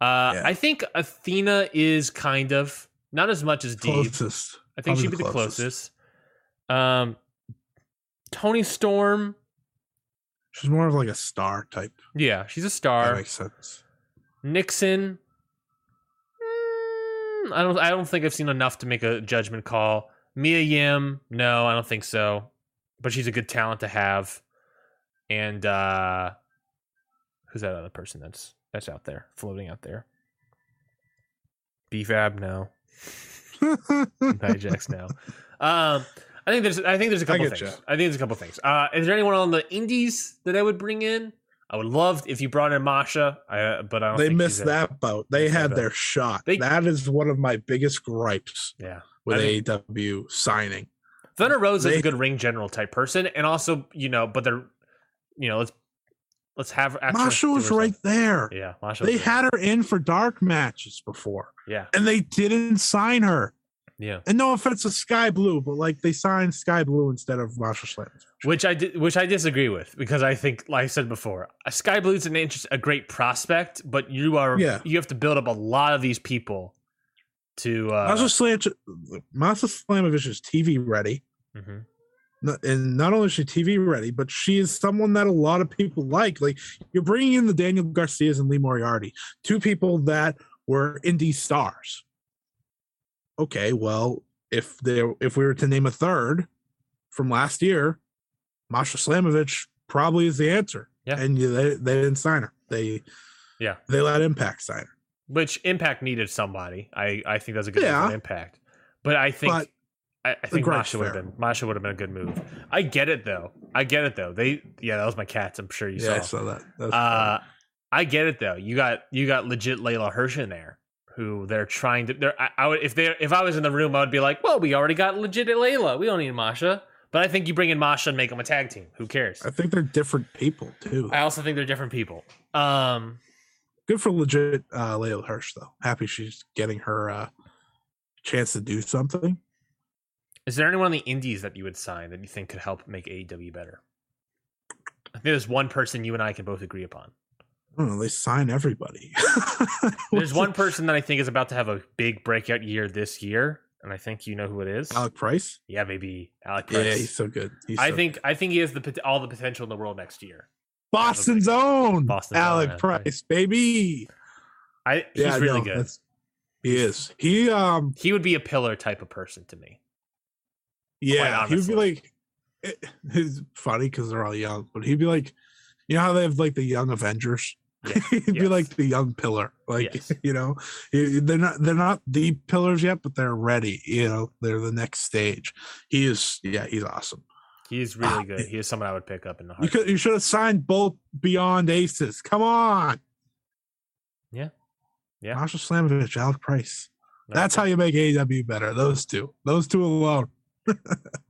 Speaker 1: Uh yeah. I think Athena is kind of not as much as. Closest. I think she'd be the closest. closest. Um, Toni Storm.
Speaker 2: She's more of like a star type.
Speaker 1: Yeah, she's a star.
Speaker 2: That makes sense.
Speaker 1: Nixon. Mm, I don't. I don't think I've seen enough to make a judgment call. Mia Yim. No, I don't think so. But she's a good talent to have. And uh who's that other person that's that's out there floating out there? BFAB. No. Hijax now. Um, I think there's I think there's a couple things. You. I think there's a couple things. Uh, is there anyone on the indies that I would bring in? I would love if you brought in Masha, I, but I don't.
Speaker 2: They missed that boat. They had their shot. They, that is one of my biggest gripes.
Speaker 1: Yeah,
Speaker 2: with AEW signing.
Speaker 1: Thunder Rosa they, is a good ring general type person, and also you know, but they're you know, let's let's have
Speaker 2: Masha was right there.
Speaker 1: Yeah,
Speaker 2: Masha they had her in for dark matches before.
Speaker 1: Yeah,
Speaker 2: and they didn't sign her.
Speaker 1: Yeah,
Speaker 2: and no offense to Skye Blue, but like they signed Skye Blue instead of Masha Slam,
Speaker 1: which I di- which I disagree with because I think, like I said before, Skye Blue's an interest, a great prospect, but you are yeah. you have to build up a lot of these people to uh.
Speaker 2: Masha Slamovich is TV ready. Mm-hmm and not only is she TV ready, but she is someone that a lot of people like. Like you're bringing in the Daniel Garcias and Lee Moriarty, two people that were indie stars. Okay, well, if there if we were to name a third from last year, Masha Slamovich probably is the answer.
Speaker 1: Yeah,
Speaker 2: and they they didn't sign her. They
Speaker 1: yeah
Speaker 2: they let Impact sign her.
Speaker 1: Which Impact needed somebody. I I think that's a good yeah. Impact. But I think but I, I think Masha would have been Masha would have been a good move. I get it though. I get it though. They yeah, that was my cats. I'm sure you
Speaker 2: yeah,
Speaker 1: saw.
Speaker 2: I saw that. that
Speaker 1: uh, I get it though. You got you got legit Leyla Hirsch in there, who they're trying to. They're I, I would if they if I was in the room, I would be like, well, we already got legit Leyla. We don't need Masha. But I think you bring in Masha and make them a tag team. Who cares?
Speaker 2: I think they're different people too.
Speaker 1: I also think they're different people. Um,
Speaker 2: good for legit uh, Leyla Hirsch though. Happy she's getting her uh, chance to do something.
Speaker 1: Is there anyone on the indies that you would sign that you think could help make AEW better? I think there's one person you and I can both agree upon.
Speaker 2: I don't know. They sign everybody.
Speaker 1: There's one person that I think is about to have a big breakout year this year, and I think you know who it is.
Speaker 2: Alec Price.
Speaker 1: yeah, maybe Alec
Speaker 2: Yeah, he's so good. He's
Speaker 1: I
Speaker 2: so
Speaker 1: think I think he has the all the potential in the world next year.
Speaker 2: Boston's own
Speaker 1: Boston's own,
Speaker 2: Alec
Speaker 1: yeah.
Speaker 2: Price, baby.
Speaker 1: I he's
Speaker 2: Yeah,
Speaker 1: really
Speaker 2: no,
Speaker 1: good.
Speaker 2: He is. He um
Speaker 1: He would be a pillar type of person to me.
Speaker 2: yeah, he would be like it, it's funny because they're all young, but he'd be like you know how they have like the young Avengers?
Speaker 1: Yeah,
Speaker 2: he'd be like the young pillar. Like
Speaker 1: Yes.
Speaker 2: you know, they're not they're not the pillars yet, but they're ready. You know, they're the next stage. He is yeah, he's awesome.
Speaker 1: He's really ah, good. He is someone I would pick up in the
Speaker 2: You
Speaker 1: heart.
Speaker 2: could you should have signed both Beyond Aces. Come on.
Speaker 1: Yeah. Yeah.
Speaker 2: Masha Slamovich, Alec Price. That's how you make AEW better. Those two. Those two alone.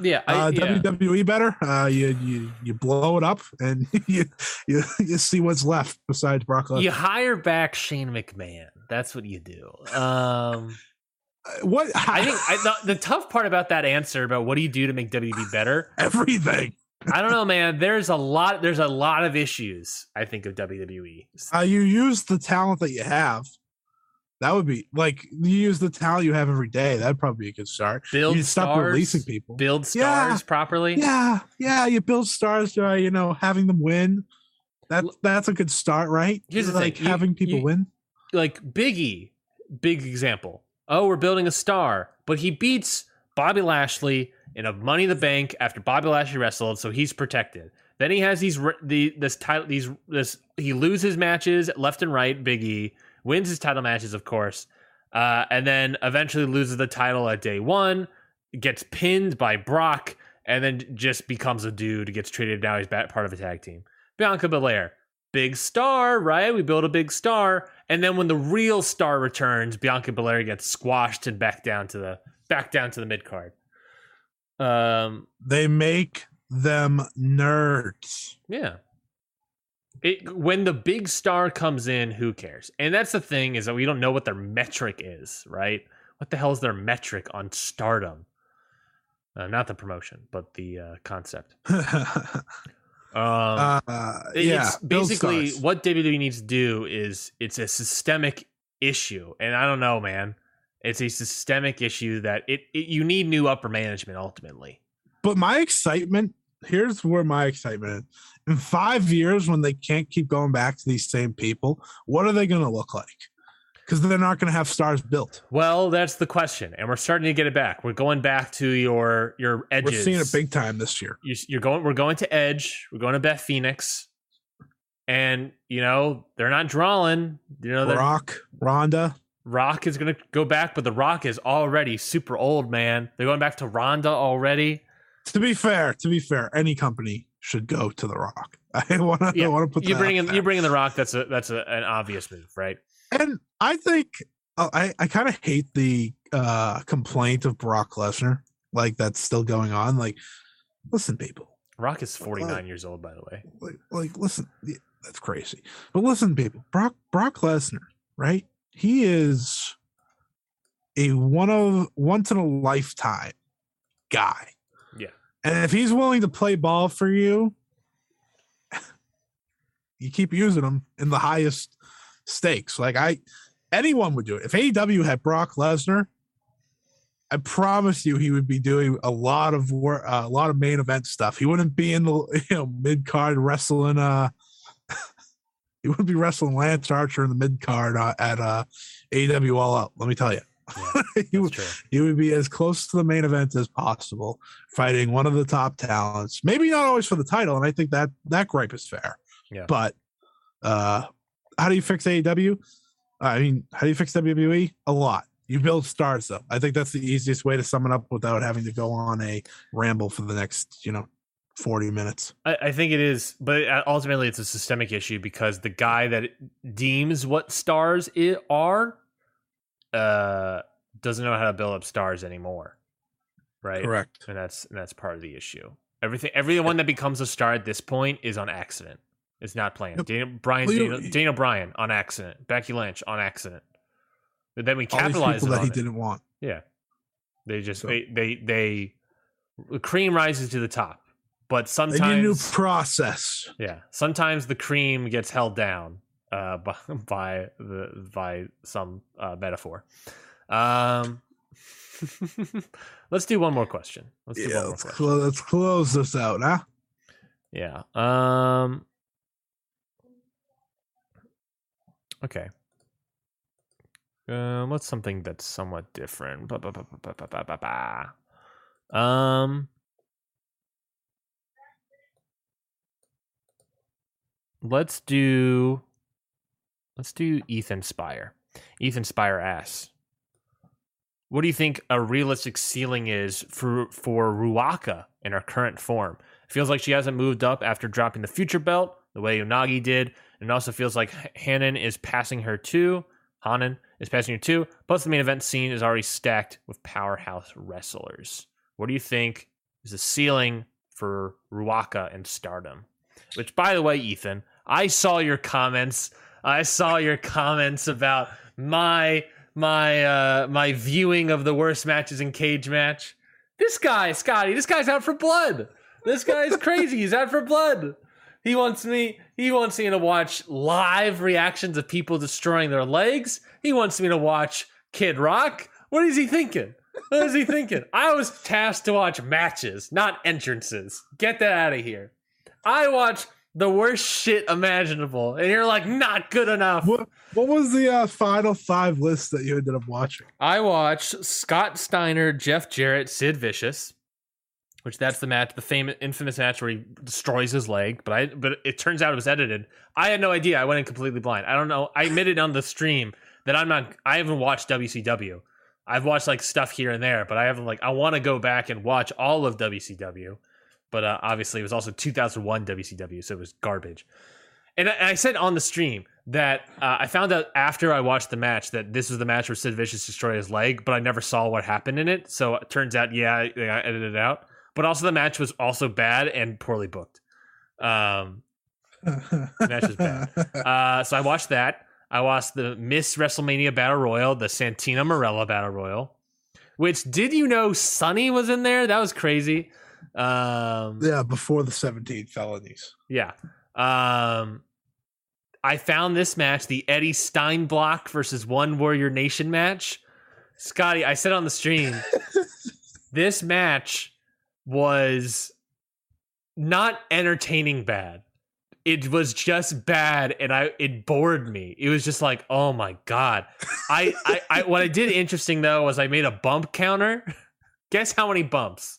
Speaker 1: Yeah, I,
Speaker 2: Uh,
Speaker 1: yeah.
Speaker 2: WWE better. Uh, you you you blow it up and you you, you see what's left besides Brock Lesnar.
Speaker 1: you hire back Shane McMahon. That's what you do. Um,
Speaker 2: Uh, What
Speaker 1: I think I, the, the tough part about that answer about what do you do to make WWE better?
Speaker 2: everything.
Speaker 1: I don't know, man. There's a lot. There's a lot of issues. I think of WWE.
Speaker 2: Uh, you use the talent that you have. That would be like you use the talent you have every day. That'd probably be a good start.
Speaker 1: Build
Speaker 2: you stop
Speaker 1: stars,
Speaker 2: releasing people.
Speaker 1: build
Speaker 2: Yeah.
Speaker 1: stars properly.
Speaker 2: Yeah, yeah. You build stars by you know having them win. That that's a good start, right?
Speaker 1: Here's the
Speaker 2: like
Speaker 1: thing, you-
Speaker 2: having people
Speaker 1: you-
Speaker 2: win.
Speaker 1: like Biggie, big example. Oh, we're building a star, but he beats Bobby Lashley in a Money in the Bank after Bobby Lashley wrestled, so he's protected. Then he has these the this title these this he loses matches left and right. Biggie wins his title matches, of course, uh, and then eventually loses the title at day one, gets pinned by Brock, and then just becomes a dude. Gets traded now. He's part of a tag team. Bianca Belair, big star, right? We build a big star, and then when the real star returns, Bianca Belair gets squashed and back down to the back down to the mid card. Um,
Speaker 2: They make them nerds.
Speaker 1: yeah. It, when the big star comes in, who cares? And that's the thing is that we don't know what their metric is, right? What the hell is their metric on stardom? Uh, not the promotion, but the uh, concept. Um,
Speaker 2: uh, yeah,
Speaker 1: it's basically what WWE needs to do is it's a systemic issue, and I don't know, man. It's a systemic issue that it, it you need new upper management ultimately.
Speaker 2: But my excitement here's where my excitement. In five years, when they can't keep going back to these same people, what are they going to look like? Because they're not going to have stars built.
Speaker 1: Well, that's the question, and we're starting to get it back. We're going back to your your edges.
Speaker 2: We're seeing it big time this year.
Speaker 1: You, you're going. We're going to Edge. We're going to Beth Phoenix, and you know they're not drawing. You know, the
Speaker 2: Rock, Ronda.
Speaker 1: Rock is going to go back, but the Rock is already super old, man. They're going back to Ronda already.
Speaker 2: To be fair, to be fair, any company should go to the Rock. I want to.
Speaker 1: Yeah,
Speaker 2: I want to put
Speaker 1: you bring in you bring in the Rock. That's a that's a, an obvious move, right?
Speaker 2: And I think uh, I I kind of hate the uh complaint of Brock Lesnar, like that's still going on. Like, listen, people,
Speaker 1: Rock is 49 years old, by the way.
Speaker 2: like, like listen, yeah, that's crazy. But listen, people, Brock Brock Lesnar, right? He is a one of once in a lifetime guy. And if he's willing to play ball for you, you keep using him in the highest stakes. Like I anyone would do it. If AEW had Brock Lesnar, I promise you he would be doing a lot of work, uh, a lot of main event stuff. He wouldn't be in the you know mid card wrestling. Uh, he wouldn't be wrestling Lance Archer in the mid card uh, at uh, AEW All Out. Let me tell you, he, would, he would be as close to the main event as possible, fighting one of the top talents. Maybe not always for the title, and I think that that gripe is fair.
Speaker 1: Yeah.
Speaker 2: But uh, how do you fix AEW? I mean, how do you fix WWE? A lot. You build stars, though. I think that's the easiest way to sum it up without having to go on a ramble for the next, you know, forty minutes.
Speaker 1: I, I think it is, but uh, ultimately it's a systemic issue because the guy that deems what stars it are uh, doesn't know how to build up stars anymore, right?
Speaker 2: Correct.
Speaker 1: and that's and that's part of the issue. Everything, everyone that becomes a star at this point is on accident. It's not planned.
Speaker 2: Yep. Well, you-
Speaker 1: Dana, Daniel Bryan on accident. Becky Lynch on accident. But then we capitalize
Speaker 2: people that he
Speaker 1: it.
Speaker 2: didn't want.
Speaker 1: Yeah, they just
Speaker 2: So-
Speaker 1: they, they they the cream rises to the top. but
Speaker 2: They need a new process.
Speaker 1: yeah, sometimes the cream gets held down uh, by, by the by some uh, metaphor. Um, let's do one more question. Let's do
Speaker 2: Yeah,
Speaker 1: one more
Speaker 2: let's,
Speaker 1: question.
Speaker 2: clo- let's close this out, huh?
Speaker 1: Yeah. Um. Okay. Um. What's something that's somewhat different? Ba, ba, ba, ba, ba, ba, ba, ba. Um. Let's do. Let's do Ethan Spire. Ethan Spire asks, "What do you think a realistic ceiling is for for Ruaka in her current form? It feels like she hasn't moved up after dropping the future belt the way Unagi did, and it also feels like Hanan is passing her too. Hanan is passing her too. Plus, the main event scene is already stacked with powerhouse wrestlers. What do you think is the ceiling for Ruaka and Stardom? Which, by the way, Ethan, I saw your comments. I saw your comments about my my uh my viewing of the worst matches in Cagematch. This guy, Scotty, this guy's out for blood. This guy's crazy. He's out for blood. He wants me. He wants me to watch live reactions of people destroying their legs. He wants me to watch Kid Rock. What is he thinking? What is he thinking? I was tasked to watch matches, not entrances. Get that out of here. I watch the worst shit imaginable, and you're like, not good enough.
Speaker 2: What what was the uh, final five list that you ended up watching?
Speaker 1: I watched Scott Steiner, Jeff Jarrett, Sid Vicious, which that's the match, the famous, infamous match where he destroys his leg. But I, but it turns out it was edited. I had no idea. I went in completely blind. I don't know. I admitted on the stream that I'm not. I haven't watched WCW. I've watched like stuff here and there, but I haven't like. I want to go back and watch all of WCW. But uh, obviously, it was also 2001 WCW, so it was garbage. And I, and I said on the stream that uh, I found out after I watched the match that this was the match where Sid Vicious destroyed his leg, but I never saw what happened in it. So it turns out, yeah, I, I edited it out. But also, the match was also bad and poorly booked. Um, match was bad. uh, so I watched that. I watched the Miss WrestleMania Battle Royal, the Santina Marella Battle Royal. Which did you know Sunny was in there? That was crazy. Um,
Speaker 2: yeah, before the 17 felonies.
Speaker 1: yeah. Um I found this match, the Eddie Steinblock versus One Warrior Nation match. Scotty, I said on the stream, this match was not entertaining bad. It was just bad and I it bored me. It was just like, oh my god. I, I, I what I did interesting though was I made a bump counter. Guess how many bumps?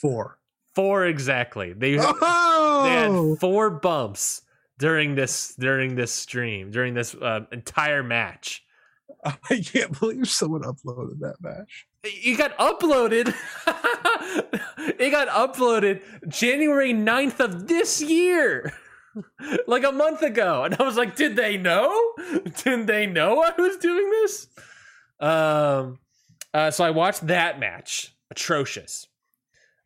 Speaker 2: Four.
Speaker 1: Four exactly. They they
Speaker 2: Oh,
Speaker 1: had four bumps during this during this stream during this uh, entire match.
Speaker 2: I can't believe someone uploaded that match.
Speaker 1: It got uploaded. it got uploaded January 9th of this year. like a month ago. And I was like, did they know? Did they know I was doing this? Um uh, so I watched that match. Atrocious.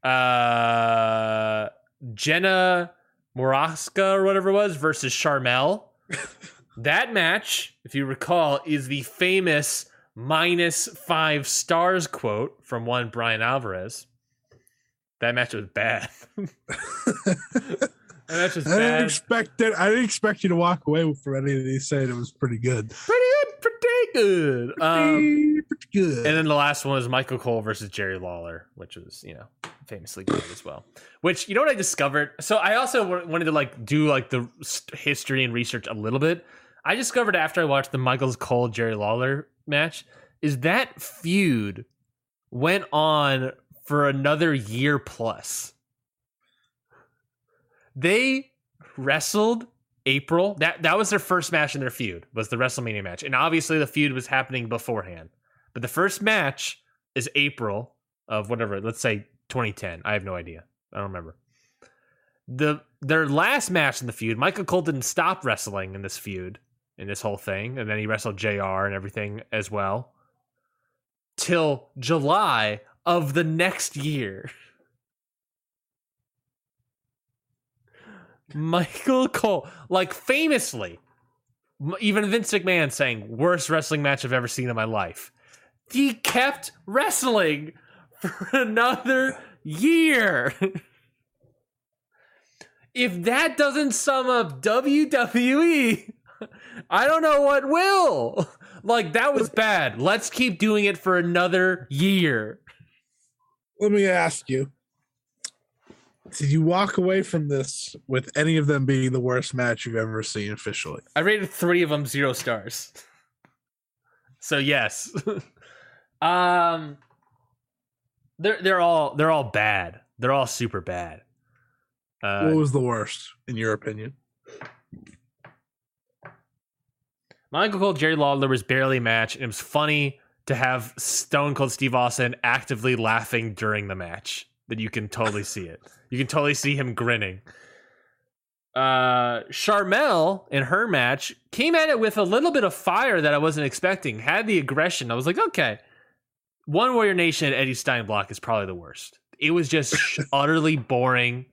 Speaker 1: Uh Jenna Morasca or whatever it was versus Sharmell. that match, if you recall, is the famous minus five stars quote from one Bryan Alvarez. That match was bad. that match was
Speaker 2: I didn't expect it. I didn't expect you to walk away from any of these saying it was pretty good.
Speaker 1: Pretty good, pretty good. Um,
Speaker 2: pretty, pretty good.
Speaker 1: and then the last one was Michael Cole versus Jerry Lawler, which was you know famously good as well. Which you know what I discovered? So I also wa- wanted to like do like the history and research a little bit. I discovered after I watched the Michael Cole Jerry Lawler match is that feud went on for another year plus. They wrestled April. That that was their first match in their feud. Was the WrestleMania match, and obviously the feud was happening beforehand. But the first match is April of whatever. Let's say 2010. I have no idea. I don't remember. The their last match in the feud, Michael Cole didn't stop wrestling in this feud in this whole thing, and then he wrestled JR and everything as well till July of the next year. Michael Cole, like famously, even Vince McMahon saying, worst wrestling match I've ever seen in my life. He kept wrestling for another year. if that doesn't sum up WWE, I don't know what will. Like that was bad. Let's keep doing it for another year.
Speaker 2: Let me ask you. Did you walk away from this with any of them being the worst match you've ever seen officially?
Speaker 1: I rated three of them zero stars. So yes, um, they're they're all they're all bad. They're all super bad. Uh,
Speaker 2: what was the worst, in your opinion?
Speaker 1: Michael Cole, Jerry Lawler was barely a match, and it was funny to have Stone Cold Steve Austin actively laughing during the match. That you can totally see it. You can totally see him grinning. Uh, Sharmell in her match came at it with a little bit of fire that I wasn't expecting. Had the aggression. I was like, okay, One Warrior Nation at Eddie Steinblock is probably the worst. It was just utterly boring,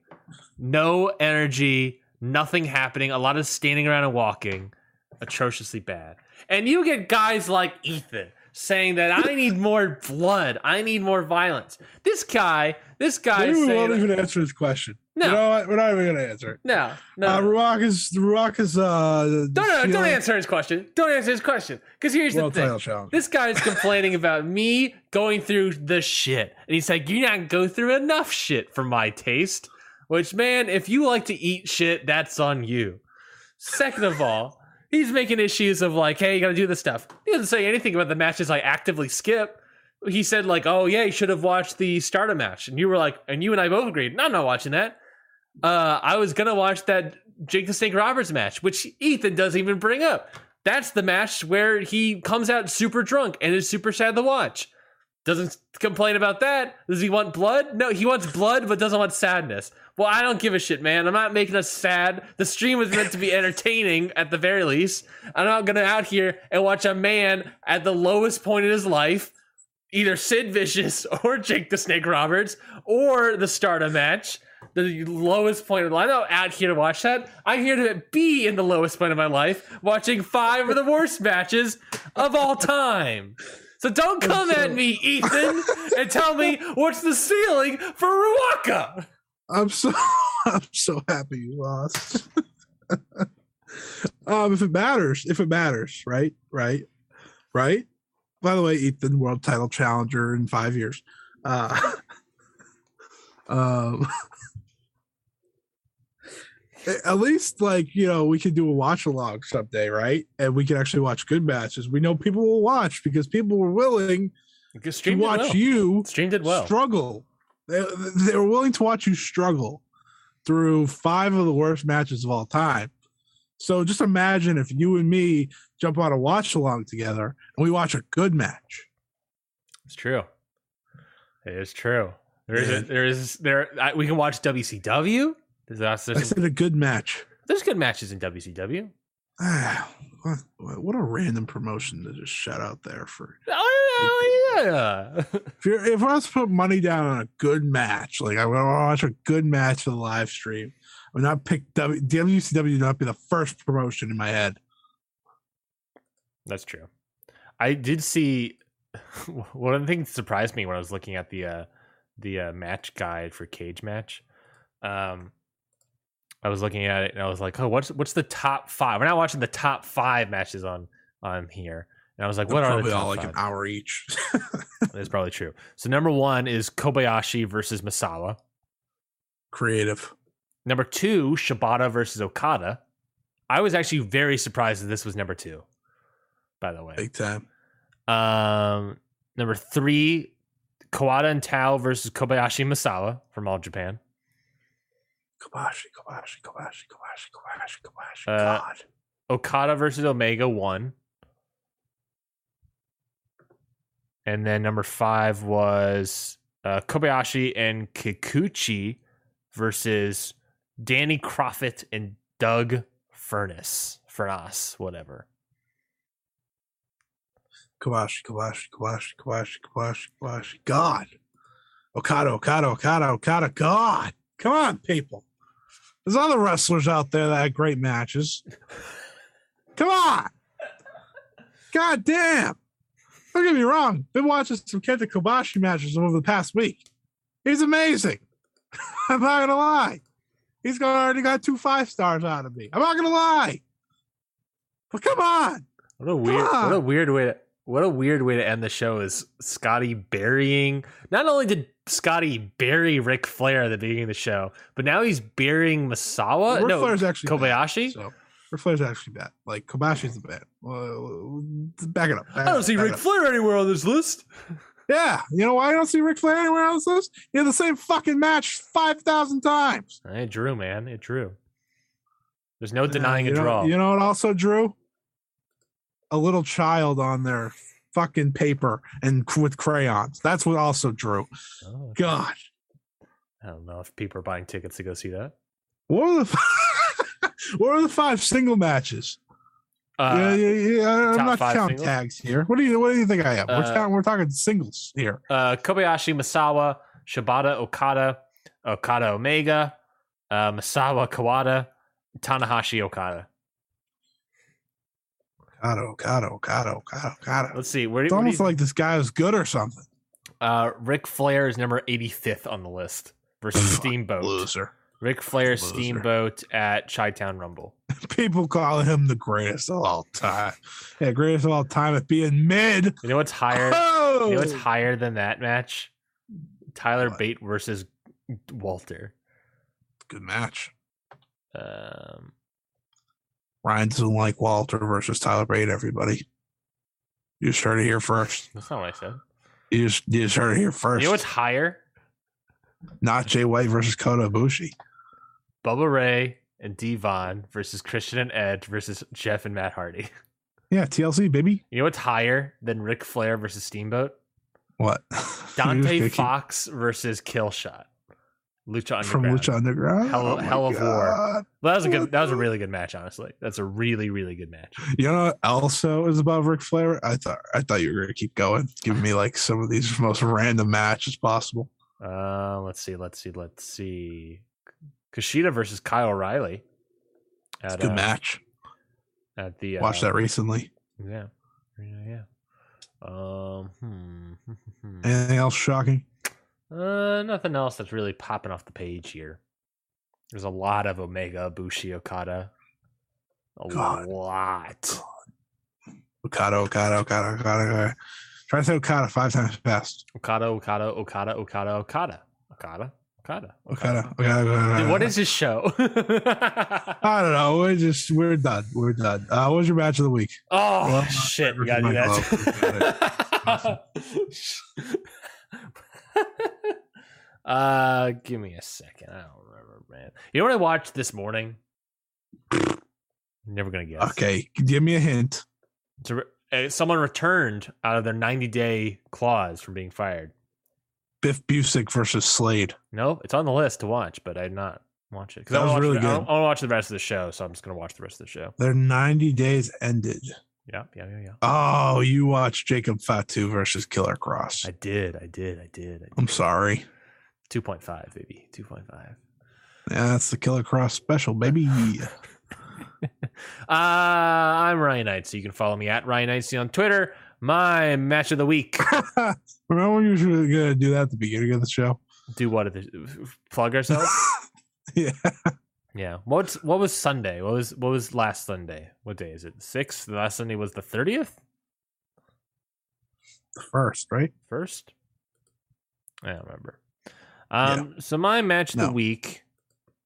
Speaker 1: no energy, nothing happening, a lot of standing around and walking, atrociously bad. And you get guys like Ethan saying that I need more blood, I need more violence. This guy, this guy,
Speaker 2: Maybe we won't even answer this question.
Speaker 1: No.
Speaker 2: You know what? We're not even going to answer it.
Speaker 1: no, no,
Speaker 2: Uh, Ruak is Ruak is uh.
Speaker 1: Don't, no, don't answer his question. Don't answer his question. Because here's
Speaker 2: World
Speaker 1: the thing. This guy's complaining about me going through the shit. And he's like, You're not go through enough shit for my taste. Which, man, if you like to eat shit, that's on you. Second of all, he's making issues of like, Hey, you gotta do this stuff. He doesn't say anything about the matches I actively skip. He said, like, Oh, yeah, you should have watched the starter match. And you were like, And you and I both agreed, No, I'm not watching that. Uh, I was gonna watch that Jake the Snake Roberts match, which Ethan doesn't even bring up. That's the match where he comes out super drunk and is super sad to watch. Doesn't complain about that. Does he want blood? No, he wants blood, but doesn't want sadness. Well, I don't give a shit, man. I'm not making us sad. The stream was meant to be entertaining at the very least. I'm not gonna out here and watch a man at the lowest point in his life, either Sid Vicious or Jake the Snake Roberts or the Stardom match the lowest point of life. I'm not out here to watch that. I'm here to be in the lowest point of my life, watching five of the worst matches of all time. So don't come at me, Ethan, and tell me what's the ceiling for Ruaka.
Speaker 2: I'm so I'm so happy you lost. um, if it matters, if it matters, right, right, right. By the way, Ethan, world title challenger in five years. Uh, um, at least like you know we could do a watch along someday, right? And we can actually watch good matches. We know people will watch because people were willing to watch
Speaker 1: well.
Speaker 2: you
Speaker 1: Stream did well.
Speaker 2: struggle. They, they were willing to watch you struggle through five of the worst matches of all time. So just imagine if you and me jump on a watch along together and we watch a good match.
Speaker 1: It's true. It is true. There is, a, there is, there. I, we can watch WCW. There's, there's,
Speaker 2: I said a good match.
Speaker 1: there's good matches in WCW.
Speaker 2: Ah, what, what a random promotion to just shout out there for.
Speaker 1: Oh yeah.
Speaker 2: If you're if I was to put money down on a good match, like I want to watch a good match for the live stream, would not pick w, WCW. Would not be the first promotion in my head.
Speaker 1: That's true. I did see one of the things that surprised me when I was looking at the uh the uh, match guide for cage match. Um I was looking at it and I was like, "Oh, what's what's the top 5?" We're not watching the top 5 matches on on here. And I was like, "What
Speaker 2: They're
Speaker 1: are the top
Speaker 2: all like
Speaker 1: five?
Speaker 2: an hour each.
Speaker 1: That's probably true. So number 1 is Kobayashi versus Misawa.
Speaker 2: Creative.
Speaker 1: Number 2, Shibata versus Okada. I was actually very surprised that this was number 2. By the way.
Speaker 2: Big time.
Speaker 1: Um, number three, Kawada and Taue versus Kobayashi Misawa from All Japan.
Speaker 2: Kobashi, Kobashi, Kobashi, Kobashi, Kobashi, Kobashi.
Speaker 1: Uh,
Speaker 2: God.
Speaker 1: Okada versus Omega one. And then number five was uh, Kobayashi and Kikuchi versus Danny Kroffat and Doug Furnas. Furnas, whatever.
Speaker 2: Kobashi, Kobashi, Kobashi, Kobashi, Kobashi, Kobashi. God. Okada, Okada, Okada, Okada. God. Come on, people. There's other wrestlers out there that had great matches. Come on. God damn. Don't get me wrong. Been watching some Kenta Kobashi matches over the past week. He's amazing. I'm not gonna lie. He's already got two five stars out of me. I'm not gonna lie. But come on.
Speaker 1: What a weird, what a weird way to, what a weird way to end the show is Scotty burying. Not only did Scotty bury Ric Flair at the beginning of the show, but now he's burying Misawa.
Speaker 2: Ric
Speaker 1: no,
Speaker 2: Flair's actually bad,
Speaker 1: Kobayashi.
Speaker 2: so Ric Flair's actually bad. Like Kobashi's the bad. Well, back it up. back
Speaker 1: I don't
Speaker 2: up,
Speaker 1: see Ric. Flair anywhere on this list.
Speaker 2: Yeah, you know why I don't see Ric Flair anywhere else? This he had the same fucking match five thousand times.
Speaker 1: It drew, man. It drew. There's no denying
Speaker 2: Uh,
Speaker 1: a
Speaker 2: you know-
Speaker 1: draw.
Speaker 2: You know what also drew? A little child on their fucking paper and with crayons. That's what also drew.
Speaker 1: Oh,
Speaker 2: God,
Speaker 1: I don't know if people are buying tickets to go see that.
Speaker 2: what are the f- what are the five single matches?
Speaker 1: Uh,
Speaker 2: yeah, yeah, yeah. I'm not counting
Speaker 1: singles?
Speaker 2: tags here. What do you what do you think I am? We're,
Speaker 1: Uh,
Speaker 2: we're talking singles here.
Speaker 1: uh, Kobayashi Misawa, Shibata Okada, Okada Omega, uh, Misawa Kawada, Tanahashi Okada.
Speaker 2: Okada, Okada, Okada, Okada, Okada.
Speaker 1: Let's see. Where,
Speaker 2: It's
Speaker 1: where
Speaker 2: almost
Speaker 1: you,
Speaker 2: like this guy is good or something.
Speaker 1: uh, Ric Flair is number 85th on the list versus Steamboat.
Speaker 2: Loser.
Speaker 1: Ric Flair. Steamboat at Chi Town Rumble.
Speaker 2: People call him the greatest of all time. Yeah, greatest of all time at being mid.
Speaker 1: You know what's higher?
Speaker 2: Oh,
Speaker 1: You know what's higher than that match? Tyler
Speaker 2: What?
Speaker 1: Bate versus Walter.
Speaker 2: good match.
Speaker 1: Um,
Speaker 2: Ryan doesn't like Walter versus Tyler Bate. Everybody, you just heard it here first.
Speaker 1: that's not what I said.
Speaker 2: You just you just heard it here first.
Speaker 1: You know what's higher?
Speaker 2: Not Jay White versus Kota Ibushi.
Speaker 1: Bubba Ray and Devon versus Christian and Edge versus Jeff and Matt Hardy.
Speaker 2: Yeah, TLC baby.
Speaker 1: You know what's higher than Ric Flair versus Steamboat?
Speaker 2: What?
Speaker 1: Dante
Speaker 2: You're just gonna
Speaker 1: Fox versus Killshot. Lucha
Speaker 2: keep- from Lucha Underground.
Speaker 1: Hell-
Speaker 2: Oh
Speaker 1: Hell of War. Well, that was a good. That was a really good match. Honestly, that's a really, really good match.
Speaker 2: You know what also is above Ric Flair? I thought I thought you were gonna keep going, giving me like some of these most random matches possible.
Speaker 1: Uh, let's see. Let's see. Let's see. Kushida versus Kyle O'Reilly.
Speaker 2: It's a
Speaker 1: At,
Speaker 2: good
Speaker 1: uh,
Speaker 2: match.
Speaker 1: At the
Speaker 2: Watched
Speaker 1: uh,
Speaker 2: that recently.
Speaker 1: Yeah. Yeah. Yeah. Um. Hmm.
Speaker 2: Anything else shocking?
Speaker 1: Uh, nothing else that's really popping off the page here. There's a lot of Omega, Bushi, Okada. A
Speaker 2: God.
Speaker 1: lot.
Speaker 2: Okada, Okada, Okada, Okada, Okada. Try to say Okada five times fast.
Speaker 1: Okada, Okada, Okada, Okada, Okada, Okada, Okada,
Speaker 2: Okada, Okada, Okada.
Speaker 1: Dude, what is this show?
Speaker 2: I don't know. We're just we're done. We're done. Uh, what was your match of the week?
Speaker 1: oh
Speaker 2: Well,
Speaker 1: shit! We gotta do that. uh, give me a second. I don't remember, man. You know what I watched this morning? Never gonna guess.
Speaker 2: Okay, give me a hint.
Speaker 1: re- uh, someone returned out of their 90 day clause from being fired.
Speaker 2: Biff Busick versus Slade.
Speaker 1: No, it's on the list to watch, but I did not watch it
Speaker 2: That
Speaker 1: I
Speaker 2: was
Speaker 1: want
Speaker 2: really good.
Speaker 1: I want to watch the rest of the show, so I'm just gonna watch the rest of the show.
Speaker 2: Their 90 days ended.
Speaker 1: Yeah, yeah, yeah, yeah.
Speaker 2: Oh, you watched Jacob Fatu versus Killer Kross.
Speaker 1: I did, I did, I did. I
Speaker 2: I'm sorry.
Speaker 1: 2.5, baby, 2.5.
Speaker 2: Yeah, that's the Killer Kross special, baby.
Speaker 1: Uh, I'm Ryan Knight, so you can follow me at Ryan Knightsy on Twitter. My match of the week.
Speaker 2: Remember when you were gonna do that at the beginning of the show?
Speaker 1: Do what? At the, plug ourselves?
Speaker 2: yeah.
Speaker 1: yeah. What's what was Sunday? What was what was last Sunday? What day is it? Sixth. The last Sunday was the thirtieth.
Speaker 2: The first, right?
Speaker 1: first? I don't remember. Um, so my match of
Speaker 2: No.
Speaker 1: the week,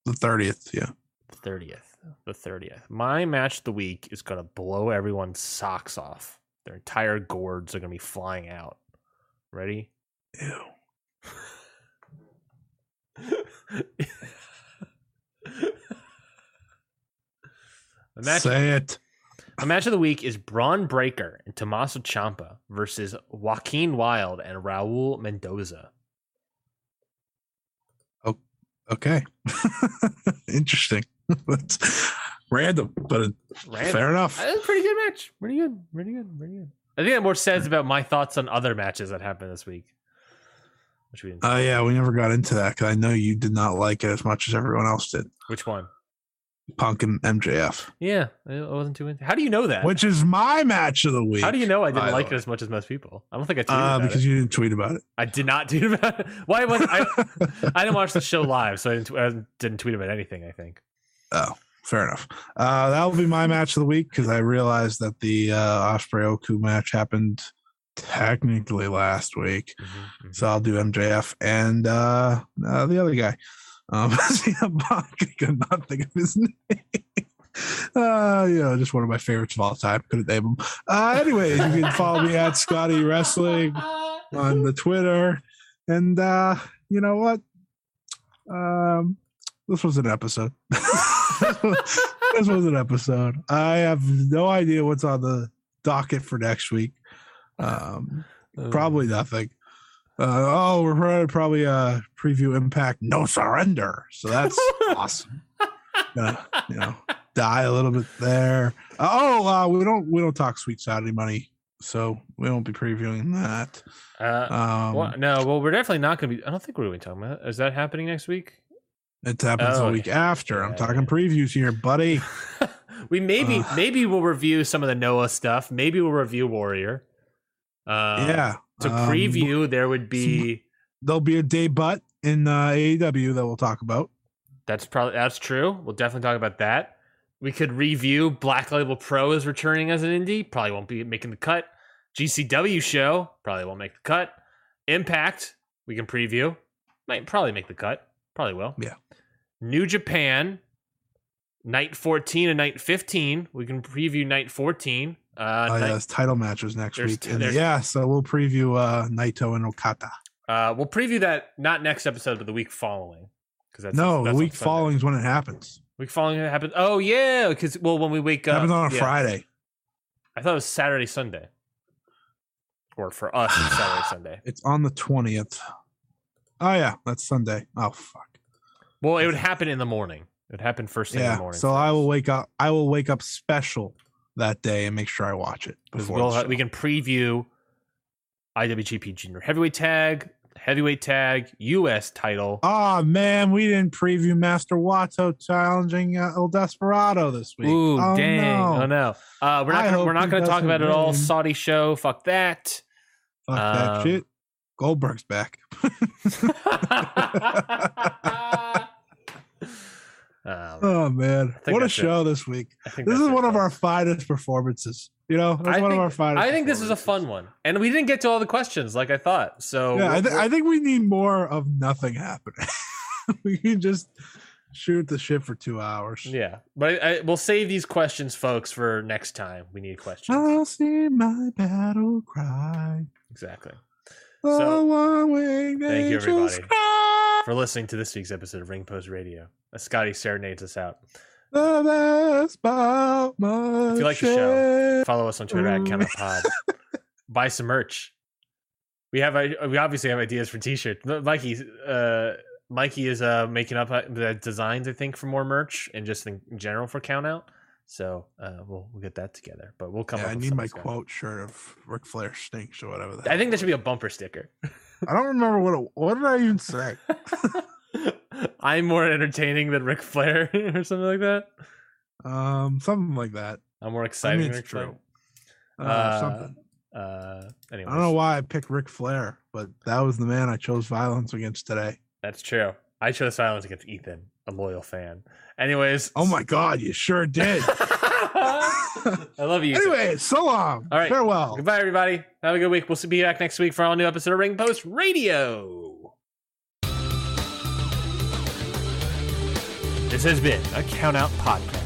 Speaker 2: The 30th, yeah.
Speaker 1: the thirtieth, the thirtieth. My match of the week is gonna blow everyone's socks off. Their entire gourds are gonna be flying out. Ready?
Speaker 2: Ew.
Speaker 1: The match,
Speaker 2: Say it.
Speaker 1: the match of the week is Bron Breakker and Tommaso Ciampa versus Joaquin Wilde and Raul Mendoza.
Speaker 2: Oh, Okay. Interesting. That's random, but
Speaker 1: Random.
Speaker 2: fair enough.
Speaker 1: That's a pretty good match. Pretty good. Pretty good. Pretty good. I think that more says about my thoughts on other matches that happened this week. Which we didn't.
Speaker 2: Oh yeah, we never got into that because I know you did not like it as much as everyone else did.
Speaker 1: Which one?
Speaker 2: Punk and MJF,
Speaker 1: Yeah, I wasn't too into. How do you know that?
Speaker 2: which is my match of the week.
Speaker 1: How do you know I didn't
Speaker 2: by the
Speaker 1: like it as much as most people? I don't think I tweeted
Speaker 2: Uh,
Speaker 1: about
Speaker 2: because
Speaker 1: it.
Speaker 2: you didn't tweet about it.
Speaker 1: I did not tweet about it. Why was I? I didn't watch the show live, so I didn't, I didn't tweet about anything. I think.
Speaker 2: Oh, fair enough. Uh, that will be my match of the week because I realized that the uh, Ospreay Oku match happened technically last week.
Speaker 1: Mhm, mhm.
Speaker 2: So I'll do MJF and uh, uh, the other guy. Um, I could not think of his name. Uh, you know, just one of my favorites of all time. Couldn't name him. Uh, anyways, you can follow me at Scotty Wrestling on the Twitter. And uh, you know what? Um, this was an episode. this was an episode. I have no idea what's on the docket for next week. Um,
Speaker 1: Uh,
Speaker 2: probably nothing. Uh, oh, we're gonna probably uh preview Impact No Surrender. So that's awesome. Gonna, you know, die a little bit there. Oh, uh, we don't we don't talk Sweet Saturday Money, so we won't be previewing that.
Speaker 1: Uh,
Speaker 2: Um,
Speaker 1: well, no, well, we're definitely not going to be. I don't think we're going to be talking about. It. Is that happening next week?
Speaker 2: It happens
Speaker 1: Oh,
Speaker 2: the week after. I'm
Speaker 1: yeah,
Speaker 2: talking
Speaker 1: yeah.
Speaker 2: previews here, buddy.
Speaker 1: we maybe
Speaker 2: Ugh.
Speaker 1: maybe we'll review some of the Noah stuff. Maybe we'll review Warrior. Uh,
Speaker 2: yeah.
Speaker 1: To
Speaker 2: um,
Speaker 1: preview, there would be.
Speaker 2: there'll be a day butt in uh, AEW that we'll talk about.
Speaker 1: That's probably that's true. We'll definitely talk about that. We could review Black Label Pro is returning as an indie. Probably won't be making the cut. GCW show probably won't make the cut. Impact we can preview. Might probably make the cut. Probably will.
Speaker 2: Yeah.
Speaker 1: New Japan night 14 and night 15. We can preview night 14. Uh,
Speaker 2: oh, yeah,
Speaker 1: night-
Speaker 2: there's title matches next
Speaker 1: There's-
Speaker 2: week. And
Speaker 1: there's-
Speaker 2: yeah, so we'll preview uh, Naito and Okada.
Speaker 1: uh, we'll preview that not next episode, but the week following. Because that's
Speaker 2: no,
Speaker 1: that's
Speaker 2: the week following is when it happens.
Speaker 1: Week following it happens. Oh yeah, because well, when we wake
Speaker 2: It
Speaker 1: up,
Speaker 2: happens on a
Speaker 1: yeah.
Speaker 2: Friday.
Speaker 1: I thought it was Saturday, Sunday, or for us, it's Saturday, Sunday.
Speaker 2: It's on the 20th. Oh, yeah, that's Sunday. Oh, fuck.
Speaker 1: Well, it would happen in the morning. It would happen first thing in the
Speaker 2: Yeah,
Speaker 1: morning.
Speaker 2: so I will wake up. I will wake up special that day and make sure I watch it before
Speaker 1: we'll we can preview IWGP Junior Heavyweight Tag, Heavyweight Tag, U.S. Title.
Speaker 2: Oh man, we didn't preview Master Wato challenging uh, El Desperado this week.
Speaker 1: Ooh,
Speaker 2: oh,
Speaker 1: dang!
Speaker 2: No.
Speaker 1: Oh no, uh, we're not gonna, we're not going to talk about it all. Saudi show, fuck that.
Speaker 2: Fuck that
Speaker 1: Um,
Speaker 2: shit. Goldberg's back.
Speaker 1: Um,
Speaker 2: Oh man, what a
Speaker 1: that's it.
Speaker 2: show this week! This is one of our finest performances. You know, that's
Speaker 1: I
Speaker 2: one
Speaker 1: think,
Speaker 2: of our finest.
Speaker 1: I think this is a fun one, and we didn't get to all the questions like I thought. So
Speaker 2: Yeah, I, th- I think we need more of nothing happening. we can just shoot the shit for two hours.
Speaker 1: Yeah, but I, I, we'll save these questions, folks, for next time. We need questions.
Speaker 2: I'll see my battle cry.
Speaker 1: Exactly. So, thank you, everybody. For listening to this week's episode of Ring Post Radio, as Scotty serenades us out.
Speaker 2: The best about
Speaker 1: If you like the show, follow us on Twitter at
Speaker 2: Ooh.
Speaker 1: CountOutPod. Buy some merch. We have i- we obviously have ideas for T-shirts. Mikey, uh, Mikey is uh, making up uh, the designs, I think, for more merch and just in general for Count Out. So uh, we'll we'll get that together. But we'll come.
Speaker 2: Yeah, I need my
Speaker 1: Scott.
Speaker 2: quote shirt of Ric Flair stinks or whatever.
Speaker 1: I think that should be a bumper sticker.
Speaker 2: I don't remember what. It, what did I even say?
Speaker 1: I'm more entertaining than Ric Flair or something like that.
Speaker 2: Um, something like that.
Speaker 1: I'm more
Speaker 2: I mean, it's
Speaker 1: Ric
Speaker 2: true.
Speaker 1: Flair.
Speaker 2: Uh,
Speaker 1: Uh,
Speaker 2: something.
Speaker 1: Uh, anyways,
Speaker 2: I don't know why I picked Ric Flair, but that was the man I chose violence against today.
Speaker 1: That's true. I chose silence against Ethan, a loyal fan. Anyways.
Speaker 2: Oh my god, you sure did.
Speaker 1: I love you.
Speaker 2: Anyway, so long.
Speaker 1: All right.
Speaker 2: Farewell.
Speaker 1: Goodbye, everybody. Have a good week. We'll be back next week for our new episode of Ring Post Radio. This has been a Count Out Podcast.